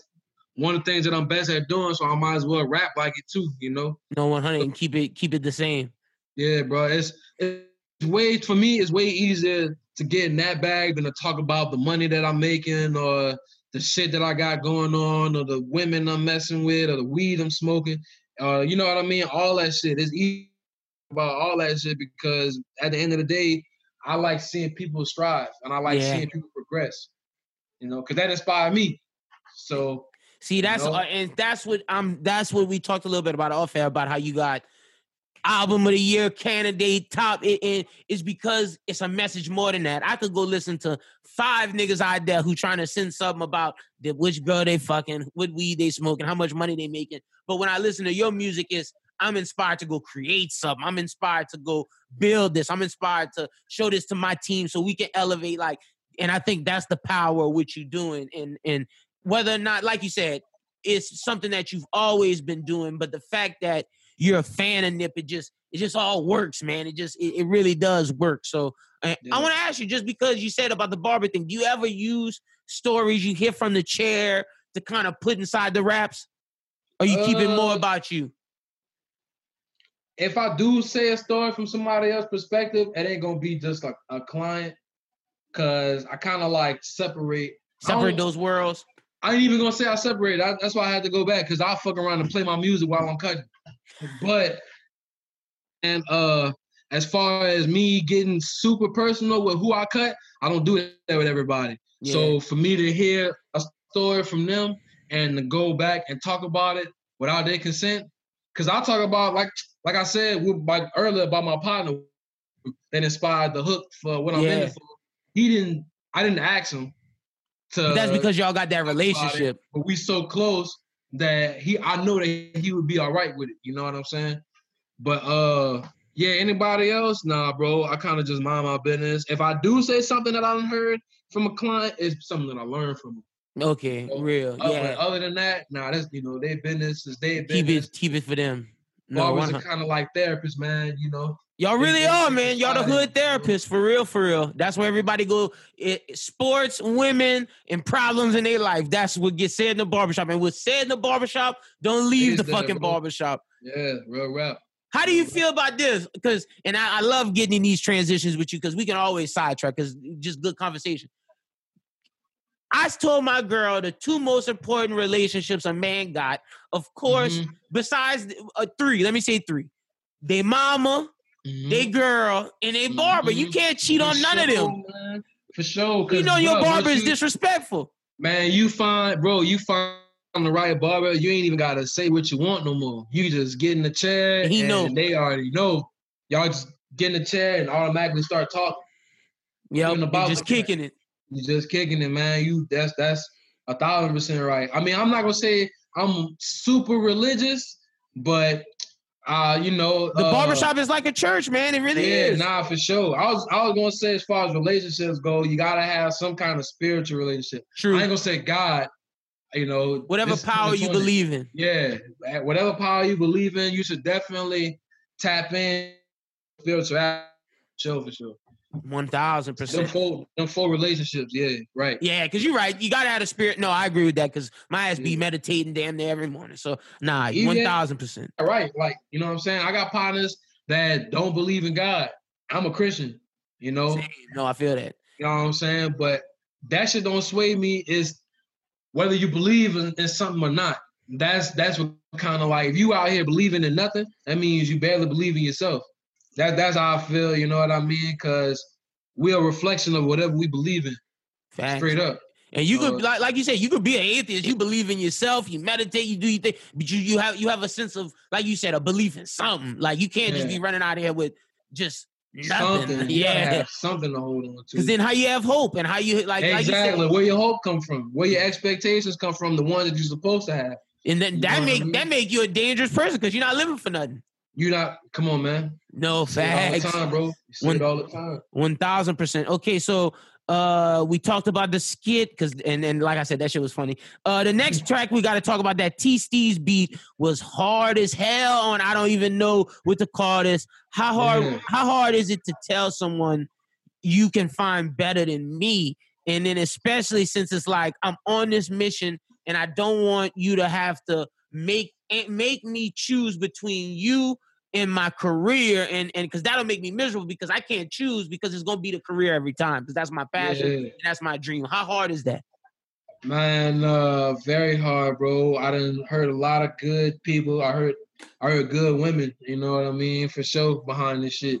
one of the things that I'm best at doing. So I might as well rap like it too. You know? No 100 and keep it keep it the same. Yeah, bro. It's it's way for me. It's way easier to get in that bag than to talk about the money that I'm making or the shit that I got going on or the women I'm messing with or the weed I'm smoking. Uh, you know what I mean? All that shit. It's easy about all that shit because at the end of the day, I like seeing people strive and I like Yeah. seeing people progress. You know, because that inspired me. So See, that's know? uh, and that's what I'm. That's what we talked a little bit about off air about how you got album of the year candidate top. It, it- it's because it's a message more than that. I could go listen to five niggas out there who trying to send something about the, which girl they fucking, what weed they smoking, how much money they making. But when I listen to your music, is I'm inspired to go create something. I'm inspired to go build this. I'm inspired to show this to my team so we can elevate. Like, and I think that's the power of what you're doing. And and whether or not, like you said, it's something that you've always been doing, but the fact that you're a fan of Nip, it just it just all works, man. It just it, it really does work. So uh, I want to ask you, just because you said about the barber thing, do you ever use stories you hear from the chair to kind of put inside the raps, or you keep it more Uh, about you? if I do say a story from somebody else's perspective, it ain't gonna be just like a client, cause I kind of like separate. Separate those worlds. I ain't even gonna say I separated. I, that's why I had to go back because I'll fuck around and play my music while I'm cutting. But and uh, as far as me getting super personal with who I cut, I don't do that with everybody. Yeah. So for me to hear a story from them and to go back and talk about it without their consent, because I talk about like like I said with, earlier about my partner that inspired the hook for what I'm in Yeah. it for. He didn't. I didn't ask him to. That's because y'all got that about it, relationship. But we so close that he. I know that he would be all right with it. You know what I'm saying? But uh, yeah. Anybody else? Nah, bro. I kind of just mind my business. If I do say something that I done heard from a client, it's something that I learned from them. Okay, real. Uh, Yeah. other than that, nah, that's you know their business is their keep business. it keep it for them. No, 100. are kind of like therapists, man. You know. Y'all really are, man. Y'all the hood therapists for real, for real. That's where everybody go. It, sports, women, and problems in their life. That's what gets said in the barbershop. And what's said in the barbershop, don't leave the fucking bro. barbershop. Yeah, real rap. How do you feel about this? Because and I, I love getting in these transitions with you because we can always sidetrack because just good conversation. I told my girl the two most important relationships a man got, of course, Mhm, besides uh, three. Let me say three: they mama, mhm. they girl, and they barber. You Mhm. can't cheat on For none of them. man. For sure. You know your bro, barber is you- disrespectful. Man, you find, bro, you find the right barber, you ain't even gotta say what you want no more. You just get in the chair He and know. they already know. Y'all just get in the chair and automatically start talking. Yeah, just kicking it. You just kicking it, man. You that's that's a thousand percent right. I mean, I'm not gonna say I'm super religious, but uh, you know, The uh, barbershop is like a church, man. It really Yeah, is. nah, for sure. I was I was gonna say as far as relationships go, you gotta have some kind of spiritual relationship. True. I ain't gonna say God, you know, Whatever power you believe in. Yeah, whatever power you believe in, you should definitely tap in spirituality. Sure, for sure. One thousand Them percent. full, them full relationships. Yeah, right. Yeah, because you're right. You gotta have a spirit. No, I agree with that. Because my ass be Yeah. meditating damn near every morning. So nah, Even- one thousand percent. Right. Like, you know what I'm saying? I got partners that don't believe in God. I'm a Christian, you know. No, I feel that. You know what I'm saying? But that shit don't sway me is whether you believe in, in something or not. That's that's what kind of like if you out here believing in nothing, that means you barely believe in yourself. That that's how I feel, you know what I mean? Cause we're a reflection of whatever we believe in. Straight up. And you could, Uh, like, like you said, you could be an atheist. You believe in yourself. You meditate. You do your thing, but you you have you have a sense of, like you said, a belief in something. Like you can't just be running out of here with just nothing. Something. You Yeah. something to hold on to. Because then how you have hope and how you like, like you exactly. said, Where your hope come from? Where your expectations come from? The ones that you're supposed to have. and then You that know what I make mean? that make you a dangerous person because you're not living for nothing. You not come on, man. No it all the facts. time, bro. You When- it all the time. One thousand percent. Okay, so uh we talked about the skit because and and like I said, that shit was funny. Uh the next track we gotta talk about that T Steez beat was hard as hell and I don't even know what to call this. How hard Yeah. how hard is it to tell someone you can find better than me? And then especially since it's like I'm on this mission and I don't want you to have to make make me choose between you in my career and and because that'll make me miserable because I can't choose because it's gonna be the career every time because that's my passion Yeah. and that's my dream. How hard is that? Man, uh, very hard, bro. I done heard a lot of good people. I heard I heard good women, you know what I mean, for sure behind this shit.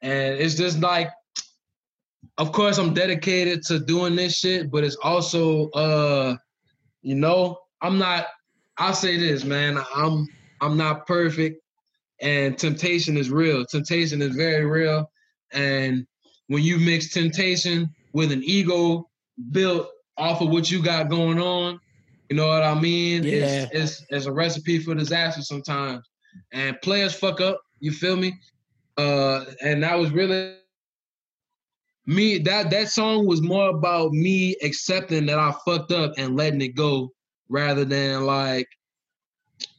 And it's just like of course I'm dedicated to doing this shit, but it's also uh you know, I'm not I'll say this, man. I'm I'm not perfect and temptation is real. Temptation is very real. And when you mix temptation with an ego built off of what you got going on, you know what I mean? It's, it's it's a recipe for disaster sometimes. And players fuck up, you feel me? Uh and that was really me that that song was more about me accepting that I fucked up and letting it go rather than like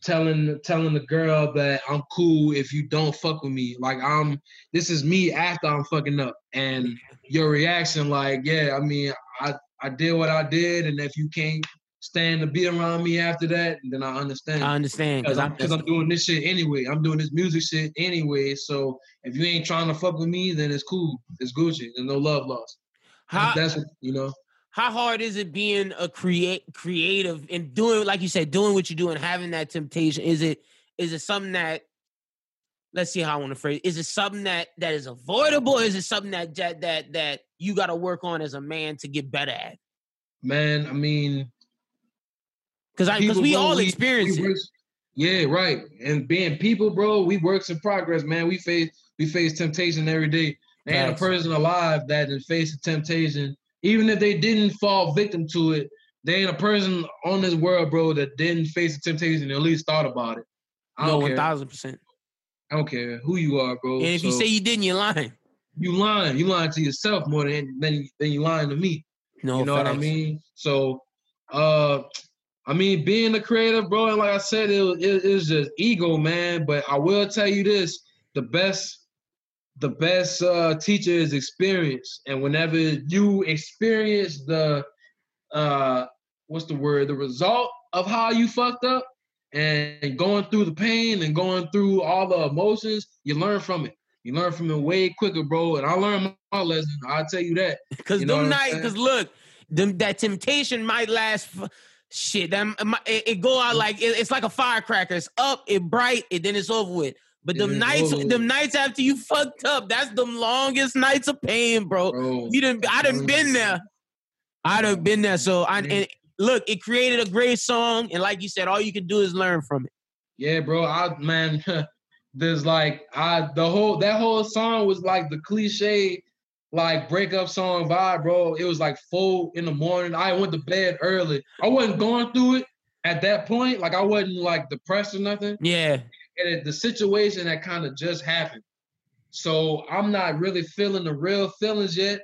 telling telling the girl that I'm cool if you don't fuck with me. Like I'm this is me after I'm fucking up. And your reaction, like, yeah, I mean, I I did what I did, and if you can't stand to be around me after that, then I understand. I understand Because I'm cause I'm doing this shit anyway. I'm doing this music shit anyway. So if you ain't trying to fuck with me, then it's cool. It's Gucci. There's no love lost. how That's what you know. How hard is it being a create creative and doing like you said doing what you do and having that temptation is it is it something that let's see how i want to phrase is it something that that is avoidable or is it something that that that, that you got to work on as a man to get better at Man, I mean, because i because we all we- experience we it Yeah, right. And being people, bro, we works in progress, man. We face we face temptation every day. Ain't a person alive that is facing temptation, even if they didn't fall victim to it. There ain't a person on this world, bro, that didn't face the temptation and at least thought about it. I no one thousand percent I don't care who you are, bro. and if you say you didn't you're lying you lying, you lying to yourself more than than, than you lying to me. no you know what I mean? So, uh, I mean, being a creative, bro, and like I said, it, it, it's just ego, man. But I will tell you this: the best, the best uh, teacher is experience, and whenever you experience the, uh, what's the word? The result of how you fucked up, and going through the pain and going through all the emotions, you learn from it. You learn from it way quicker, bro. And I learned my lesson. I'll tell you that. Because You know them what nights, because look, them that temptation might last. For, shit, that it, it go out like it- it's like a firecracker. It's up, it bright, and then it's over with. But Yeah, them it's nights, them nights after you fucked up, that's the longest nights of pain, bro. Bro, You done, I done been there. I done been there. So I and look, it created a great song, and like you said, all you can do is learn from it. Yeah, bro. I man, there's like I the whole that whole song was like the cliche like breakup song vibe, bro. It was like four in the morning. I went to bed early. I wasn't going through it at that point. Like I wasn't like depressed or nothing. Yeah, and it, the situation that kind of just happened. So I'm not really feeling the real feelings yet.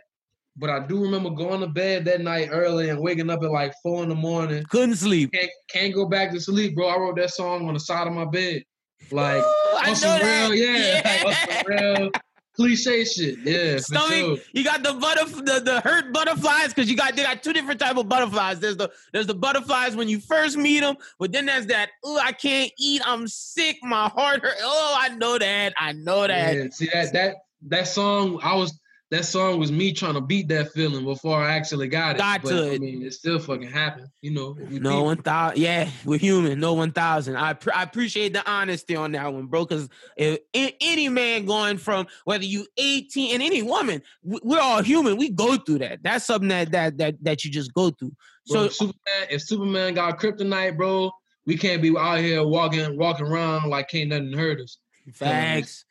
But I do remember going to bed that night early and waking up at like four in the morning. Couldn't sleep. Can't, can't go back to sleep, bro. I wrote that song on the side of my bed. Like, Ooh, I on some know that. real, yeah, like, on some real cliche shit. Yeah, Stomach, sure. you got the butterf- the, the hurt butterflies because you got they got two different type of butterflies. There's the there's the butterflies when you first meet them, but then there's that oh I can't eat, I'm sick, my heart hurt. Oh, I know that, I know that. Yeah, see that that that song, I was that song was me trying to beat that feeling before I actually got it. Got but, to I it. mean, it still fucking happened. You know, No one thousand. Yeah, we're human. No one thousand. I pr- I appreciate the honesty on that one, bro. Because if, any man going from whether you eighteen and any woman, we- we're all human. We go through that. That's something that that that that you just go through. Bro, So if Superman, if Superman got kryptonite, bro, we can't be out here walking walking around like can't nothing hurt us. facts.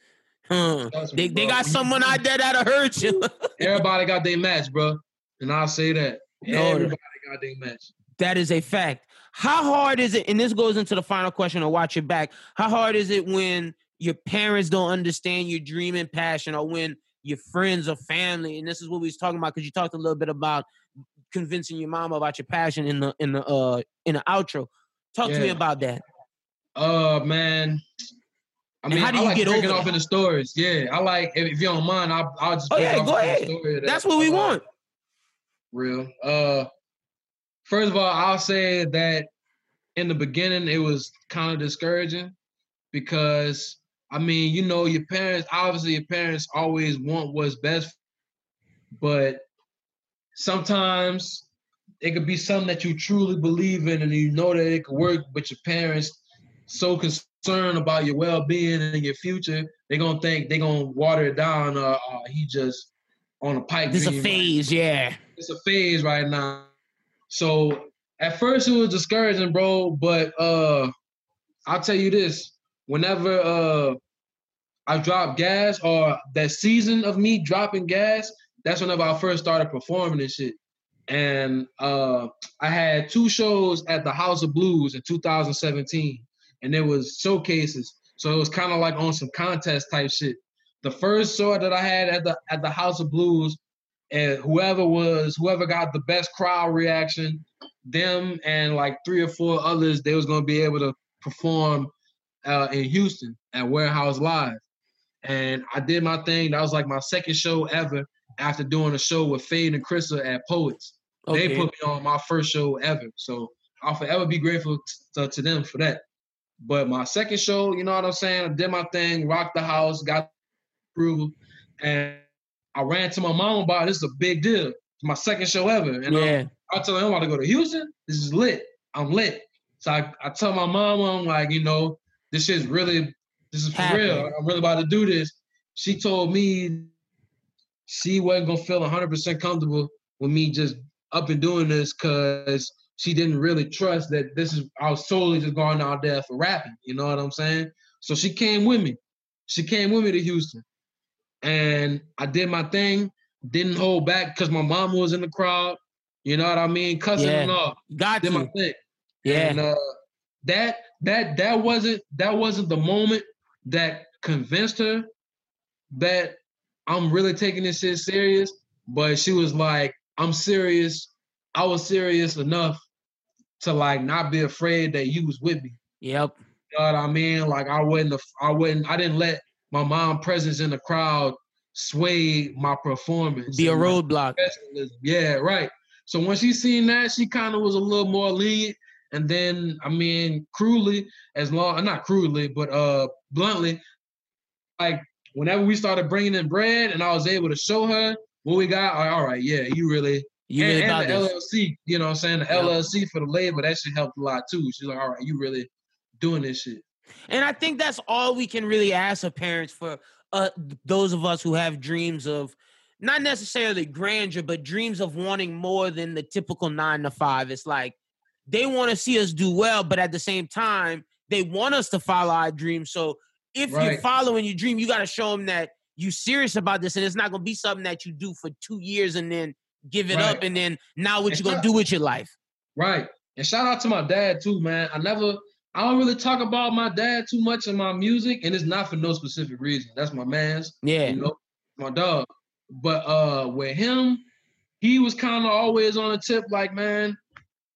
Trust They, me, they got someone out there that'll hurt you. Everybody got their match, bro, and I'll say that. Everybody got their match. That is a fact. How hard is it? And this goes into the final question or watch it back. How hard is it when your parents don't understand your dream and passion, or when your friends or family? And this is what we was talking about because you talked a little bit about convincing your mom about your passion in the in the uh in the outro. Talk to me about that. Uh man. I And mean, how do I you like get over off in the stories. Yeah, I like if, you don't mind, I'll, I'll just Oh, yeah, off go ahead. that- That's what we uh, want. real. Uh, first of all, I'll say that in the beginning it was kind of discouraging because I mean, you know, your parents obviously your parents always want what's best, but sometimes it could be something that you truly believe in and you know that it could work, but your parents so concerned about your well-being and your future, they're gonna think they're gonna water it down. Uh, uh he just on a pipe. This is a dream right phase, yeah. it's a phase right now. So at first it was discouraging, bro. But uh I'll tell you this: whenever uh I drop gas or that season of me dropping gas, that's whenever I first started performing and shit. And uh I had two shows at the House of Blues in 2017, and it was showcases. So it was kind of like on some contest type shit. The first show that I had at the at the House of Blues, and whoever was whoever got the best crowd reaction, them and like three or four others, they was gonna be able to perform uh, in Houston at Warehouse Live. And I did my thing. That was like my second show ever after doing a show with Fade and Krista at Poets. They put me on my first show ever. So I'll forever be grateful to, to them for that. But my second show, you know what I'm saying? I did my thing, rocked the house, got approval, and I ran to my mom about. This is a big deal. It's my second show ever. And I'm- yeah. I tell her I'm about to go to Houston. This is lit. I'm lit. So I, I tell my mom, I'm like, you know, this shit's really, this is for Happening. real. I'm really about to do this. She told me she wasn't gonna feel 100% comfortable with me just up and doing this because she didn't really trust that this is I was solely just going out there for rapping. You know what I'm saying? So she came with me. She came with me to Houston, and I did my thing. Didn't hold back because my mom was in the crowd. You know what I mean? Cussing Yeah. and all. Got Did my thing. Yeah. And uh, that that that wasn't that wasn't the moment that convinced her that I'm really taking this shit serious. But she was like, I'm serious. I was serious enough to like not be afraid that you was with me. Yep. You know what I mean? Like I wouldn't I wouldn't I didn't let my mom presence in the crowd sway my performance. Be a roadblock. Yeah, right. So when she seen that, she kind of was a little more lenient. And then, I mean, crudely, as long not crudely, but uh bluntly, like whenever we started bringing in bread, and I was able to show her what we got, all right, yeah, you really. You and, really and about the this. LLC, you know what I'm saying? The Yeah. LLC for the label, that shit helped a lot too. She's like, all right, you really doing this shit. And I think that's all we can really ask of parents for uh, those of us who have dreams of not necessarily grandeur, but dreams of wanting more than the typical nine to five. It's like they want to see us do well, but at the same time, they want us to follow our dreams. So if you're Right. following your dream, you got to show them that you're serious about this, and it's not going to be something that you do for two years and then give it up, and then now what It's you to do with your life? Right. And shout out to my dad too, man. I never I don't really talk about my dad too much in my music, and it's not for no specific reason. That's my man's, Yeah. you know, my dog. But uh with him, he was kind of always on the tip, like, man,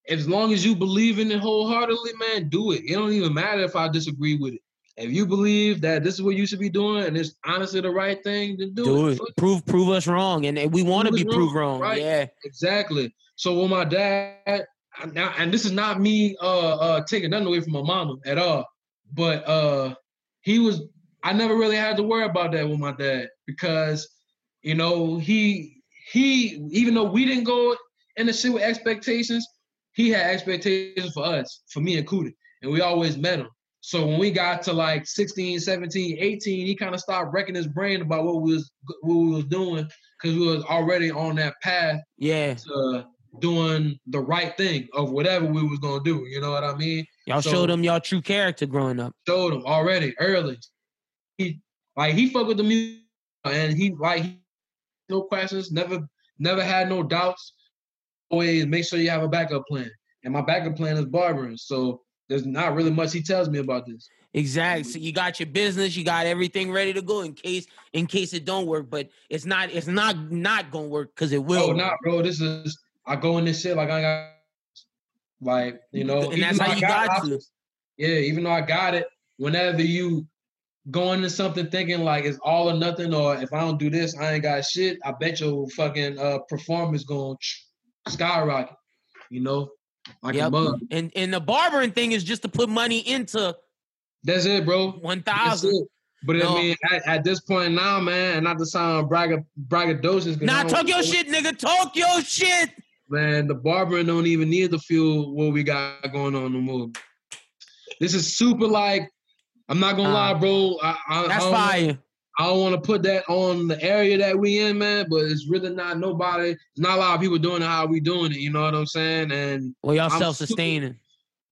as long as you believe in it wholeheartedly, man, do it. It don't even matter if I disagree with it. If you believe that this is what you should be doing and it's honestly the right thing, then do, Do it. it. Prove prove us wrong, and, and we want to be us proved wrong, wrong. right. Yeah. Exactly. So when my dad and now, and this is not me uh uh taking nothing away from my mama at all, but uh he was I never really had to worry about that with my dad because you know he he even though we didn't go in the shit with expectations, he had expectations for us, for me and Cudi, and we always met him. So when we got to like 16, 17, 18, he kind of stopped wrecking his brain about what we was what we was doing because we was already on that path Yeah. to doing the right thing of whatever we was gonna do. You know what I mean? Y'all So- showed him y'all true character growing up. Showed him already early. He like he fuck with the music and he like he, no questions, never never had no doubts. Always make sure you have a backup plan. And my backup plan is barbering. So there's not really much he tells me about this. Exactly. So you got your business, you got everything ready to go in case in case it don't work. But it's not it's not not gonna work because it will. Oh, not bro. This is I go in this shit like I got like you know, And that's how you got to. Yeah, even though I got it, whenever you go into something thinking like it's all or nothing, or if I don't do this, I ain't got shit. I bet your fucking uh performance going skyrocket. You know, like a Yep. mug. And and the barbering thing is just to put money into That's it, bro. thousand. But No. I mean, at, at this point now, man, not to sound bragga braggadocious. Nah, talk your shit, nigga. Talk your shit. Man, the barbering don't even need to fuel what we got going on no more. This is super like, I'm not gonna Uh, lie, bro. I, I, That's I fire. I don't want to put that on the area that we in, man. But it's really not nobody. There's not a lot of people doing it how we doing it. You know what I'm saying? And Well, y'all self sustaining.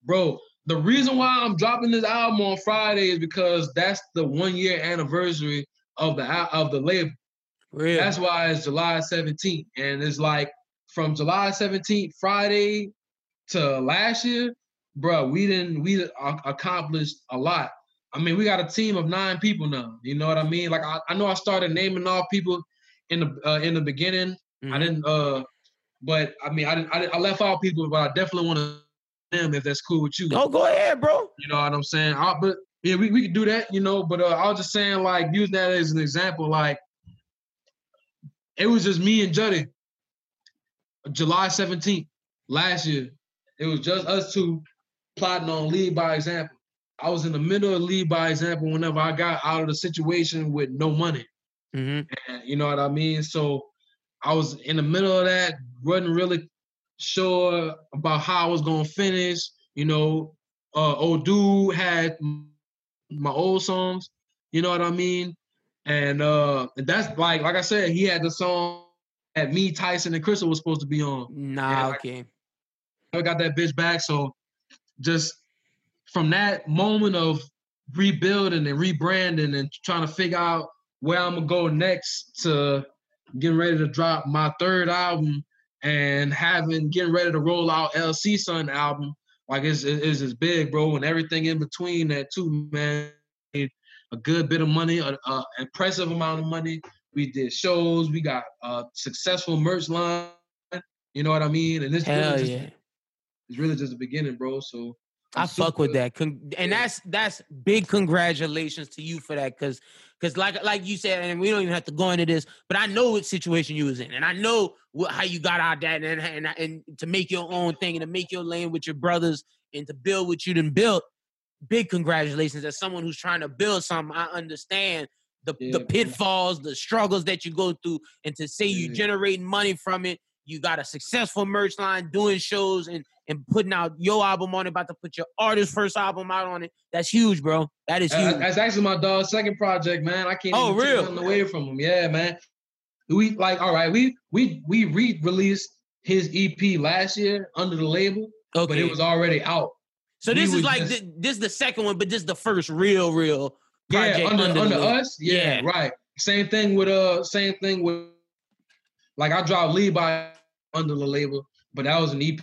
bro, the reason why I'm dropping this album on Friday is because that's the one year anniversary of the of the label. Real. That's why it's July 17th. And it's like from July 17th, Friday to last year, bro, we didn't we accomplished a lot. I mean, we got a team of nine people now. You know what I mean? Like I, I know I started naming all people in the uh, in the beginning. I Mhm. didn't uh but I mean I didn't I, didn't, I left out people, but I definitely want to them if that's cool with you. Go go ahead, bro. You know what I'm saying? I, but yeah, we, we could do that, you know. But uh, I was just saying, like, use that as an example. Like, it was just me and Juddy, July 17th last year. It was just us two plotting on lead by example. I was in the middle of lead by example whenever I got out of the situation with no money. hmm And you know what I mean? So I was in the middle of that, wasn't really sure about how I was gonna finish. You know, uh old dude had my old songs, you know what I mean? And uh that's like like I said, he had the song that me, Tyson, and Crystal was supposed to be on. Nah, like- okay. I got that bitch back. So just from that moment of rebuilding and rebranding and trying to figure out where I'm gonna go next to getting ready to drop my third album and having getting ready to roll out LC Sun album, like it's it's just big, bro, and everything in between that too, man. A good bit of money, an impressive amount of money. We did shows. We got a successful merch line. You know what I mean? And this Hell really just, yeah. it's really just the beginning, bro. So I fuck with that. Con- and Yeah. that's that's big congratulations to you for that cuz cuz like like you said and we don't even have to go into this, but I know what situation you was in and I know what, how you got out that and, and and to make your own thing and to make your lane with your brothers and to build what you done built. Big congratulations as someone who's trying to build something. I understand the Yeah, the pitfalls, the struggles that you go through and to say you Yeah. generating money from it. You got a successful merch line, doing shows and and putting out your album on it, about to put your artist first album out on it. That's huge, bro. That is Uh, huge. That's actually my dog's second project, man. I can't Oh, even take nothing away from him. Yeah, man. We like all right. We we we re-released his EP last year under the label, okay. but it was already out. so we this is like just- thi- this is the second one, but this is the first real, real project yeah, under under, under, us. Yeah, Yeah. right. Same thing with uh, same thing with like I dropped by under the label, but that was an EP.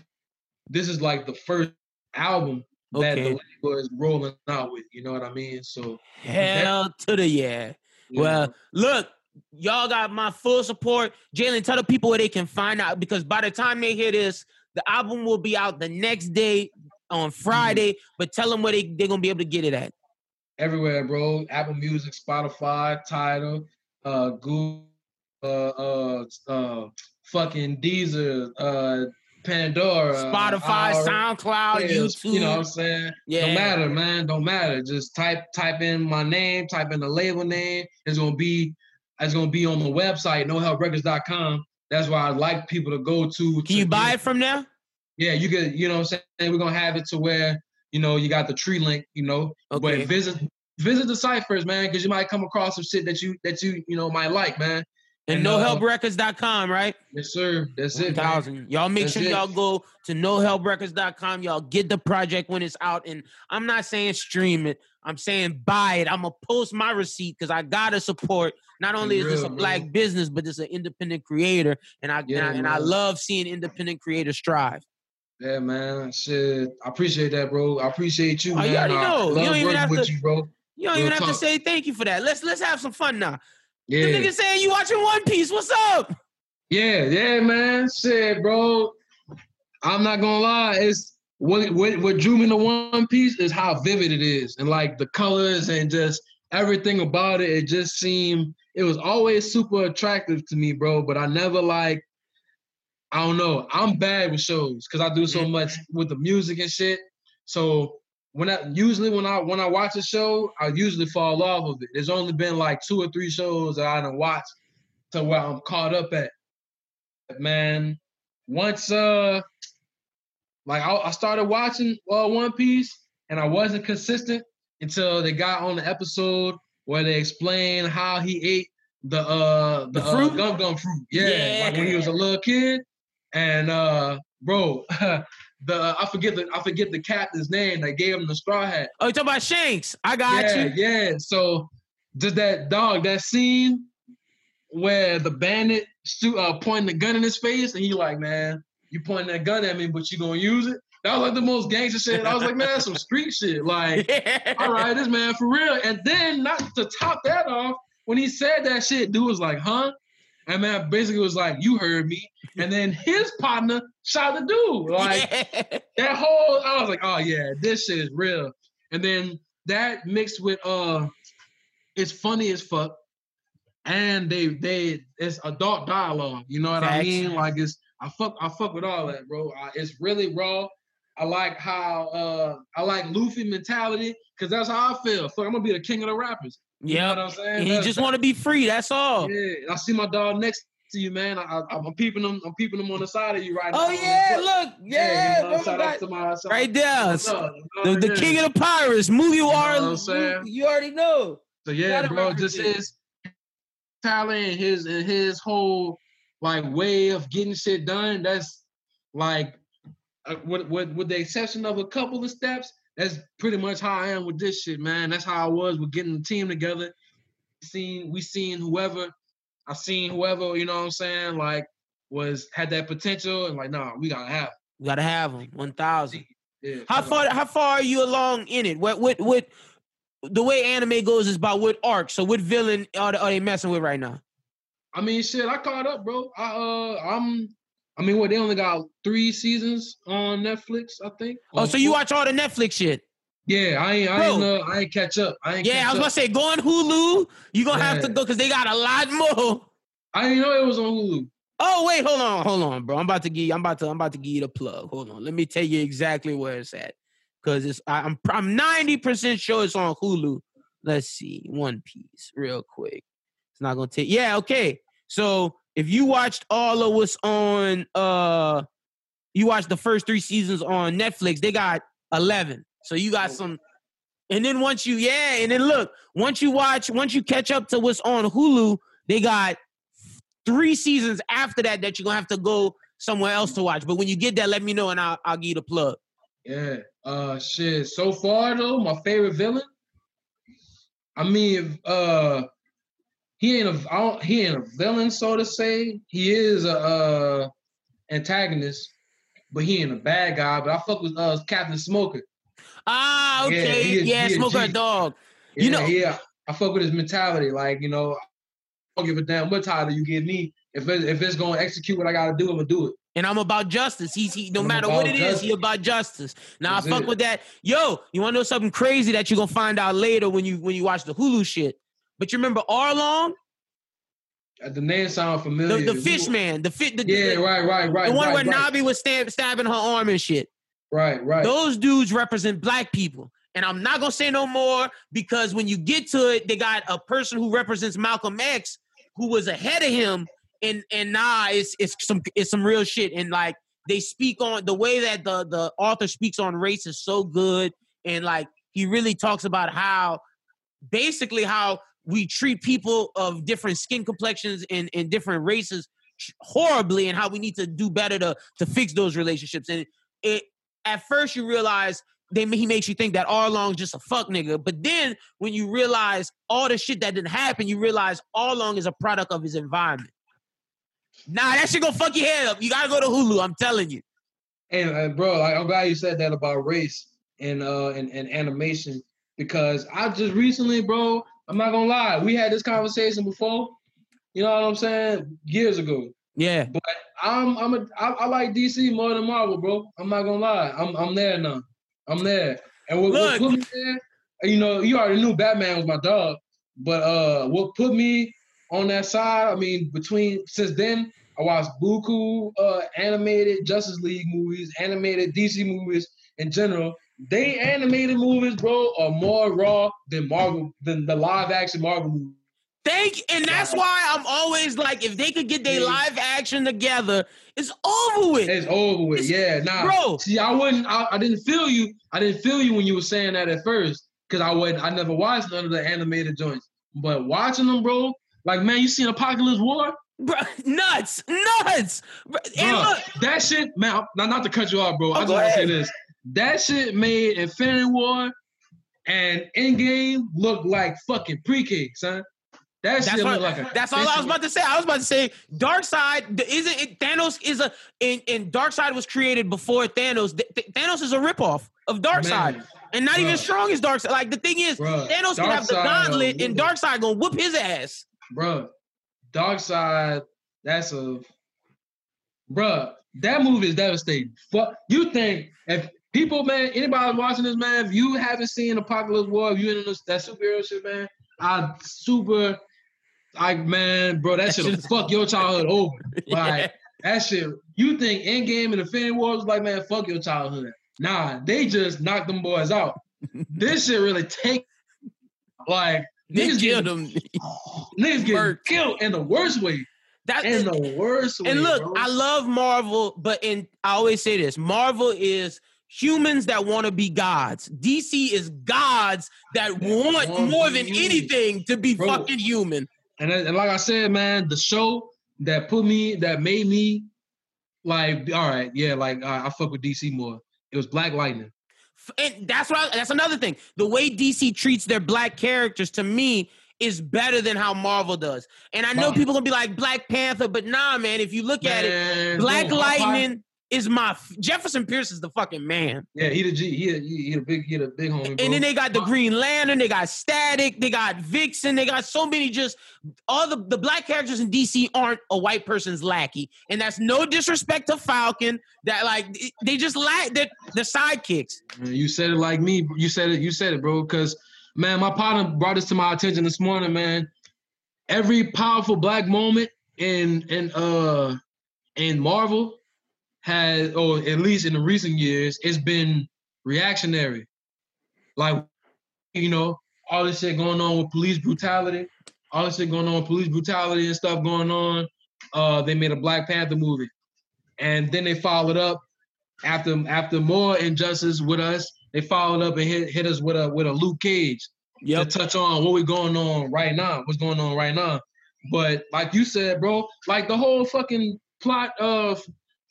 This is like the first album that the label is rolling out with. You know what I mean? So Hell to the yeah. Well, know, look, y'all got my full support. Jalen, tell the people where they can find out because by the time they hear this, the album will be out the next day on Friday. But tell them where they, they're gonna be able to get it at. everywhere, bro. Apple Music, Spotify, Tidal, uh, Google, uh, uh, uh, fucking Deezer, uh, Pandora, Spotify, our- SoundCloud, yeah, YouTube. You know what I'm saying? Yeah. Don't matter, man. Don't matter. Just type type in my name, type in the label name. It's gonna be it's gonna be on the website, nohelprecords.com. That's why I'd like people to go to. Can you buy it from there? Yeah, you could, you know what I'm saying? We're gonna have it to where, you know, you got the tree link, you know. Okay. But visit visit the site first, man, because you might come across some shit that you that you, you know, might like, man. And And, uh, nohelprecords.com, right? Yes, sir. That's it. 1000. Y'all make That's sure it. y'all go to nohelprecords.com. Y'all get the project when it's out. And I'm not saying stream it. I'm saying buy it. I'm gonna post my receipt because I gotta support. Not only is this a black business, but it's an independent creator, and I Yeah, and, I, and I love seeing independent creators strive. Yeah, man. Shit. I appreciate that, bro. I appreciate you, Oh, man. you already know. You don't even have to- you, bro. You don't Real even have to say thank you for that. Let's let's have some fun now. Yeah. The nigga saying you watching One Piece. What's up? Yeah, yeah, man. Shit, bro. I'm not gonna lie. It's what what what drew me to One Piece is how vivid it is, and like the colors and just everything about it. It just seemed it was always super attractive to me, bro. But I never like. I don't know. I'm bad with shows because I do so much with the music and shit. So when I usually when I when I watch a show, I usually fall off of it. There's only been like two or three shows that I done watched to where I'm caught up at. Man, once uh like I, I started watching uh, One Piece and I wasn't consistent until they got on the episode where they explained how he ate the uh the, The fruit? uh, gum gum fruit. Yeah, Yeah. like when he was a little kid. And uh bro, the I forget the I forget the captain's name. that gave him the straw hat. Oh, you talking about Shanks? I got yeah, you. yeah. So just that dog, that scene where the bandit shoot, uh, pointing the gun in his face, and he like, man, you pointing that gun at me, but you gonna use it? That was like the most gangster shit. I was like, man, that's some street shit. Like, all right, this man for real. And then not to top that off, when he said that shit, dude was like, huh? And man basically was like, you heard me. And then his partner shot the dude. Like Yeah. that whole I was like, oh yeah, this shit is real. And then that mixed with uh it's funny as fuck. And they they it's adult dialogue. You know what I mean? Like it's I fuck I fuck with all that, bro. I, it's really raw. I like how uh I like Luffy mentality because that's how I feel. Fuck, I'm gonna be the king of the rappers. You know what I'm saying? He That's- just want to be free. That's all. yeah, I see my dog next to you, man. I, I'm peeping them. I'm peeping them on the side of you right now. Oh yeah, look, yeah, you know, shout out to my shout right there. to my dog, you know The, the king of the pirates, Mugiwara. you, I'm saying? You already know. So yeah, bro, just represent. his talent and his and his whole like way of getting shit done. That's like uh, with, with with the exception of a couple of steps. That's pretty much how I am with this shit, man. That's how I was with getting the team together. Seen we seen whoever I seen whoever you know what I'm saying like was had that potential and like nah we gotta have. it. You gotta have them. One thousand. Yeah, How far? How far are you along in it? What? What? What? The way anime goes is about what arc. So what villain are they, are they messing with right now? I mean, shit, I caught up, bro. I uh, I'm. I mean, what they only got three seasons on Netflix, I think. Oh, so you watch all the Netflix shit? Yeah, I ain't. I ain't. Bro. Uh, I ain't catch up. I ain't. Yeah, I was up. gonna say go on Hulu. You gonna have to go because they got a lot more. I didn't know it was on Hulu. Oh wait, hold on, hold on, bro. I'm about to give. I'm about to. I'm about to give you the plug. Hold on. Let me tell you exactly where it's at. Cause it's. I, I'm. I'm 90 percent sure it's on Hulu. Let's see. One Piece, real quick. It's not gonna take. Yeah. Okay. So if you watched all of what's on, uh, you watched the first three seasons on Netflix. They got 11. So you got some. And then once you, yeah, and then look, once you watch, once you catch up to what's on Hulu, they got three seasons after that that you're gonna have to go somewhere else to watch. But when you get there, let me know and I'll, I'll give you the plug. Yeah. Uh, shit. So far though, my favorite villain. I mean, uh, he ain't a. He ain't a villain, so to say. He is a uh antagonist, but he ain't a bad guy. But I fuck with uh Captain Smoker. Ah, okay. is- Yeah, smoke is smoker dog. Yeah, You know- yeah. I fuck with his mentality. Like, you know, I don't give a damn what title you give me. If it, if it's gonna execute what I gotta do, I'm gonna do it. And I'm about justice. He's he no I'm matter what it is, justice. he about justice. Now That's I fuck it. with that. Yo, you wanna know something crazy that you're gonna find out later when you when you watch the Hulu shit. But you remember Arlong, Uh, The name sound the, familiar. the fish man, the fit the, Yeah, the, right, right, right. the one right, where right, Nami was stab, stabbing her arm and shit. Right, right. Those dudes represent black people. And I'm not gonna say no more because when you get to it, they got a person who represents Malcolm X who was ahead of him. And and nah, it's it's some it's some real shit. And like they speak on the way that the the author speaks on race is so good. And like he really talks about how basically how we treat people of different skin complexions and, and different races horribly and how we need to do better to to fix those relationships. And it at first you realize they he makes you think that Arlong's just a fuck nigga, but then when you realize all the shit that didn't happen, you realize Arlong is a product of his environment. Nah, that shit gonna fuck your head up. You gotta go to Hulu. I'm telling you. And, and bro, I'm glad you said that about race and uh and, and animation because I just recently, bro, I'm not gonna lie, we had this conversation before. You know what I'm saying? Years ago. Yeah, But I'm I'm a I, I like DC more than Marvel, bro. I'm not gonna lie. I'm I'm there now. I'm there. And what, Look. what put me there, you know, you already knew Batman was my dog, but uh what put me on that side, I mean, between since then, I watched Buku uh animated Justice League movies, animated DC movies in general. They animated movies, bro, are more raw than Marvel than the live action Marvel movies. Thank, and that's why I'm always like, if they could get their Yeah. live action together, it's over with. It's over with. It's- yeah, nah. Bro. See, I wouldn't. I, I didn't feel you. I didn't feel you when you were saying that at first, because I would. I never watched none of the animated joints. But watching them, bro, like man, you seen Apokolips War? Bro, nuts, nuts. Bro, and look, that shit, man. Not, not to cut you off, bro. Oh, I just want to say this. That shit made Infinity War and Endgame look like fucking pre-K, son. That That's what- like. That's all I was about to say. I was about to say Darkseid isn't it Thanos is a and, and Darkseid was created before Thanos. Th- Th- Thanos is a ripoff of Darkseid. And not even strong as Darkseid. Like the thing is, Bruh, Thanos can have the Darkseid, gauntlet uh, and Darkseid gonna whoop his ass. Bruh, Darkseid, that's a bruh, that movie is devastating. Fuck you think if people, man, anybody watching this, man, if you haven't seen Apokolips War, if you into this, that superhero shit, man, I super like man, bro, that That shit fuck your childhood over. Yeah. Like that shit, you think Endgame and Infinity War was like, man, fuck your childhood. Nah, they just knocked them boys out. this shit really take like They niggas killed getting, him. niggas getting killed in the worst way. That In the worst way. and look, bro. I love Marvel, but in I always say this: Marvel is humans that want to be gods. DC is gods that want wanna more than human. anything to be Bro. fucking human. And, and like I said, man, the show that put me, that made me like, all right, yeah, like uh, I fuck with DC more. It was Black Lightning. And that's what I, that's another thing. The way DC treats their black characters to me is better than how Marvel does. And I know people gonna be like Black Panther, but nah, man. If you look at it, Man, Black Lightning is my f- Jefferson Pierce is the fucking man. Yeah, he the G. He a, he, a big, he a big homie. Bro. And then they got the Green Lantern, they got Static, they got Vixen, they got so many just all the, the black characters in DC aren't a white person's lackey. And that's no disrespect to Falcon. That like they just lack the the sidekicks. You said it like me. You said it. You said it, bro. Because man, my partner brought this to my attention this morning. Man, every powerful black moment in in uh in Marvel has, or at least in the recent years, it's been reactionary. Like, you know, all this shit going on with police brutality, all this shit going on with police brutality and stuff going on. Uh, they made a Black Panther movie, and then they followed up after after more injustice with us. They followed up and hit, hit us with a with a Luke Cage to touch on what we're going on right now, what's going on right now. But like you said, bro, like the whole fucking plot of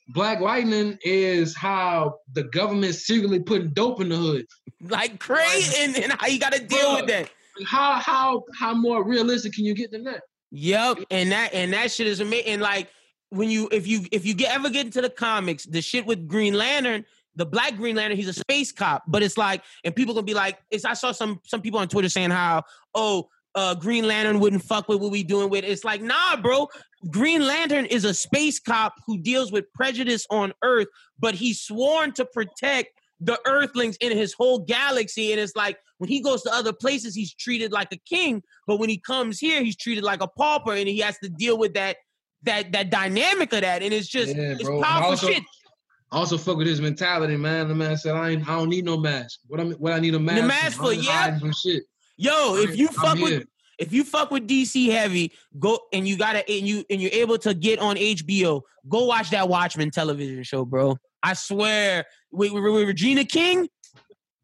Black Lightning is how the government secretly putting dope in the hood. Like crazy and, and how you gotta deal with that. How how how more realistic can you get than that? Yep, and that and that shit is amazing. And like when you if you if you get ever get into the comics, the shit with Green Lantern, the black Green Lantern, he's a space cop, but it's like, and people gonna be like, it's I saw some some people on Twitter saying how, oh, uh, Green Lantern wouldn't fuck with what we doing with. It's like, nah, bro. Green Lantern is a space cop who deals with prejudice on Earth, but he's sworn to protect the Earthlings in his whole galaxy. And it's like when he goes to other places, he's treated like a king, but when he comes here, he's treated like a pauper, and he has to deal with that that that dynamic of that. And it's just Yeah, it's bro. Powerful also- shit. I also fuck with his mentality, man. The man said, "I ain't, I don't need no mask. What I what I need a mask? The mask for, I'm yeah. shit. Yo, if you I'm fuck with here. If you fuck with DC heavy, go and you gotta and you and you're able to get on HBO, go watch that Watchmen television show, bro. I swear, with, with- with Regina King,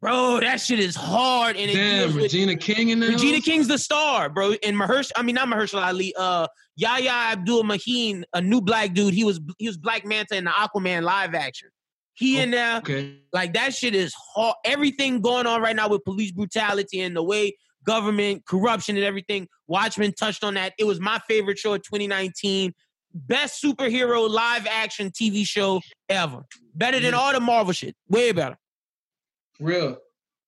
bro, that shit is hard and Damn, with Regina King in there. Regina King's the star, bro. And Mahersh, I mean not Mahershala Ali, uh Yahya Abdul-Mateen, a new black dude. He was he was Black Manta in the Aquaman live action. He in there, Okay. like that shit is hard. Everything going on right now with police brutality and the way government corruption and everything. Watchmen touched on that. It was my favorite show of 2019. Best superhero live action TV show ever. Better than all the Marvel shit. Way better. Real.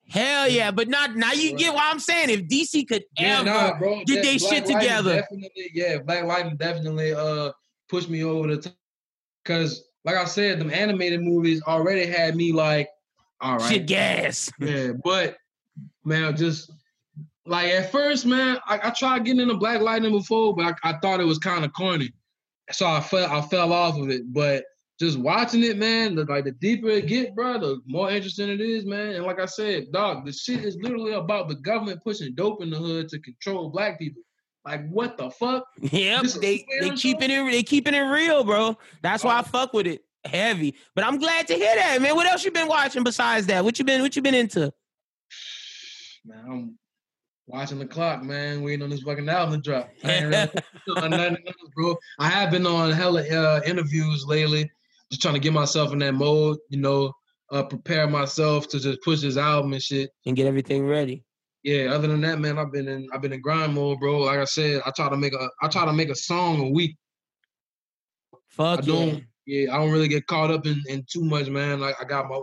Hell yeah. But not now you get what I'm saying. If DC could Yeah, ever nah, bro. get that they Black shit Lightning together. Definitely, yeah. Black Lightning definitely uh pushed me over the top. Cause like I said, them animated movies already had me like, all right. shit gas. Yeah, but man, just like at first, man, I, I tried getting into Black Lightning before, but I, I thought it was kind of corny, so I fell I fell off of it. But just watching it, man, the, like the deeper it get, bro, the more interesting it is, man. And like I said, dog, the shit is literally about the government pushing dope in the hood to control black people. Like what the fuck? Yep, they they keeping it they keeping it real, bro. That's why I fuck with it heavy. But I'm glad to hear that, man. What else you been watching besides that? What you been what you been into? Man, I'm watching the clock, man, waiting on this fucking album to drop. I ain't really on nothing else, bro. I have been on hella uh, interviews lately, just trying to get myself in that mode, you know, uh, prepare myself to just push this album and shit. and get everything ready. Yeah, other than that, man, I've been in I've been in grind mode, bro. Like I said, I try to make a I try to make a song a week. Fuck I yeah. don't yeah, I don't really get caught up in, in too much, man. Like I got my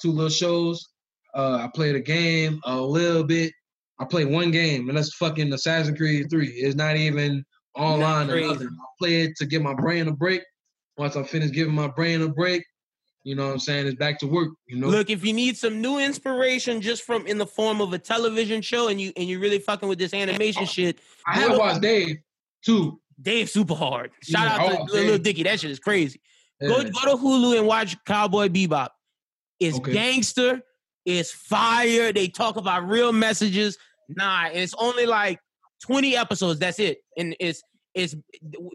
two little shows. Uh I played a game a little bit. I play one game and that's fucking Assassin's Creed 3. It's not even online or nothing. I play it to give my brain a break. Once I finish giving my brain a break, you know what I'm saying, it's back to work, you know. Look, if you need some new inspiration just from in the form of a television show and you and you really fucking with this animation oh, shit, I have watched Dave too. Dave super hard. Shout Yeah, out oh, to Lil Dave. Dicky. That shit is crazy. Go go to Hulu and watch Cowboy Bebop. It's Okay. gangster. It's fire. They talk about real messages. Nah, it's only like 20 episodes. That's it. And it's it's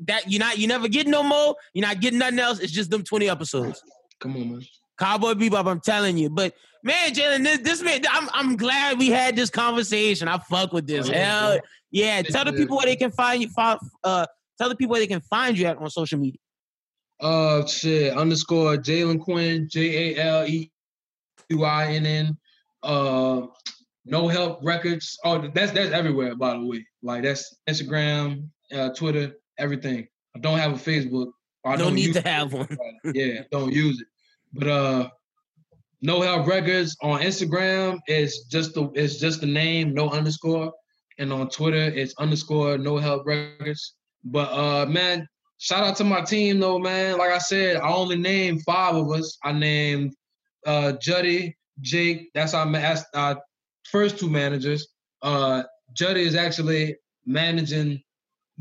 that you're not you never get no more. You're not getting nothing else. It's just them 20 episodes. Come on, man. Cowboy Bebop, I'm telling you. But man, Jalen, this, this man, I'm I'm glad we had this conversation. I fuck with this. Oh, yeah, Hell yeah. Tell the people where they can find you. Uh, tell the people where they can find you at on social media. Uh, shit. Underscore Jalen Quinn. J A L E U I N N. Uh, No Help Records. Oh, that's that's everywhere. By the way, like that's Instagram, uh, Twitter, everything. I don't have a Facebook. I No don't need to it. have one. yeah, don't use it. But uh, No Help Records on Instagram is just the it's just the name, no underscore, and on Twitter it's underscore No Help Records. But uh, man, shout out to my team though, man. Like I said, I only named five of us. I named uh Juddy, Jake. That's our that's our first two managers. Uh, Juddy is actually managing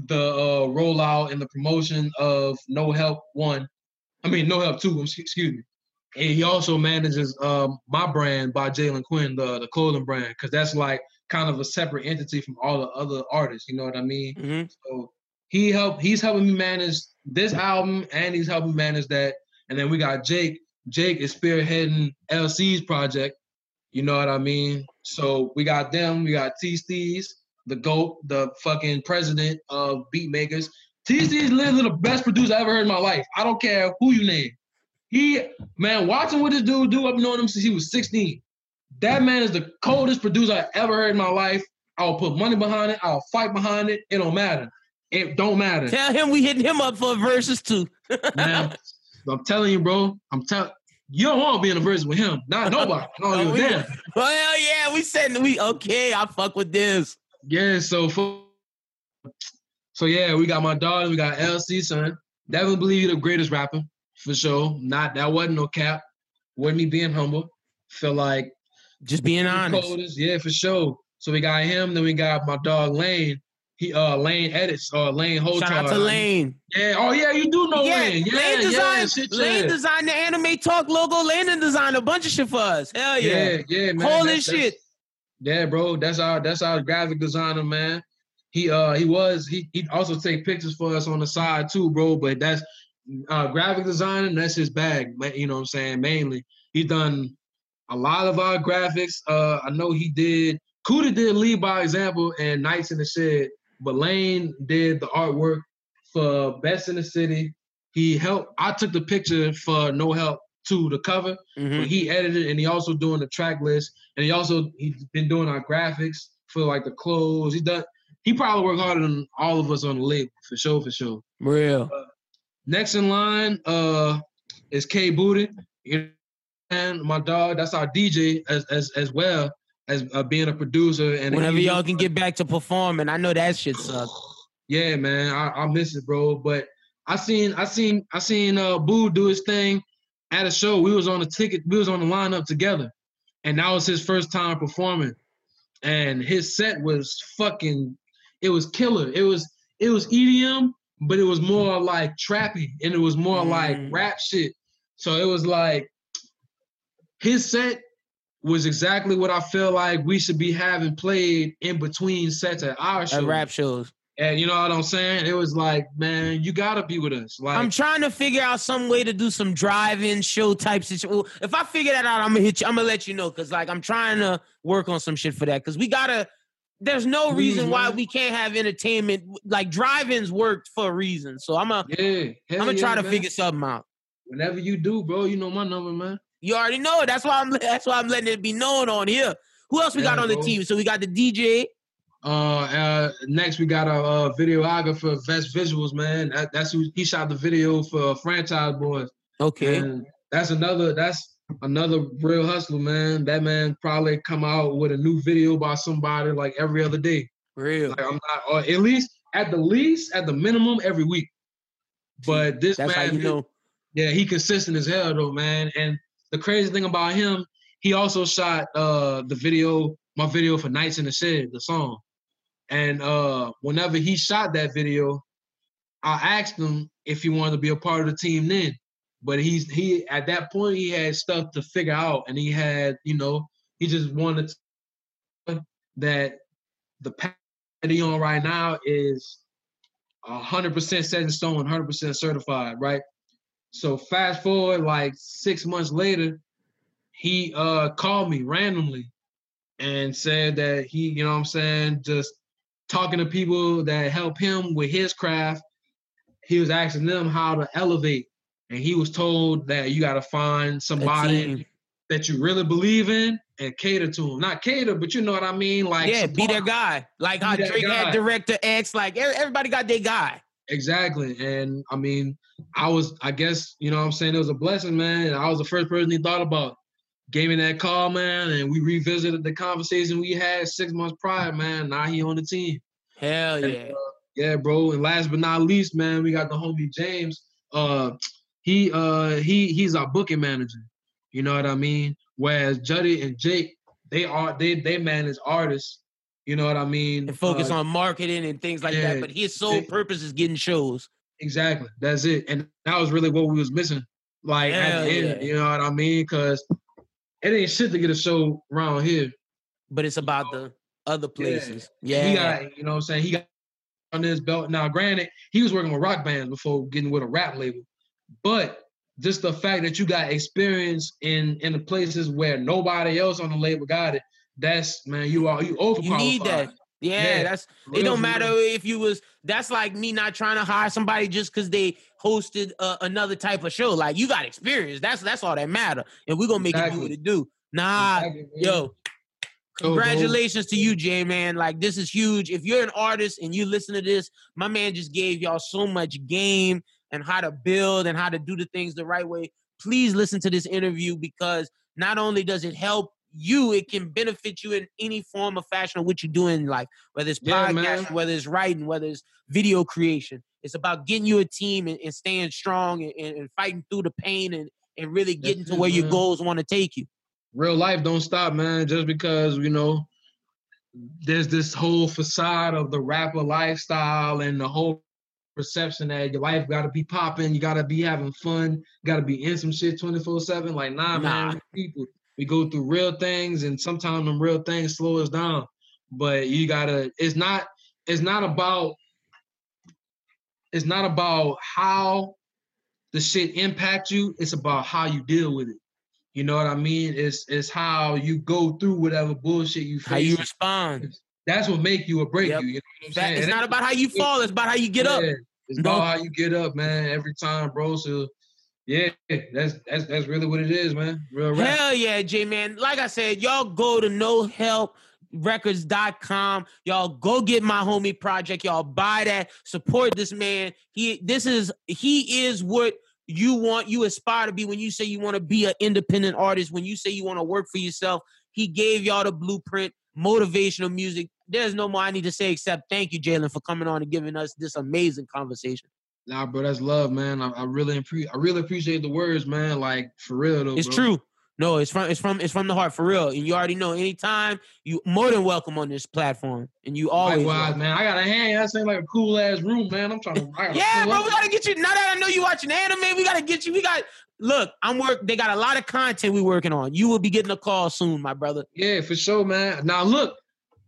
the uh, rollout and the promotion of No Help One. I mean, No Help Two. Excuse excuse me. And he also manages um, my brand by Jalen Quinn, the the clothing brand, because that's like kind of a separate entity from all the other artists. You know what I mean? Mhm. So he helped. He's helping me manage this album, and he's helping manage that. And then we got Jake. Jake is spearheading LC's project. You know what I mean? So we got them. We got T Steez, the GOAT, the fucking president of beat makers. T Steez literally the best producer I ever heard in my life. I don't care who you name. He man, watching what this dude do, I've known him since he was 16. That man is the coldest producer I ever heard in my life. I'll put money behind it. I'll fight behind it. It don't matter. It don't matter. Tell him we hitting him up for verses too. Man, I'm telling you, bro. I'm telling. You don't want to be in a verse with him. Not nobody. I don't give damn. Well, yeah, we said we okay. I fuck with this. Yeah, so for, so yeah, we got my daughter, we got LC Sun. Definitely believe he the greatest rapper for sure. Not that wasn't no cap. Wasn't me being humble. Feel like Just being honest. coldest, yeah, for sure. So we got him, then we got my dog Lane. He uh Lane edits uh Lane Hotar. Shout out to Lane. Yeah, oh yeah, you do know yeah, Lane. Yeah, Lane yeah, designed. shit, Lane yeah. designed the Anime Talk logo. Lane designed a bunch of shit for us. Hell yeah. yeah, yeah, man. Cold That's- shit. that's- Yeah, bro. That's our that's our graphic designer, man. He uh he was he he also take pictures for us on the side too, bro. But that's uh graphic designing, that's his bag, you know what I'm saying? Mainly. He's done a lot of our graphics. Uh I know he did Kuda did lead by example and Nights in the Shed, but Lane did the artwork for Best in the City. He helped I took the picture for No Help to the cover. Mhm. But he edited and he also doing the track list and he also he's been doing our graphics for like the clothes. He done he probably worked harder than all of us on the label for sure, for sure. Real. Next in line uh is K Booty. You know, and my dog, that's our DJ as as as well as uh, being a producer and Whenever y'all can get back to performing, I know that shit sucks. Yeah, man, I, I miss it, bro. But I seen I seen I seen uh Boo do his thing at a show. We was on the ticket, we was on the lineup together, and that was his first time performing. And his set was fucking it was killer. It was it was EDM, but it was more like trappy and it was more like Mm. rap shit. So it was like his set was exactly what I feel like we should be having played in between sets at our show. At rap shows. And you know what I'm saying? It was like, man, you gotta be with us. Like, I'm trying to figure out some way to do some drive-in show type situation. If I figure that out, I'm gonna hit you. I'm gonna let you know because like I'm trying to work on some shit for that because we gotta. There's no reason why Mhm. we can't have entertainment. Like drive-ins worked for a reason, so I'm gonna yeah, I'm gonna try to man. figure something out. Whenever you do, bro, you know my number, man. You already know it. That's why I'm. That's why I'm letting it be known on here. Who else we got Yeah, on the team? So we got the DJ. Uh, uh, next we got a uh, videographer, Vest Visuals, man. That, that's who he shot the video for Franchise Boys. Okay. And that's another. That's another real hustler, man. That man probably come out with a new video by somebody like every other day. Real. Like I'm not, or at least at the least, at the minimum, every week. But this That's man, know. Yeah, he consistent as hell though, man. And the crazy thing about him, he also shot uh the video, my video for Nights in the Shed, the song. And uh whenever he shot that video, I asked him if he wanted to be a part of the team then. But he's he at that point he had stuff to figure out and he had, you know, he just wanted that the path that he on right now is hundred percent set in stone, hundred percent certified, right? So fast forward like six months later, he uh called me randomly and said that he, you know what I'm saying, just talking to people that help him with his craft, he was asking them how to elevate. And he was told that you gotta find somebody that you really believe in and cater to them. Not cater, but you know what I mean? Like Yeah, be their guy. Like Be how Drake guy. had Director X. Like everybody got their guy. Exactly. And I mean, I was, I guess, you know what I'm saying? It was a blessing, man. And I was the first person he thought about. Gave me that call, man, and we revisited the conversation we had six months prior, man. Now he on the team. Hell And, yeah. uh, yeah, bro. And last but not least, man, we got the homie James. Uh he uh he he's our booking manager. You know what I mean? Whereas Juddy and Jake, they are they they manage artists. You know what I mean? And focus Uh, on marketing and things like yeah, that. But his sole purpose is getting shows. Exactly. That's it. And that was really what we was missing. Like at the end, yeah. you know what I mean? Cause it ain't shit to get a show around here. But it's about the other places. He Yeah. He got, you know what I'm saying? He got on his belt. Now, granted, he was working with rock bands before getting with a rap label. But just the fact that you got experience in in the places where nobody else on the label got it, that's man, you are you overqualified. You need that. Yeah, Yeah, that's Real it. Don't for matter if you was. That's like me not trying to hire somebody just because they hosted uh, another type of show. Like you got experience. That's that's all that matter. And we're gonna make it do what it do. Nah, Exactly, yo, congratulations to you, Jay, man. Like this is huge. If you're an artist and you listen to this, my man just gave y'all so much game and how to build and how to do the things the right way. please listen to this interview because not only does it help you, it can benefit you in any form of fashion of what you do in life, whether it's Yeah, podcasting, man. whether it's writing, whether it's video creation. It's about getting you a team and, and staying strong and, and, fighting through the pain and, and really That's getting to it, where your goals want to take you. real life don't stop, man. Just because you know there's this whole facade of the rapper lifestyle and the whole perception that your life got to be popping, you got to be having fun, got to be in some shit twenty four seven. Like nah, Nah. man. People, we go through real things, and sometimes them real things slow us down. But you gotta. It's not. It's not about. It's not about how the shit impact you. It's about how you deal with it. You know what I mean? It's it's how you go through whatever bullshit you face. How you respond. That's what make you or break Yep. you. You know what I'm That, saying? it's It not about how you fall, it's about how you get up. Yeah, It's No. about how you get up, man. Every time, bro. So yeah, that's that's that's really what it is, man. Real rap. Hell yeah, J man. Like I said, y'all go to no help records.com y'all go get my homie project. Y'all buy that. Support this man. He this is he is what you want you aspire to be when you say you want to be an independent artist when you say you want to work for yourself. He gave y'all the blueprint motivational music. There's no more i need to say except thank you jalen for coming on and giving us this amazing conversation Nah, bro, that's love, man. I, I really appre- I really appreciate the words, man. Like for real though. It's bro. true. No, it's from it's from it's from the heart for real. And you already know anytime you more than welcome on this platform. And you always Likewise, man. I got a hand. That seems like a cool ass room, man. I'm trying to. Yeah, bro, up. we gotta get you. Now that I know you watching anime, we gotta get you. We got look, I'm work they got a lot of content we working on. You will be getting a call soon, my brother. Yeah, for sure, man. Now look,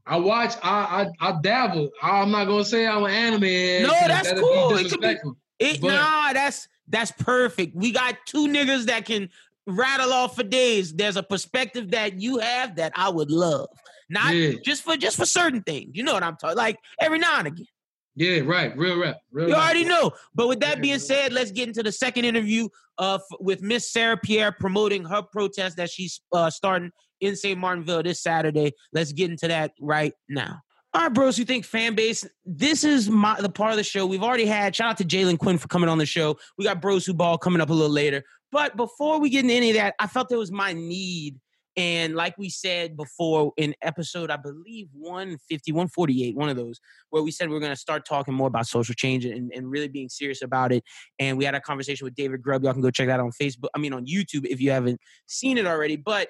I watch. I I, I dabble. I'm not gonna say I'm an anime. No, that's cool. It could be- It But- nah, that's that's perfect. We got two niggas that can rattle off for days. There's a perspective that you have that I would love. Not Yeah. just for just for certain things. You know what I'm talking like every now and again. Yeah, right. Real rap. Real You rap. already know. But with that Yeah, being said, let's get into the second interview uh, f- with Miss Sarah Pierre promoting her protest that she's uh, starting in St. Martinville this Saturday. Let's get into that right now. All right, bros, you think fan base? This is my the part of the show we've already had. Shout out to Jalen Quinn for coming on the show. We got Bros Who Ball coming up a little later. But before we get into any of that, I felt there was my need. And like we said before in episode, I believe 150, 148, one of those, where we said we are going to start talking more about social change and, and really being serious about it. And we had a conversation with David Grubb. Y'all can go check that out on Facebook. I mean, on YouTube if you haven't seen it already. But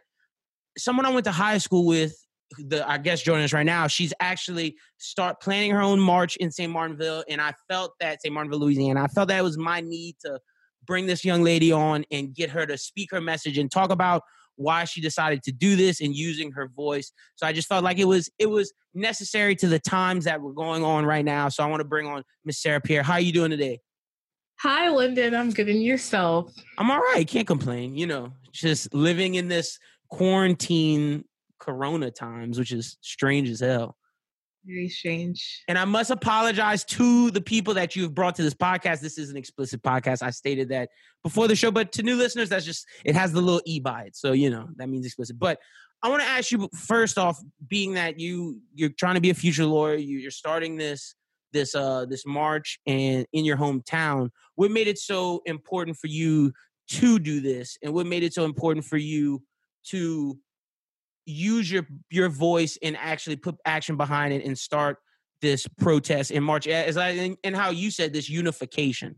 someone I went to high school with, the I guess joining us right now, she's actually start planning her own march in St. Martinville. And I felt that St. Martinville, Louisiana, I felt that was my need to bring this young lady on and get her to speak her message and talk about why she decided to do this and using her voice. So I just felt like it was it was necessary to the times that were going on right now. So I want to bring on Miss Sarah Pierre. How are you doing today? Hi, Lyndon. I'm good in yourself. I'm all right. Can't complain. You know, just living in this quarantine corona times, which is strange as hell. Very strange. And I must apologize to the people that you've brought to this podcast. This is an explicit podcast. I stated that before the show, but to new listeners, that's just it has the little e by it. So you know that means explicit. But I want to ask you first off, being that you you're trying to be a future lawyer, you, you're starting this this uh this march and in your hometown. What made it so important for you to do this, and what made it so important for you to use your your voice and actually put action behind it and start this protest in March as I and, how you said this unification.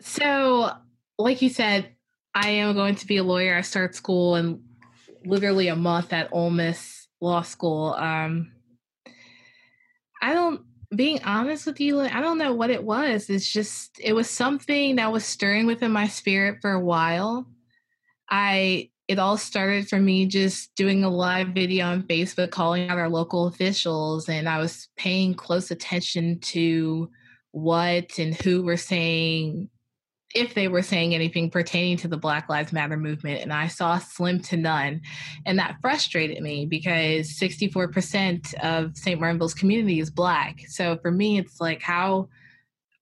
So, like you said, I am going to be a lawyer. I start school in literally a month at Ole Miss Law School. Um, I don't, being honest with you, I don't know what it was. It's just, it was something that was stirring within my spirit for a while. I, it all started for me just doing a live video on Facebook calling out our local officials, and I was paying close attention to what and who were saying if they were saying anything pertaining to the Black Lives Matter movement, and I saw slim to none. And that frustrated me because 64% of St. Martinville's community is Black. So for me, it's like, how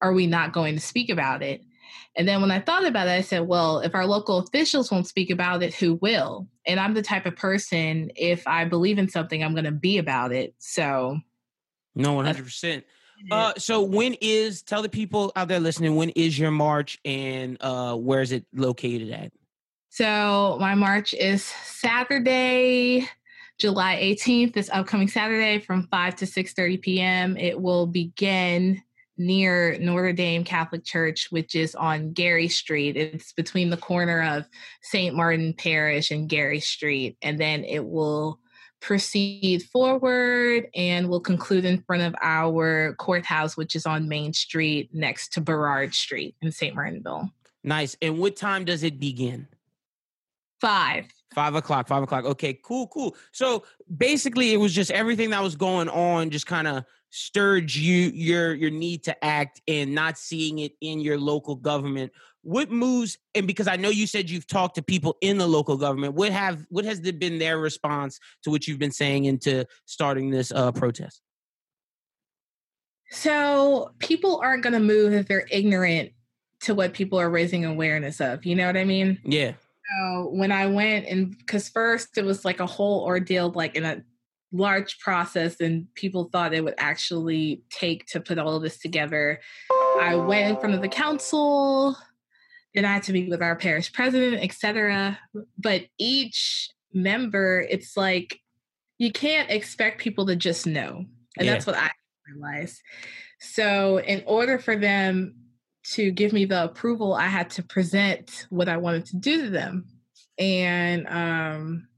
are we not going to speak about it? And then when I thought about it, I said, well, if our local officials won't speak about it, who will? And I'm the type of person, if I believe in something, I'm going to be about it. So No, one hundred percent. Uh, so when is tell the people out there listening when is your march and uh, where is it located at? So my march is Saturday, July 18th, this upcoming Saturday from 5 to 6:30 p.m. It will begin near Notre Dame Catholic Church, which is on Gary Street. It's between the corner of St. Martin Parish and Gary Street. And then it will proceed forward and we'll conclude in front of our courthouse, which is on Main Street next to Burrard Street in St. Martinville. Nice. And what time does it begin? Five. Five o'clock. Five o'clock. Okay, cool, cool. So basically, it was just everything that was going on, just kind of stirred you your your need to act and not seeing it in your local government. What moves? And because I know you said you've talked to people in the local government, what have what has been their response to what you've been saying into starting this uh, protest? So people aren't going to move if they're ignorant to what people are raising awareness of. You know what I mean? Yeah. So when I went and because first it was like a whole ordeal, like in a large process, and people thought it would actually take to put all of this together. I went in front of the council, then I had to meet with our parish president, etc. But each member, it's like you can't expect people to just know, and Yeah. that's what I realized. So in order for them to give me the approval, I had to present what I wanted to do to them. And um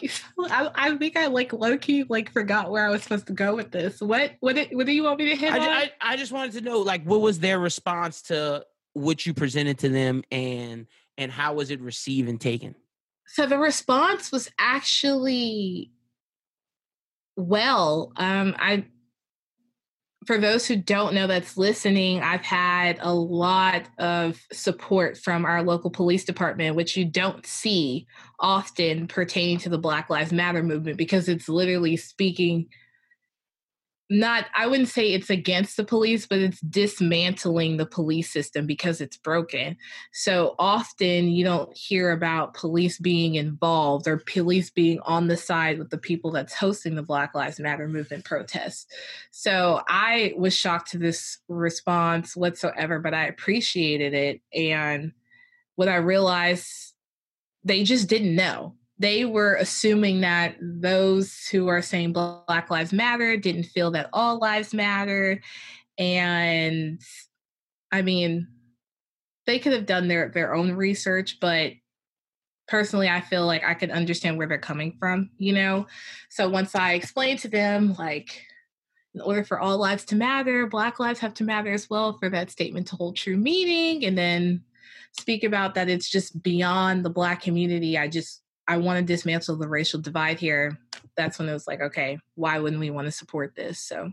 I, I think I like low key like forgot where I was supposed to go with this. What what did, what do you want me to hit I, on? I, I just wanted to know, like, what was their response to what you presented to them, and and how was it received and taken? so the response was actually well. Um I for those who don't know that's listening, I've had a lot of support from our local police department, which you don't see often pertaining to the Black Lives Matter movement because it's literally speaking not I wouldn't say it's against the police, but it's dismantling the police system because it's broken. So often you don't hear about police being involved or police being on the side with the people that's hosting the Black Lives Matter movement protests. So I was shocked to this response whatsoever, but I appreciated it. And what I realized, they just didn't know. They were assuming that those who are saying Black Lives Matter didn't feel that all lives matter. And I mean, they could have done their, their own research, but personally i feel like i could understand where they're coming from you know so once i explained to them like in order for all lives to matter black lives have to matter as well for that statement to hold true meaning and then speak about that it's just beyond the black community i just i want to dismantle the racial divide here that's when it was like okay why wouldn't we want to support this so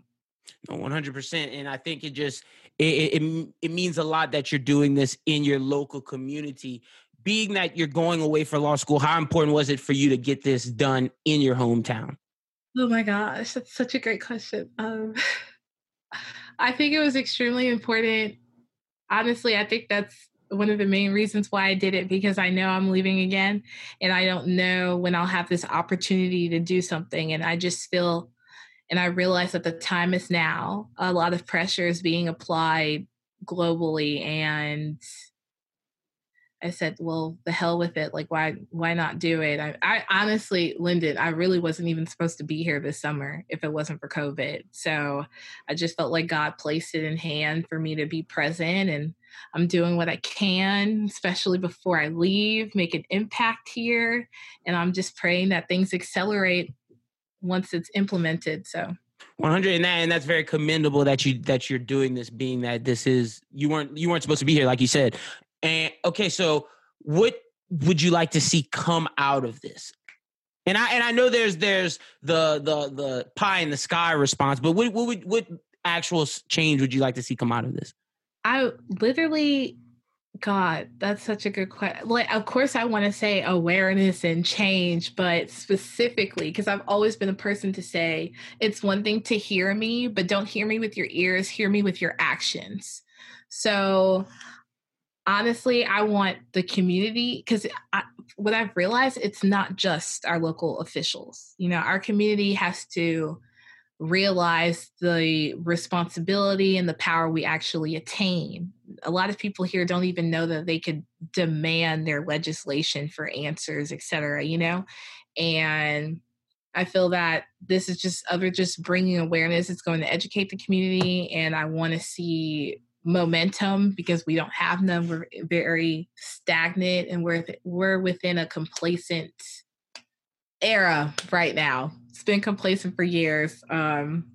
No, one hundred percent. And I think it just it, it it it means a lot that you're doing this in your local community. Being that you're going away for law school, how important was it for you to get this done in your hometown? Oh my gosh, that's such a great question. Um, I think it was extremely important. Honestly, I think that's one of the main reasons why I did it because I know I'm leaving again and I don't know when I'll have this opportunity to do something. And I just feel and I realize that the time is now. A lot of pressure is being applied globally and I said, well, the hell with it. Like, why, why not do it? I, I honestly, Lyndon, I really wasn't even supposed to be here this summer if it wasn't for COVID. So I just felt like God placed it in hand for me to be present and I'm doing what I can, especially before I leave, make an impact here. And I'm just praying that things accelerate once it's implemented. So 100 and that and that's very commendable that you that you're doing this being that this is you weren't you weren't supposed to be here like you said and okay so what would you like to see come out of this and i and i know there's there's the the the pie in the sky response but what what would what actual change would you like to see come out of this I literally, God, that's such a good question. Like, of course, I want to say awareness and change, but specifically, because I've always been a person to say it's one thing to hear me, but don't hear me with your ears, hear me with your actions. So, honestly, I want the community because what I've realized, it's not just our local officials. You know, our community has to realize the responsibility and the power we actually attain. A lot of people here don't even know that they could demand their legislation for answers, et cetera, you know? And I feel that this is just other just bringing awareness. It's going to educate the community, and I want to see momentum because we don't have none. We're very stagnant, and we're we're within a complacent era right now. It's been complacent for years, um,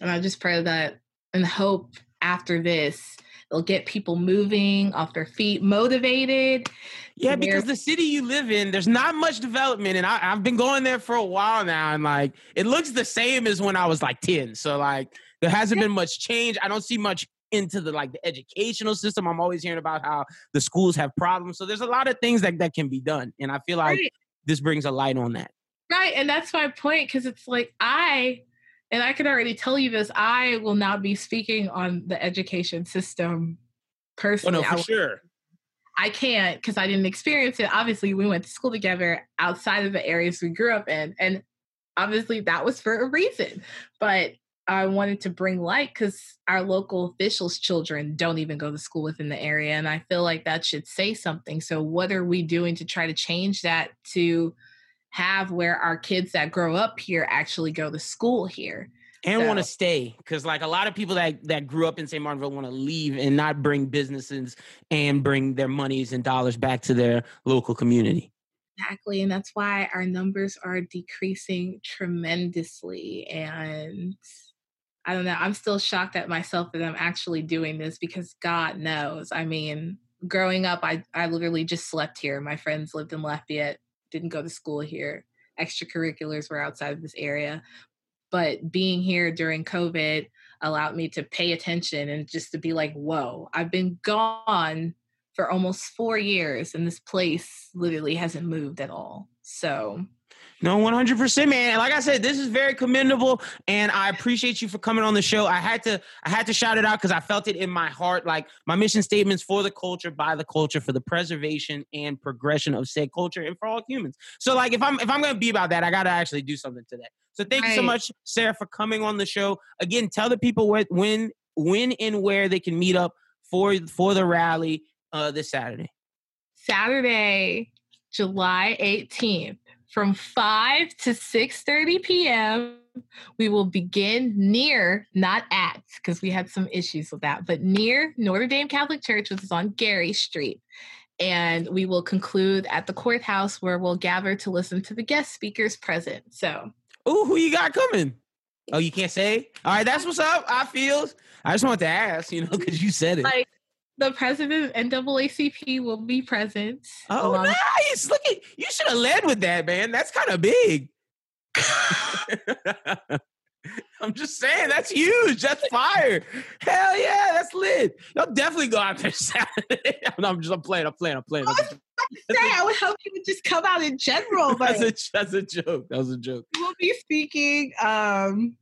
and I just pray that and hope after this It'll get people moving off their feet, motivated. Yeah, because the city you live in, there's not much development, and I, have been going there for a while now, and like it looks the same as when I was like ten. So like there hasn't been much change. I don't see much into the like the educational system. I'm always hearing about how the schools have problems. So there's a lot of things that that can be done, and I feel like right. This brings a light on that. Right, and that's my point because it's like I and I can already tell you this, I will not be speaking on the education system personally. Oh, no, for sure. I can't because I didn't experience it. Obviously, we went to school together outside of the areas we grew up in. And obviously, that was for a reason. But I wanted to bring light because our local officials' children don't even go to school within the area. And I feel like that should say something. So, what are we doing to try to change that to have where our kids that grow up here actually go to school here and so. want to stay because like a lot of people that that grew up in st martinville want to leave and not bring businesses and bring their monies and dollars back to their local community exactly and that's why our numbers are decreasing tremendously and i don't know i'm still shocked at myself that i'm actually doing this because god knows i mean growing up i i literally just slept here my friends lived in lafayette didn't go to school here. Extracurriculars were outside of this area. But being here during COVID allowed me to pay attention and just to be like, whoa, I've been gone for almost four years and this place literally hasn't moved at all. So no, 100%, man. Like I said, this is very commendable and I appreciate you for coming on the show. I had to I had to shout it out cuz I felt it in my heart like my mission statements for the culture, by the culture, for the preservation and progression of said culture and for all humans. So like if I'm if I'm going to be about that, I got to actually do something to that. So thank right. you so much Sarah for coming on the show. Again, tell the people what when when and where they can meet up for for the rally uh this Saturday. Saturday, July 18th from 5 to 6:30 p.m. We will begin near, not at, because we had some issues with that, but near Notre Dame Catholic Church, which is on Gary Street. And we will conclude at the courthouse where we'll gather to listen to the guest speakers present. So, oh, who you got coming? Oh, you can't say? All right, that's what's up. I feel. I just want to ask, you know, because you said it. Like, the president of NAACP will be present. Oh, nice! Look at you. Should have led with that, man. That's kind of big. I'm just saying that's huge. That's fire. Hell yeah, that's lit. Y'all definitely go out there Saturday. I'm just I'm playing. I'm playing. I'm playing. I, was say, I would hope you would just come out in general. But that's a that's a joke. That was a joke. We'll be speaking. Um,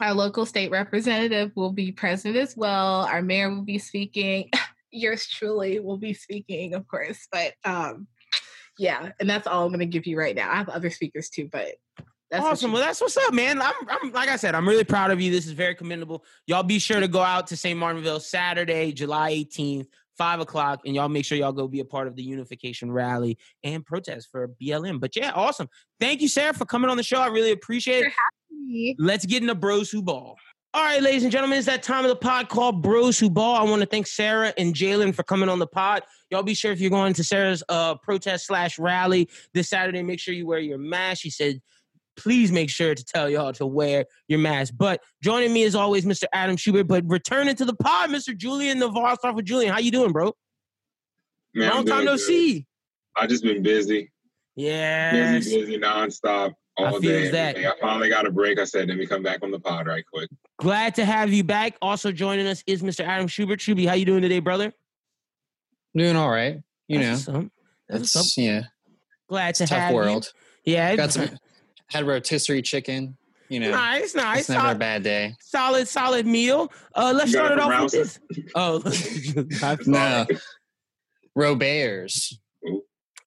our local state representative will be present as well. Our mayor will be speaking. Yours truly will be speaking, of course. But um, yeah, and that's all I'm going to give you right now. I have other speakers too, but that's awesome. Well, that's what's up, man. I'm, I'm, like I said, I'm really proud of you. This is very commendable. Y'all be sure to go out to St. Martinville Saturday, July 18th, five o'clock, and y'all make sure y'all go be a part of the unification rally and protest for BLM. But yeah, awesome. Thank you, Sarah, for coming on the show. I really appreciate it. Let's get into Bros Who Ball. All right, ladies and gentlemen, it's that time of the pod called Bros Who Ball. I want to thank Sarah and Jalen for coming on the pod. Y'all be sure if you're going to Sarah's uh, protest slash rally this Saturday, make sure you wear your mask. She said, please make sure to tell y'all to wear your mask. But joining me as always, Mr. Adam Schubert. But returning to the pod, Mr. Julian Navarre. Start with Julian. How you doing, bro? Man, Long time no good. see. I just been busy. Yeah. Busy, busy, nonstop all I day. That. I finally got a break. I said, let me come back on the pod right quick. Glad to have you back. Also joining us is Mr. Adam Schubert. Shuby, how you doing today, brother? Doing all right. You That's know, That's yeah. Glad to it's have tough world. You. Yeah, got some had rotisserie chicken. You know, nice, nice. It's never solid, a bad day. Solid, solid meal. Uh, let's start it off with this. Oh, no, Roberts.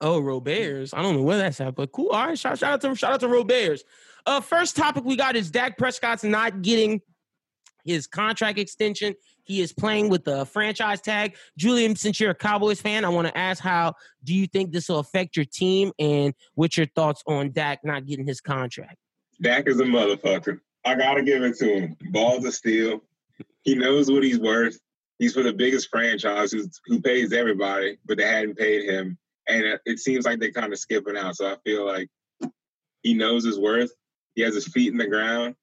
Oh, Roberts. I don't know where that's at, but cool. All right, shout, shout out to shout out to Roberts. Uh, first topic we got is Dak Prescott's not getting his contract extension. He is playing with the franchise tag. Julian, since you're a Cowboys fan, I want to ask how do you think this will affect your team and what's your thoughts on Dak not getting his contract? Dak is a motherfucker. I gotta give it to him. Balls of steel. He knows what he's worth. He's for the biggest franchise who pays everybody, but they hadn't paid him. And it, it seems like they're kind of skipping out. So I feel like he knows his worth. He has his feet in the ground.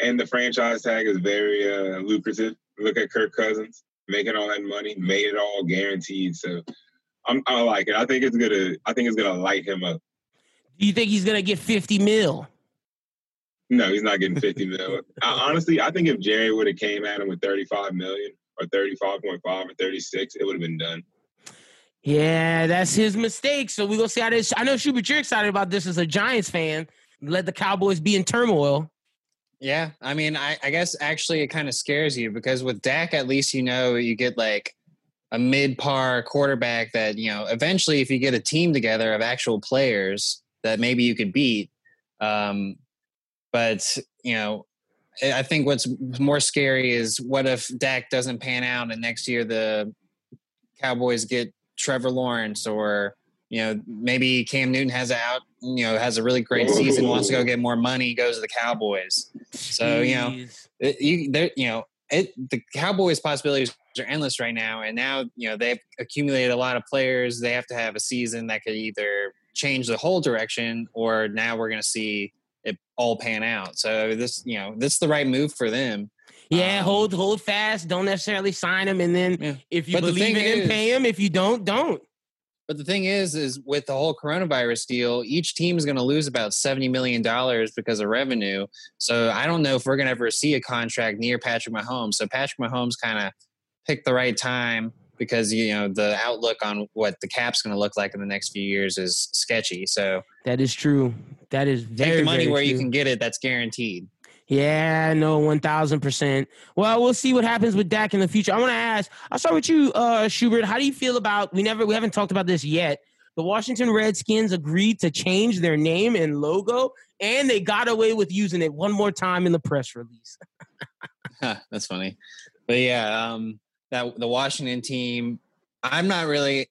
And the franchise tag is very uh, lucrative. Look at Kirk Cousins making all that money, made it all guaranteed. So I'm, I like it. I think it's gonna. I think it's gonna light him up. Do you think he's gonna get 50 mil? No, he's not getting 50 mil. I, honestly, I think if Jerry would have came at him with 35 million or 35.5 or 36, it would have been done. Yeah, that's his mistake. So we're gonna see how this. I know Schubert, you're excited about this as a Giants fan. Let the Cowboys be in turmoil. Yeah, I mean, I, I guess actually it kind of scares you because with Dak, at least you know you get like a mid par quarterback that you know eventually, if you get a team together of actual players that maybe you could beat. Um, but you know, I think what's more scary is what if Dak doesn't pan out and next year the Cowboys get Trevor Lawrence or you know maybe Cam Newton has a out you know has a really great season wants to go get more money goes to the Cowboys. So you know it, uh, you there you know it the Cowboys possibilities are endless right now and now you know they've accumulated a lot of players they have to have a season that could either change the whole direction or now we're going to see it all pan out. So this, you know, this is the right move for them. Yeah, um, hold hold fast. Don't necessarily sign him, and then yeah. if you but believe in him, pay him. If you don't, don't. But the thing is, is with the whole coronavirus deal, each team is going to lose about seventy million dollars because of revenue. So I don't know if we're going to ever see a contract near Patrick Mahomes. So Patrick Mahomes kind of picked the right time because you know the outlook on what the cap's going to look like in the next few years is sketchy. So that is true. That is very, take the money where true. you can get it. That's guaranteed. Yeah, no, one thousand percent. Well, we'll see what happens with Dak in the future. I want to ask. I'll start with you, uh, Schubert. How do you feel about? We never, we haven't talked about this yet. The Washington Redskins agreed to change their name and logo, and they got away with using it one more time in the press release. That's funny, but yeah, um, that the Washington team, I'm not really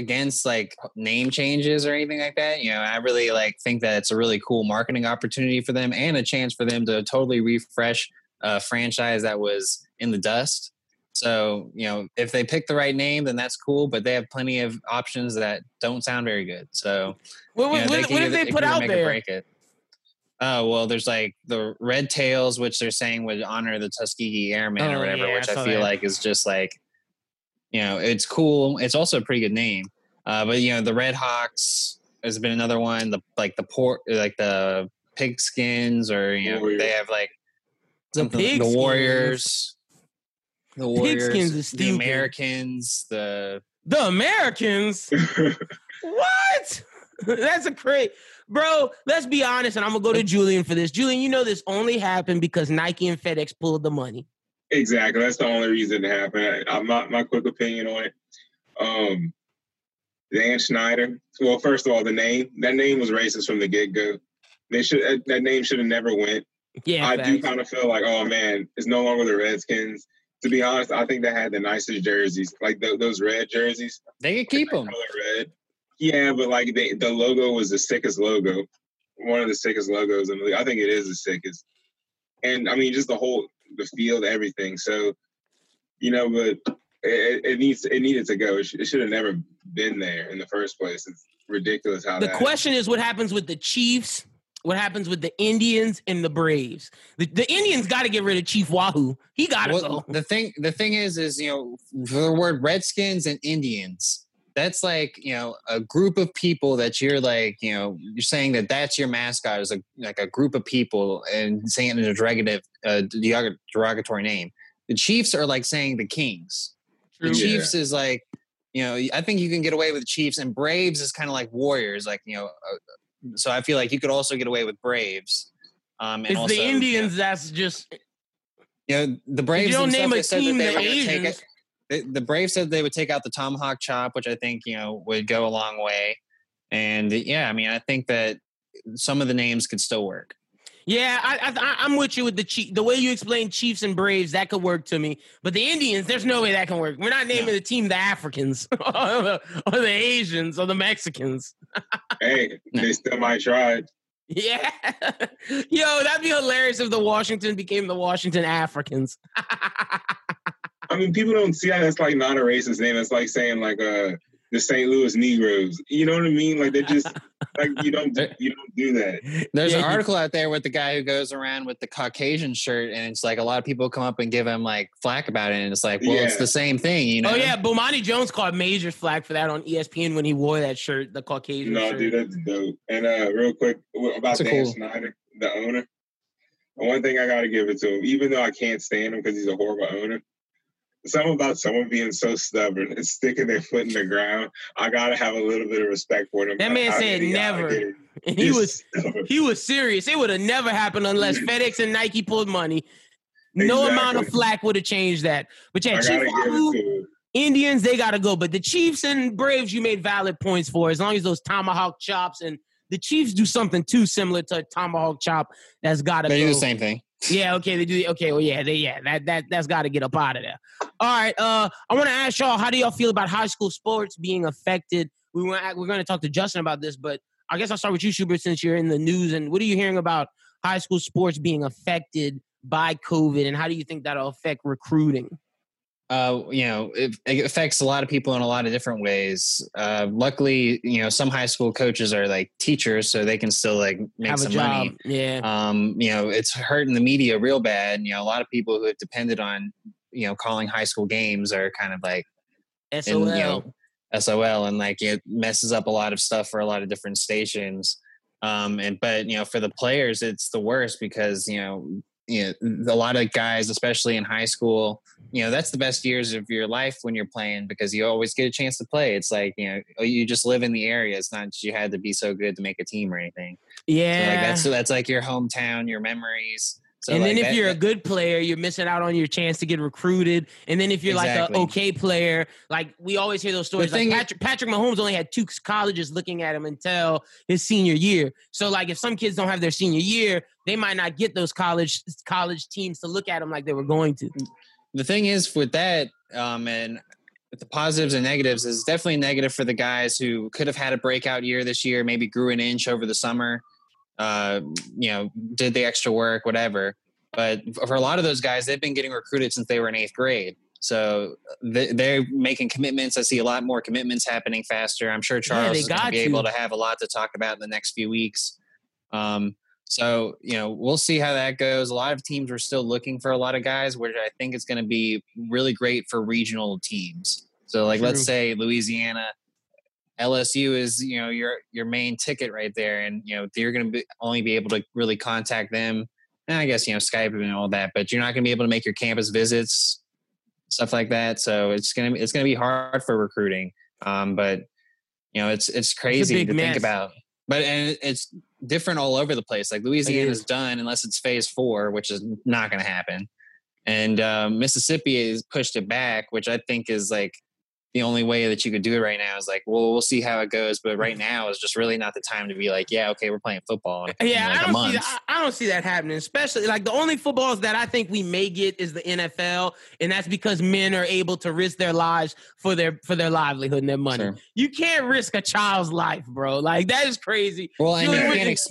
against like name changes or anything like that. You know, I really like think that it's a really cool marketing opportunity for them and a chance for them to totally refresh a franchise that was in the dust. So, you know, if they pick the right name, then that's cool, but they have plenty of options that don't sound very good. So, what, you know, what, what they put out there? Break it. Oh well, there's like the red tails, which they're saying would honor the Tuskegee Airmen oh, or whatever, yeah, which I, I feel that. like is just like, you know, it's cool. It's also a pretty good name. Uh, but you know, the Red Hawks has been another one. The like the port, like the pigskins, or you know, they have like the, the, the Warriors. The Warriors, the Americans, the the Americans. what? That's a great bro. Let's be honest, and I'm gonna go to Julian for this. Julian, you know this only happened because Nike and FedEx pulled the money. Exactly. That's the only reason it happened. I, my my quick opinion on it. Um, Dan Snyder. Well, first of all, the name that name was racist from the get go. They should that name should have never went. Yeah, I do kind of feel like, oh man, it's no longer the Redskins. To be honest, I think they had the nicest jerseys, like the, those red jerseys. They could keep them. Red. Yeah, but like they, the logo was the sickest logo, one of the sickest logos in the league. I think it is the sickest, and I mean just the whole the field, everything. So, you know, but it, it needs it needed to go. It, sh- it should have never been there in the first place. It's ridiculous how. The question is, what happens with the Chiefs? What happens with the Indians and the Braves? The, the Indians got to get rid of Chief Wahoo. He got to well, go. The thing, the thing is, is you know, the word Redskins and Indians that's like you know a group of people that you're like you know you're saying that that's your mascot is a like a group of people and saying it in a derogative uh, derogatory name. The Chiefs are like saying the Kings. True. The Chiefs yeah. is like you know I think you can get away with Chiefs and Braves is kind of like Warriors like you know uh, so I feel like you could also get away with Braves. Um, and it's also, the Indians that's just you know the Braves. You don't name a team the Asians the Braves said they would take out the tomahawk chop, which I think you know would go a long way. And yeah, I mean, I think that some of the names could still work. Yeah, I, I, I'm with you with the Chief, the way you explain Chiefs and Braves. That could work to me, but the Indians, there's no way that can work. We're not naming the team the Africans or, the, or the Asians or the Mexicans. hey, they still might try. Yeah, yo, that'd be hilarious if the Washington became the Washington Africans. I mean, people don't see that. That's like not a racist name. It's like saying like uh the St. Louis Negroes. You know what I mean? Like they just like you don't you don't do that. There's an article out there with the guy who goes around with the Caucasian shirt, and it's like a lot of people come up and give him like flack about it, and it's like, well, it's the same thing, you know? Oh yeah, Bomani Jones caught major flack for that on ESPN when he wore that shirt, the Caucasian No, shirt. dude, that's dope. And uh, real quick about That's a Dan cool- Snyder, the owner. One thing I got to give it to him, even though I can't stand him because he's a horrible owner. Something about someone being so stubborn and sticking their foot in the ground. I gotta have a little bit of respect for them. That man said never. it is. And he was stubborn. he was serious. It would have never happened unless FedEx and Nike pulled money. No amount of flack would have changed that. But yeah, I Chief gotta give it Wahoo. Indians, they gotta go. But the Chiefs and Braves, you made valid points for. As long as those tomahawk chops and the Chiefs do something too similar to a tomahawk chop, that's gotta They go. do the same thing. Yeah, okay, they do. Okay, well, yeah, they yeah, that that that's got to get up out of there. All right, uh, I want to ask y'all, how do y'all feel about high school sports being affected? We want we're going to talk to Justin about this, but I guess I'll start with you, Schubert, since you're in the news. And what are you hearing about high school sports being affected by COVID, and how do you think that'll affect recruiting? uh, you know, it, it affects a lot of people in a lot of different ways. Uh, luckily, you know, some high school coaches are like teachers, so they can still like make Have a some job, money. yeah. Um, you know, it's hurting the media real bad. You know, a lot of people who have depended on, you know, calling high school games are kind of like SOL. you know, SOL, and like it messes up a lot of stuff for a lot of different stations. Um, and but you know, for the players, it's the worst because you know, you know, a lot of guys, especially in high school, you know, that's the best years of your life when you're playing because you always get a chance to play. It's like you know, oh, you just live in the area. It's not that you had to be so good to make a team or anything. yeah, So like that's that's like your hometown, your memories. So and like then if that- you're a good player, you're missing out on your chance to get recruited. And then if you're like Exactly. an okay player, like we always hear those stories. Like Patrick, Patrick Mahomes only had two colleges looking at him until his senior year. So like if some kids don't have their senior year, they might not get those college college teams to look at them like they were going to. the thing is with that um and with the positives and negatives is definitely negative for the guys who could have had a breakout year this year maybe grew an inch over the summer uh you know did the extra work whatever but for a lot of those guys they've been getting recruited since they were in eighth grade so they- they're making commitments i see a lot more commitments happening faster i'm sure charles they is going to be able to. have a lot to talk about in the next few weeks um so, you know, we'll see how that goes. A lot of teams are still looking for a lot of guys, which I think is going to be really great for regional teams. So, like, let's say Louisiana, LSU is, you know, your your main ticket right there, and you know you're going to be, only be able to really contact them. And I guess you know Skype and all that, but you're not going to be able to make your campus visits, stuff like that. So it's gonna it's gonna be hard for recruiting. Um, but you know, it's it's crazy big to mess. think about. But and it's different all over the place. Like Louisiana's is. done unless it's phase four, which is not going to happen. And um, Mississippi has pushed it back, which I think is like the only way that you could do it right now is like, well, we'll see how it goes. But right now is just really not the time to be like, yeah, okay, we're playing football. In, in Yeah, like I a don't month. see that. I don't see that happening. Especially like the only footballs that I think we may get is the NFL, and that's because men are able to risk their lives for their for their livelihood and their money. Sure. You can't risk a child's life, bro. Like that is crazy. Well, and you can't, ex-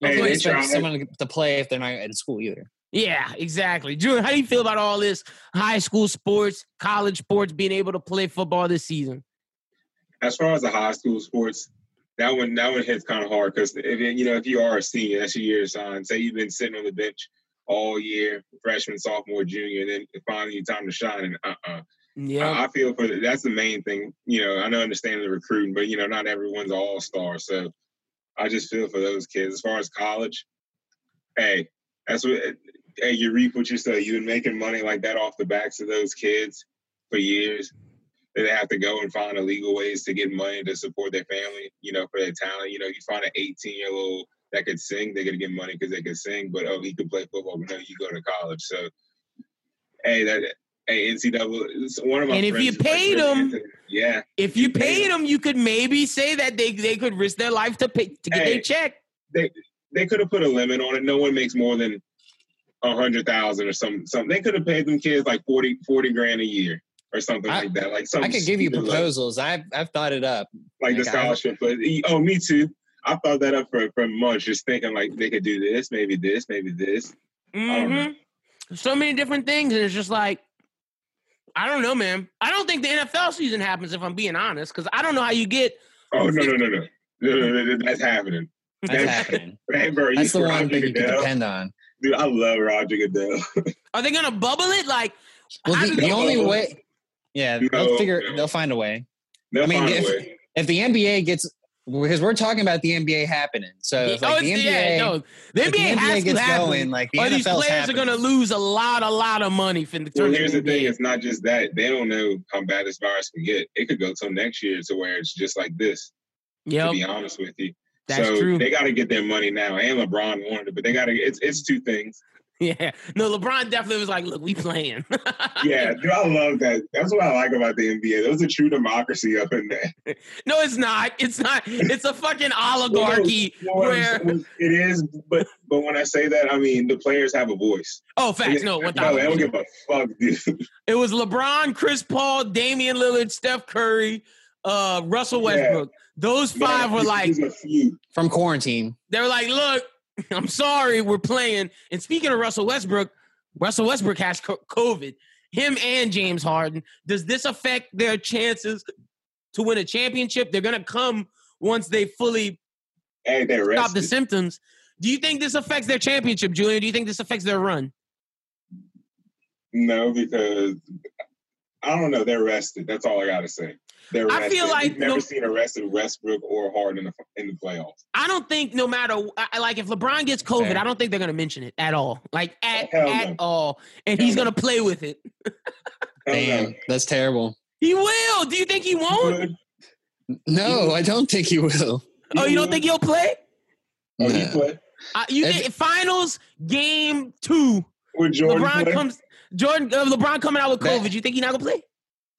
you can't expect someone to play if they're not at school either. Yeah, exactly. Julian, how do you feel about all this high school sports, college sports being able to play football this season? as far as the high school sports, that one that one hits kind of hard because if you know if you are a senior, that's your year sign. Say you've been sitting on the bench all year, freshman, sophomore, junior, and then finally it's time to shine. And uh, uh Yeah, I, I feel for the, that's the main thing. You know, I know understanding the recruiting, but you know, not everyone's all star. So I just feel for those kids. As far as college, hey, that's what. Hey, you reap what you sow. You've been making money like that off the backs of those kids for years. They have to go and find illegal ways to get money to support their family. You know, for their talent. You know, you find an 18 year old that could sing, they're gonna get money because they could sing. But oh, he could play football. But no, you go to college. So, hey, that hey NCAA. it's One of my And if you like, paid really them- yeah. if you you paid them, you could maybe say that they they could risk their life to pay to get Hey. their check. they they could have put a limit on it. No one makes more than a hundred thousand or something. Something they could have paid them kids like 40, 40 grand a year or something I- like that. Like I could give you stupid like- proposals. I've I've thought it up. like the Like, I- scholarship. But oh, me too. I thought that up for for months, just thinking like they could do this, maybe this, maybe this. don't know. hmm So many different things, and it's just like, I don't know, man. I don't think the NFL season happens if I'm being honest, because I don't know how you get. Oh no no no no no no, no, no that's happening. That's happening. Hey, bro, That's the one thing you can depend on. Dude, I love Roger Goodell. Are they gonna bubble it? Like, Well, the, the know. only way, yeah, No, they'll figure, no. they'll find a way. They'll I mean, find a if- way. If the NBA gets, because we're talking about the NBA happening, so if, like, oh, the NBA, yeah, no, the if the NBA, NBA has to gets happen, going, like, the or these NFL's players are gonna lose a lot, a lot of money from the Well, tournament. here's the thing: it's not just that they don't know how bad this virus can get. It could go till next year to where it's just like this. Yep, To be honest with you, that's so true. they got to get their money now. And LeBron wanted it, but they got to. It's it's two things. Yeah, no, LeBron definitely was like, "Look, we playing." Yeah, dude, I love that. That's what I like about the NBA. There's a true democracy up in there. no, it's not. It's not. It's a fucking oligarchy Well, what I'm where. it is, but but when I say that, I mean the players have a voice. Oh, facts. No, one no, they don't give a fuck, dude. It was LeBron, Chris Paul, Damian Lillard, Steph Curry, uh, Russell Yeah. Westbrook. Those five were like, a few. from quarantine. they were like, look, I'm sorry, we're playing. And speaking of Russell Westbrook, Russell Westbrook has COVID. Him and James Harden. Does this affect their chances to win a championship? They're gonna come once they fully Hey, they're stop the symptoms. Do you think this affects their championship, Julian? Do you think this affects their run? No, because I don't know. They're rested. That's all I gotta say. They're I rested. feel like We've never no- seen a rested Westbrook or Harden in the, in the playoffs. I don't think no matter I- I- like if LeBron gets COVID, Fair. I don't think they're gonna mention it at all. Like at Hell at no. all. And Hell he's no. gonna play with it. Damn, no. that's terrible. He will. Do you think he won't? Good. No, I don't think he will. Oh, you don't think he'll play? Oh, he play. Uh, you If- think finals game two? With Jordan LeBron play? comes. Jordan, uh, LeBron coming out with That- COVID. You think he's not gonna play?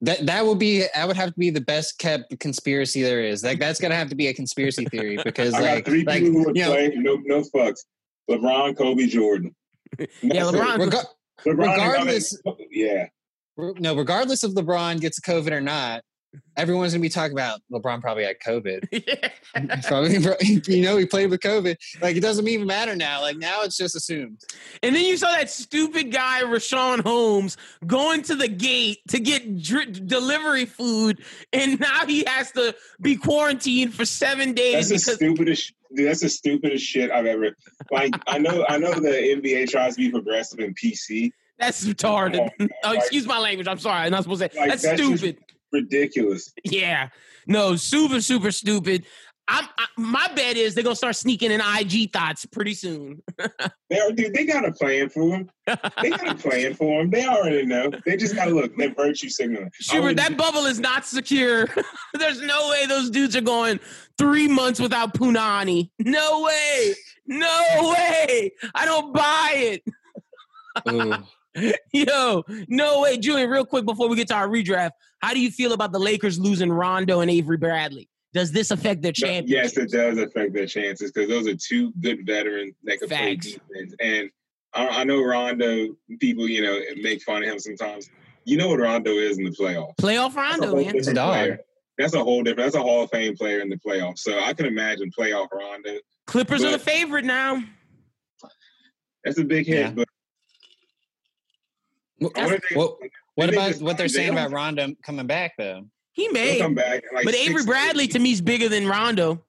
That that would be that would have to be the best kept conspiracy there is. Like that's gonna have to be a conspiracy theory because I got like three like people who would you know, play. No, no fucks. LeBron, Kobe, Jordan. Yeah, LeBron. rega- LeBron, regardless- I yeah. no, regardless if LeBron gets COVID or not, everyone's gonna be talking about LeBron probably had COVID. probably, you know, he played with COVID. Like it doesn't even matter now. Like now it's just assumed. And then you saw that stupid guy, Richaun Holmes, going to the gate to get dr- delivery food, and now he has to be quarantined for seven days That's the stupidest. Dude, that's the stupidest shit I've ever. Like I know, I know the NBA tries to be progressive and PC. that's retarded. Oh, Oh, excuse my language. I'm sorry. I'm not supposed to say Like, that's, that's just- stupid. Ridiculous. Yeah, no, super, super stupid. I'm, I, my bet is they're gonna start sneaking in IG thoughts pretty soon. They are, dude. They got a plan for him. They got a plan for him. They already know. They just got to look. They're virtue signaling. I Schubert, that bubble is not secure. There's no way those dudes are going three months without Punani. No way. No way. I don't buy it. Ooh. Yo, no way. Julian, real quick before we get to our redraft, how do you feel about the Lakers losing Rondo and Avery Bradley? Does this affect their chances? Yes, it does affect their chances because those are two good veterans that can play defense. And I, I know Rondo. People, you know, make fun of him sometimes. You know what Rondo is in the playoffs. Playoff That's a Rondo, man. He's a different dog. player. That's a whole different. That's a Hall of Fame player in the playoffs. So I can imagine playoff Rondo. Clippers are the favorite now. That's a big hit. Yeah. But What, I they- what, what they about what they're saying about Rondo coming back though? He he'll may. come back. Like But Avery Bradley to me is bigger than Rondo.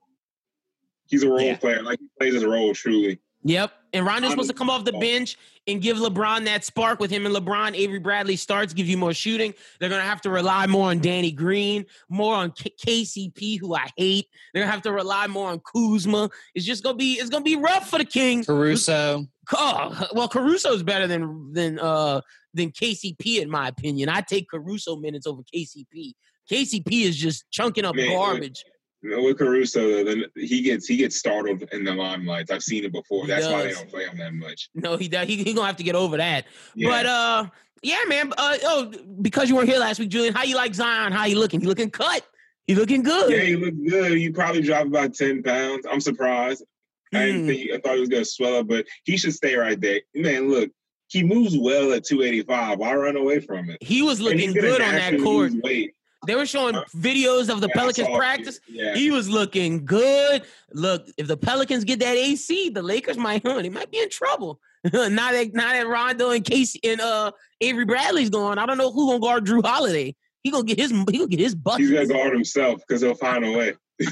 he's a role Yeah. player. Like he plays his role truly. Yep. And Rondo's supposed to come off the bench and give LeBron that spark with him and LeBron. Avery Bradley starts, give you more shooting. They're going to have to rely more on Danny Green, more on K- KCP, who I hate. They're going to have to rely more on Kuzma. It's just going to be, it's going to be rough for the King. Caruso. Oh, well, Caruso's better than, than, uh, than KCP, in my opinion. I take Caruso minutes over KCP. KCP is just chunking up Man, garbage. You know, with Caruso, then he gets he gets startled in the limelight. I've seen it before. He That's why they don't play him that much. No, he does. He, he gonna have to get over that. Yeah. But uh, yeah, man. Uh, oh, because you weren't here last week, Julian. How you like Zion? How you looking? He looking cut. He looking good. yeah, he looked good. You probably dropped about ten pounds. I'm surprised. I didn't Hmm. think I thought he was gonna swell up, but he should stay right there. Man, look, he moves well at 285. Why run away from it? He was looking good on that court. They were showing videos of the Yeah, Pelicans practice. Yeah. He was looking good. Look, if the Pelicans get that AC, the Lakers might they might be in trouble. now that now that Rondo and Casey and uh Avery Bradley's going, I don't know who gonna guard Jrue Holiday. He gonna get his he gonna get his butt. He's gonna guard himself because he'll find a way.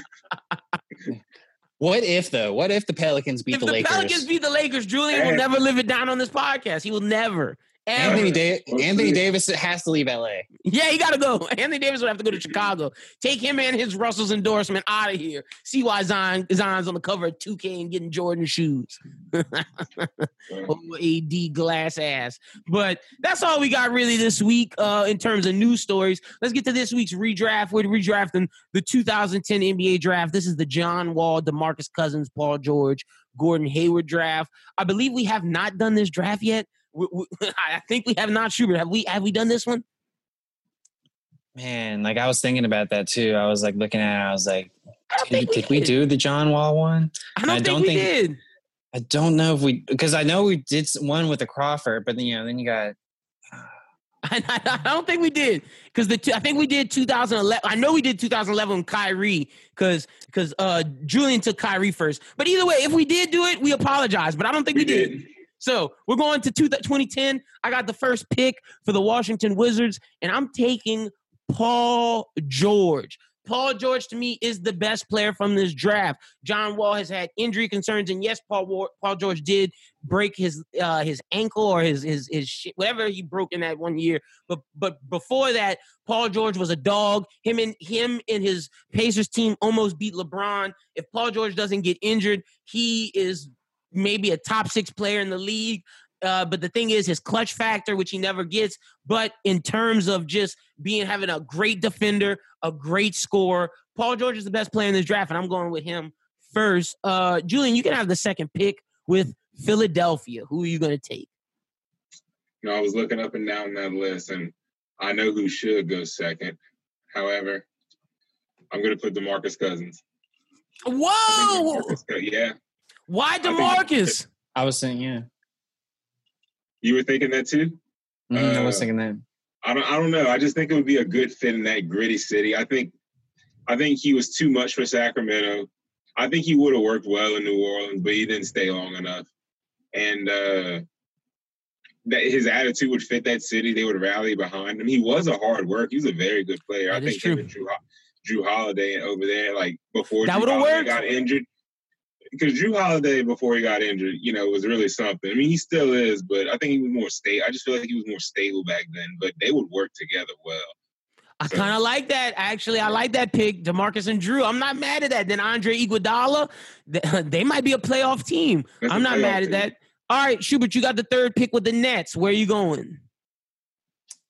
What if though? What if the Pelicans beat If the, the Lakers? Pelicans beat the Lakers, Julian will never live it down on this podcast. He will never. Ever. Anthony, da- Anthony. Davis has to leave LA. Yeah, he got to go. Anthony Davis would have to go to Chicago. Take him and his Russell's endorsement out of here. See why Zion Zion's on the cover of 2K and getting Jordan shoes. OAD glass ass. But that's all we got really this week uh, in terms of news stories. Let's get to this week's redraft. We're redrafting the 2010 NBA draft. This is the John Wall, DeMarcus Cousins, Paul George, Gordon Hayward draft. I believe we have not done this draft yet. We, we, I think we have not, Schubert. Have we? Have we done this one? Man, like I was thinking about that too. I was like looking at it. I was like, I did, we did we do the John Wall one? I don't I think don't we think- did. I don't know if we because I know we did one with the Crawford, but then you know then you got I, I, I don't think we did because the two, I think we did 2011. I know we did 2011 with Kyrie because because uh Julian took Kyrie first. But either way, if we did do it, we apologize. But I don't think we, We did. did. So we're going to two, 2010. I got the first pick for the Washington Wizards, and I'm taking Paul George. Paul George to me is the best player from this draft. John Wall has had injury concerns, and yes, Paul Wa- Paul George did break his uh, his ankle or his his his whatever he broke in that one year. But but before that, Paul George was a dog. Him and him and his Pacers team almost beat LeBron. If Paul George doesn't get injured, he is maybe a top six player in the league. Uh, but the thing is, his clutch factor, which he never gets. But in terms of just being having a great defender, a great scorer, Paul George is the best player in this draft, and I'm going with him first. Uh, Julian, you can have the second pick with Philadelphia. Who are you going to take? You know, I was looking up and down that list, and I know who should go second. However, I'm going to put DeMarcus Cousins. Whoa! Yeah, Why think- Demarcus? I was saying yeah. you were thinking that too. Mhm, I was Uh, thinking that. I don't. I don't know. I just think it would be a good fit in that gritty city. I think. I think he was too much for Sacramento. I think he would have worked well in New Orleans, but he didn't stay long enough. And uh, that his attitude would fit that city. They would rally behind him. He was a hard work. He was a very good player. That I think him true. Jrue, Ho- Jrue Holiday over there, like before That Jrue would've Holiday worked. got injured. Because Jrue Holiday, before he got injured, you know, was really something. I mean, he still is, but I think he was more stable. I just feel like he was more stable back then. But they would work together well. I kind of like that. Actually, I like that pick, Demarcus and Jrue. I'm not mad at that. Then Andre Iguodala, they might be a playoff team. That's a I'm not playoff mad at that. All right, Schubert, you got the third pick with the Nets. Where are you going?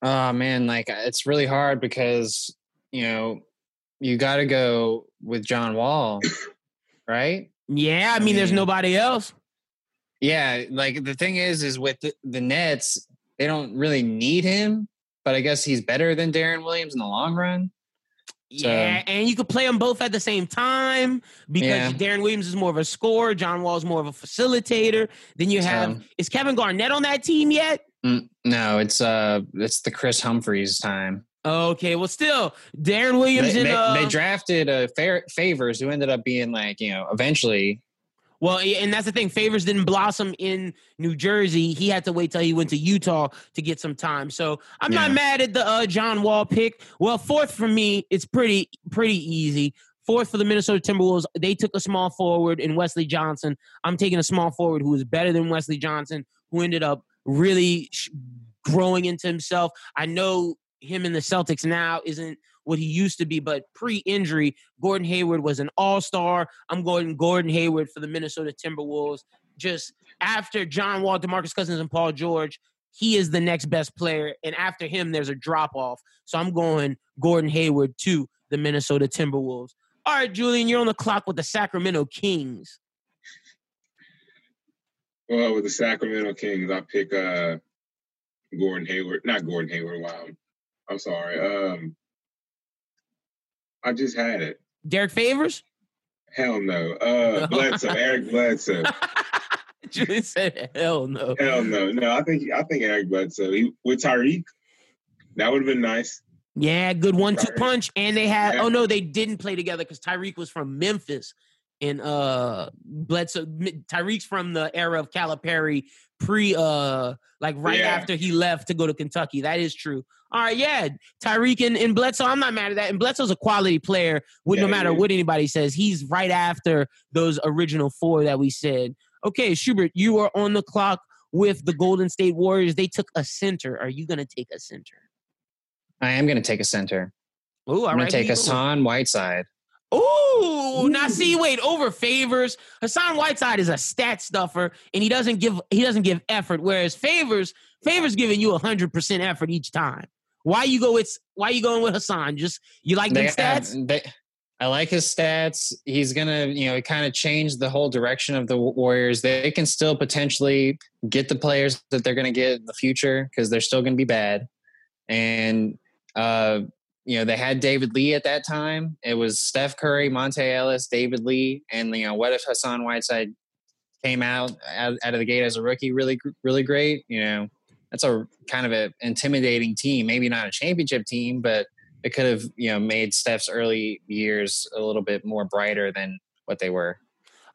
Oh man, like uh, it's really hard because you know you got to go with John Wall, right? Yeah, I mean, there's nobody else. Yeah, like the thing is, is with the, the Nets, they don't really need him, but I guess he's better than Deron Williams in the long run. So- Yeah, and you could play them both at the same time because Yeah. Deron Williams is more of a scorer, John Wall's more of a facilitator. Then you have So- is Kevin Garnett on that team yet? Mm, no, it's uh, it's the Kris Humphries time. Okay, well, still Deron Williams They, uh, they drafted uh, Fa- Favors, who ended up being like you know eventually. Well, and that's the thing. Favors didn't blossom in New Jersey. He had to wait till he went to Utah to get some time. So I'm not mad at the uh, John Wall pick. Well, fourth for me, it's pretty pretty easy. Fourth for the Minnesota Timberwolves, they took a small forward in Wesley Johnson. I'm taking a small forward who is better than Wesley Johnson, who ended up really sh- growing into himself. I know him in the Celtics now isn't what he used to be, but pre-injury, Gordon Hayward was an all-star. I'm going Gordon Hayward for the Minnesota Timberwolves. Just after John Wall, DeMarcus Cousins, and Paul George, he is the next best player. And after him, there's a drop-off. So I'm going Gordon Hayward to the Minnesota Timberwolves. All right, Julian, you're on the clock with the Sacramento Kings. Well, with the Sacramento Kings, I pick uh Gordon Hayward, not Gordon Hayward. Wow, I'm sorry. Um, I just had it. Derrick Favors? Hell no. Uh, Bledsoe, Eric Bledsoe. Julian said, "Hell no." Hell no. No, I think I think Eric Bledsoe he, with Tyreke. That would have been nice. Yeah, good one-two punch, and they had. Yeah. Oh no, they didn't play together because Tyreke was from Memphis, and uh, Bledsoe. Tyreke's from the era of Calipari, pre uh, like right Yeah. after he left to go to Kentucky. That is true. All right, yeah, Tyreke and, and Bledsoe. I'm not mad at that. And Bledsoe's a quality player. With no Yeah, he matter what anybody says, he's right after those original four that we said. Okay, Schubert, you are on the clock with the Golden State Warriors. They took a center. Are you going to take a center? I am going to take a center. Ooh, all I'm going to take who you? Hassan Whiteside. Ooh, now see, wait, over favors. Hassan Whiteside is a stat stuffer, and he doesn't give he doesn't give effort. Whereas favors, favors giving you hundred percent effort each time. Why you go with why you going with Hassan? Just you like They have- stats? they- I like his stats. He's gonna, you know, kind of change the whole direction of the Warriors. They can still potentially get the players that they're gonna get in the future because they're still gonna be bad. And uh, you know, they had David Lee at that time. It was Steph Curry, Monta Ellis, David Lee, and you know, what if Hassan Whiteside came out out, of the gate as a rookie, really, really great? You know, that's a kind of an intimidating team. Maybe not a championship team, but it could have you know made Steph's early years a little bit more brighter than what they were.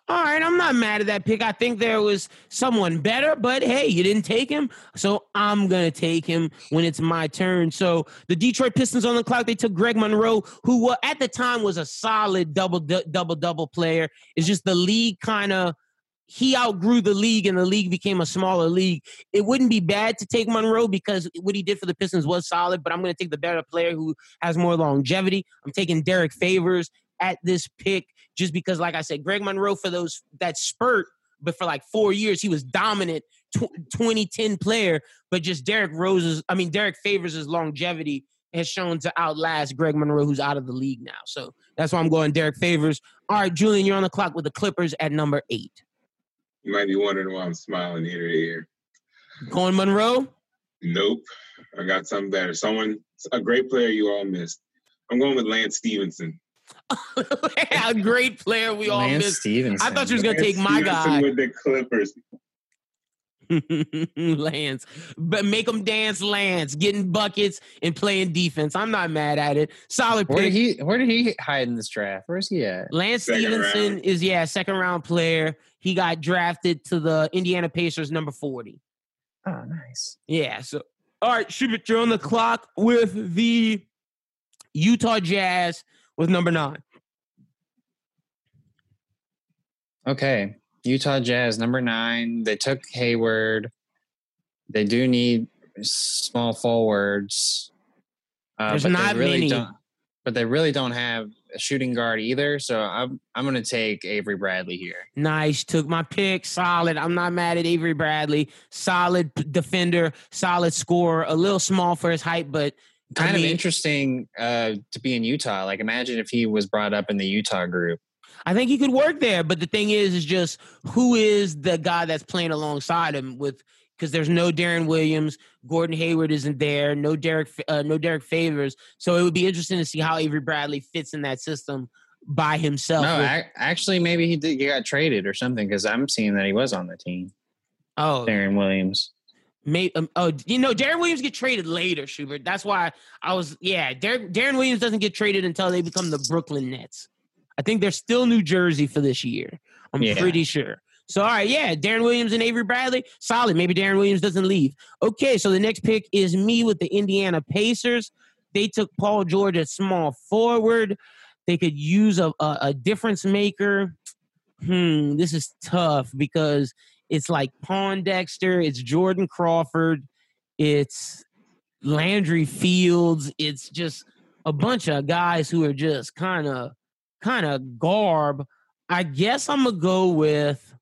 All right, I'm not mad at that pick. I think there was someone better, but hey, you didn't take him, so I'm gonna take him when it's my turn. So the Detroit Pistons on the clock. They took Greg Monroe, who at the time was a solid double double double player. It's just the league kind of he outgrew the league, and the league became a smaller league. It wouldn't be bad to take Monroe because what he did for the Pistons was solid. But I'm gonna take the better player who has more longevity. I'm taking Derrick Favors at this pick just because, like I said, Greg Monroe for those that spurt, but for like four years he was dominant, tw- 2010 player. But just Derrick Rose's, I mean Derrick Favors' longevity has shown to outlast Greg Monroe, who's out of the league now. So that's why I'm going Derrick Favors. All right, Julian, you're on the clock with the Clippers at number eight. You might be wondering why I'm smiling ear to ear. Going Monroe. Nope. I got something better. Someone, a great player you all missed. I'm going with Lance Stephenson. a great player we all Lance missed. Stephenson. I thought you was gonna Lance take my Stephenson guy. with the Clippers. Lance, but make him dance, Lance, getting buckets and playing defense. I'm not mad at it. Solid Where pick. did he? Where did he hide in this draft? Where's he at? Lance Second Stephenson round. is yeah, second round player. He got drafted to the Indiana Pacers, number forty. Oh, nice. Yeah. So all right, Schubert, you're on the clock with the Utah Jazz with number nine. Okay, Utah Jazz number nine. They took Hayward. They do need small forwards. Uh, There's but not they really many. Don't, but they really don't have a shooting guard either. So I'm I'm going to take Avery Bradley here. Nice. Took my pick. Solid. I'm not mad at Avery Bradley. Solid defender. Solid scorer. A little small for his height, but Kind of interesting uh, to be in Utah. Like imagine if he was brought up in the Utah group. I think he could work there. But the thing is, is just who is the guy that's playing alongside him with because there's no Deron Williams, Gordon Hayward isn't there, no Derek, uh, no Derrick Favors. So it would be interesting to see how Avery Bradley fits in that system by himself. No, with- ac- actually, maybe he did. He got traded or something because I'm seeing that he was on the team. oh, Deron Williams. May, um, oh, you know, Deron Williams get traded later, Schubert. That's why I was, yeah. Darren, Deron Williams doesn't get traded until they become the Brooklyn Nets. I think they're still New Jersey for this year. I'm Yeah. pretty sure. So, all right, yeah, Deron Williams and Avery Bradley, solid. Maybe Deron Williams doesn't leave. Okay, so the next pick is me with the Indiana Pacers. They took Paul George at small forward. They could use a, a, a difference maker. Hmm, this is tough because it's like Pondexter, it's Jordan Crawford, it's Landry Fields, it's just a bunch of guys who are just kind of kind of garb. I guess I'm gonna go with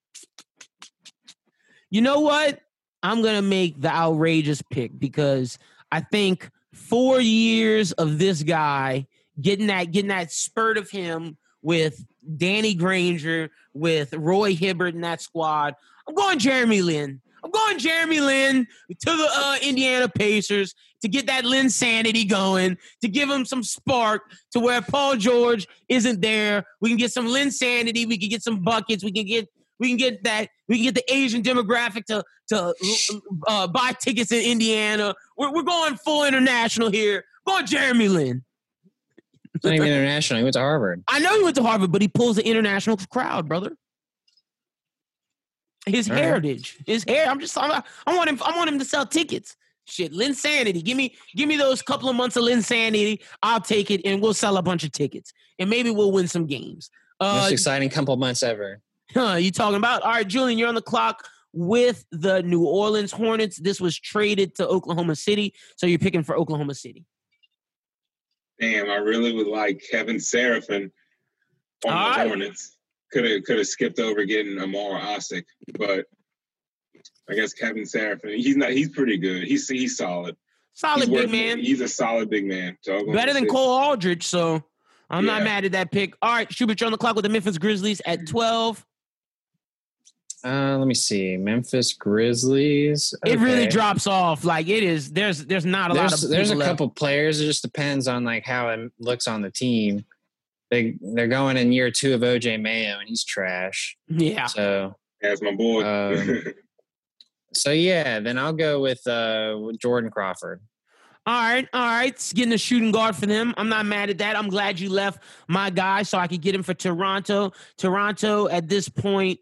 you know what? I'm gonna make the outrageous pick because I think four years of this guy getting that getting that spurt of him with Danny Granger, with Roy Hibbert in that squad. I'm going Jeremy Lin. I'm going Jeremy Lin to the uh, Indiana Pacers to get that Linsanity going, to give him some spark to where Paul George isn't there. We can get some Linsanity. We can get some buckets. We can get we can get that. We can get the Asian demographic to to uh, buy tickets in Indiana. We're, we're going full international here. Going Jeremy Lin. It's not even international. He went to Harvard. I know he went to Harvard, but he pulls the international crowd, brother. His All right. heritage, his hair. I'm just. I, I want him. I want him to sell tickets. Shit, Linsanity. Give me, give me those couple of months of Linsanity. I'll take it, and we'll sell a bunch of tickets, and maybe we'll win some games. Most Uh, exciting couple months ever. Huh, you talking about? All right, Julian, you're on the clock with the New Orleans Hornets. This was traded to Oklahoma City, so you're picking for Oklahoma City. Damn, I really would like Kevin Seraphin on All the right. Hornets. Could have could have skipped over getting Omer Asik, but I guess Kevin Seraphin. He's not. He's pretty good. He's he's solid. Solid He's big worth- man. He's a solid big man. So Better than City. Cole Aldrich, so I'm not mad at that pick. All right, Schubert, you're on the clock with the Memphis Grizzlies at 12. Uh, let me see. Memphis Grizzlies. It really drops off. Like it is. There's there's not a lot of there's a left. couple players. It just depends on like how it looks on the team. They they're going in year two of OJ Mayo and he's trash. Yeah. So That's my boy. Um, so yeah, then I'll go with uh with Jordan Crawford. All right, all right. It's getting a shooting guard for them. I'm not mad at that. I'm glad you left my guy so I could get him for Toronto. Toronto at this point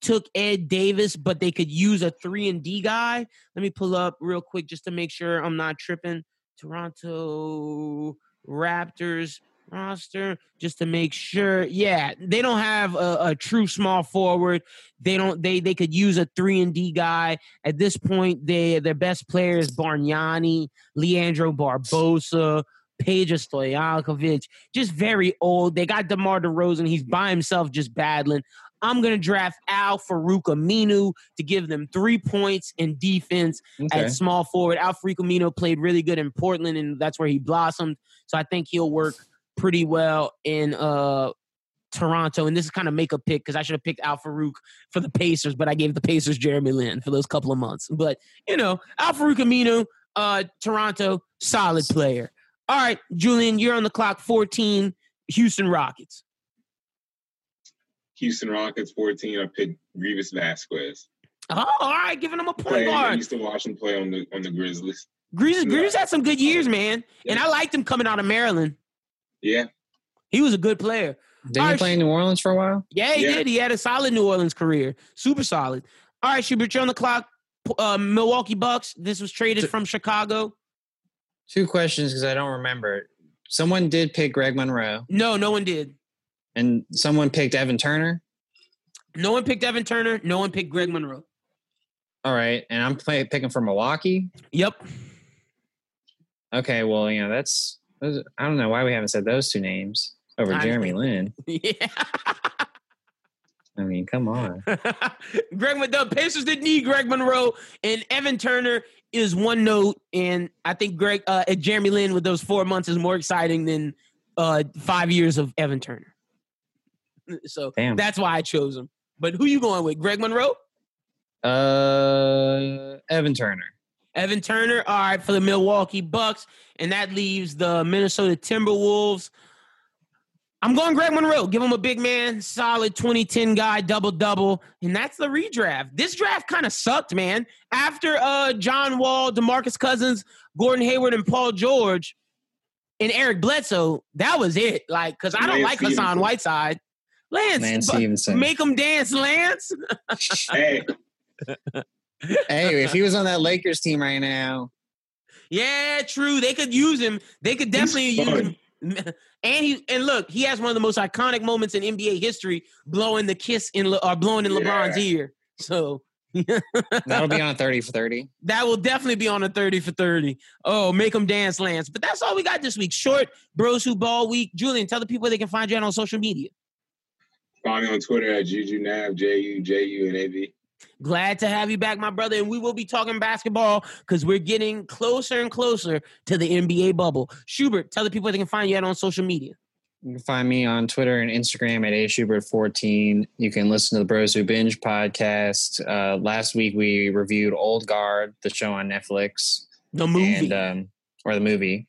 took Ed Davis, but they could use a three and D guy. Let me pull up real quick just to make sure I'm not tripping. Toronto Raptors roster just to make sure. Yeah, they don't have a, a true small forward. They don't. They they could use a three and D guy at this point. They their best player is Bargnani, Leandro Barbosa, Peja Stojakovic. Just very old. They got DeMar DeRozan. He's by himself, just battling. I'm gonna draft Al Farouk Aminu to give them three points in defense Okay. at small forward. Al Farouk Aminu played really good in Portland, and that's where he blossomed. So I think he'll work pretty well in uh Toronto. And this is kind of make a pick because I should have picked Al Farouk for the Pacers, but I gave the Pacers Jeremy Lin for those couple of months. But you know, Al Farouk Aminu, uh, Toronto, solid player. All right, Julian, you're on the clock. 14, Houston Rockets. Houston Rockets 14. I picked Greivis Vasquez. Oh, all right, giving him a point Play, I used to watch him play on the on the Grizzlies. Yeah. Greivis had some good years, man. And I liked him coming out of Maryland. Yeah, He was a good player. Did All he right, play in New Orleans for a while? Yeah, he Yeah. did. He had a solid New Orleans career. Super solid. All right, Schubert, you're on the clock. Uh, Milwaukee Bucks. This was traded from Chicago. Two questions because I don't remember. Someone did pick Greg Monroe, No, no one did. and someone picked Evan Turner. No one picked Evan Turner. No one picked Greg Monroe. All right, and I'm play, picking for Milwaukee. Yep. Okay, well, you know that's. Those- I don't know why we haven't said those two names over I- Jeremy Lin. Yeah. I mean, come on. Greg the Pacers didn't need Greg Monroe, and Evan Turner is one note. And I think Greg uh, Jeremy Lin with those four months is more exciting than uh, five years of Evan Turner. So Damn. that's why I chose him. But who you going with? Greg Monroe? Uh, Evan Turner. Evan Turner, all right, for the Milwaukee Bucks, and that leaves the Minnesota Timberwolves. I'm going Greg Monroe. Give him a big man, solid 2010 guy, double double, and that's the redraft. This draft kind of sucked, man. After uh John Wall, DeMarcus Cousins, Gordon Hayward, and Paul George, and Eric Bledsoe, that was it. Like, because I don't Lance like Hassan Whiteside. Lance, Lance but- Stephenson. make him dance, Lance. hey, Hey, if he was on that Lakers team right now, Yeah, true. They could use him. They could definitely use him. And he and look, he has one of the most iconic moments in NBA history, blowing the kiss in Le, or blowing in Yeah. LeBron's ear. So that'll be on a 30 for 30. that will definitely be on a 30 for 30. Oh, make them dance, Lance. But that's all we got this week. Short Bros Who Ball Week. Julian, tell the people they can find you on social media. find me on Twitter at Juju Nav, J U J U N A V. Glad to have you back, my brother. And we will be talking basketball because we're getting closer and closer to the NBA bubble. Schubert, tell the people they can find you out on social media. You can find me on Twitter and Instagram at ashubert14. You can listen to the Bros Who Binge podcast. Uh, last week we reviewed Old Guard, the show on Netflix. The movie. And, um, or the movie.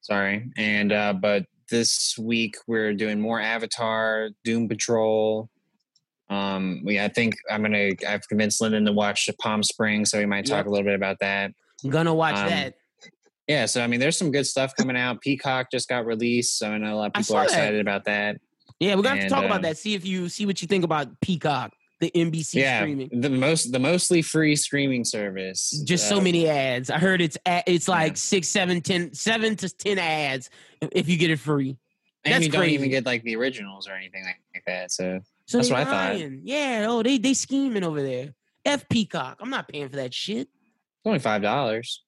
Sorry. And uh, but this week we're doing more Avatar, Doom Patrol. Um, we I think I'm gonna I've convinced Lyndon to watch Palm Springs, so we might talk Yep. a little bit about that. I'm gonna watch Um, that. Yeah, so I mean, there's some good stuff coming out. Peacock just got released, so I know a lot of people are that. excited about that. Yeah, we're gonna have to talk about um, that. See if you see what you think about Peacock, the NBC yeah, streaming. the most the mostly free streaming service. Just so many ads. I heard it's a- it's like six, seven, ten, seven to ten ads if you get it free. and That's you don't even get like the originals or anything like, like that. So, So that's what I thought. Lying. Yeah. Oh, they they scheming over there. F Peacock. I'm not paying for that shit. only five dollars.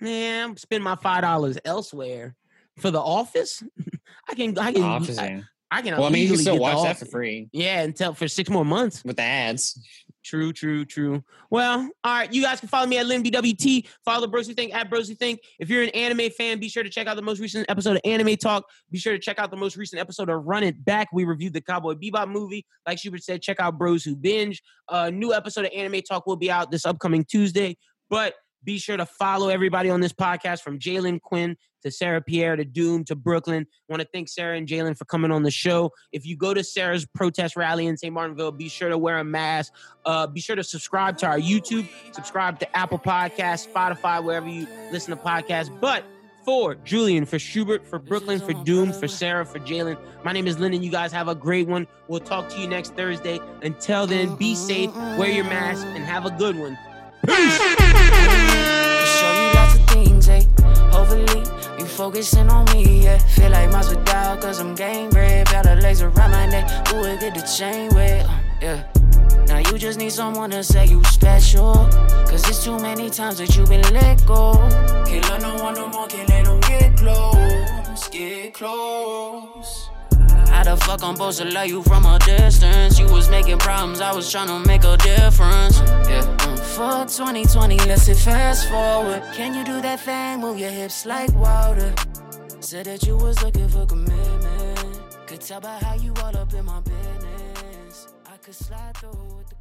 Man, I'm spending my five dollars elsewhere for the Office. I can I can Office. I. I can. Well, I mean, you can still watch that for free Yeah, until for six more months. with the ads. True, true, true. Well, all right. You guys can follow me at LinBWT. Follow Bros Who Think at Bros Who Think. If you're an anime fan, be sure to check out the most recent episode of Anime Talk. Be sure to check out the most recent episode of Run It Back. We reviewed the Cowboy Bebop movie. Like Schubert said, check out Bros Who Binge. A new episode of Anime Talk will be out this upcoming Tuesday. But be sure to follow everybody on this podcast from Jalen Quinn to Sarah Pierre to Doom to Brooklyn. want to thank Sarah and Jalen for coming on the show. If you go to Sarah's protest rally in St. Martinville, be sure to wear a mask. Uh, be sure to subscribe to our YouTube, subscribe to Apple Podcasts, Spotify, wherever you listen to podcasts. But for Julian, for Schubert, for Brooklyn, for Doom, for Sarah, for Jalen, my name is Lyndon. You guys have a great one. We'll talk to you next Thursday. Until then, be safe, wear your mask, and have a good one. show Hopefully, you focusing on me, yeah. Feel like my Masvidal, cause I'm game red. Got the legs around my neck, who would get the chain wet? Uh, yeah. Now you just need someone to say you special. Cause it's too many times that you been let go. Can't let no one no more, can't let them get close. Get close. How the fuck I'm supposed to love you from a distance? You was making problems, I was trying to make a difference. Yeah. Fuck 2020, let's hit fast forward. Can you do that thing? Move your hips like water. Said that you was looking for commitment. Could tell by how you all up in my business. I could slide through with the.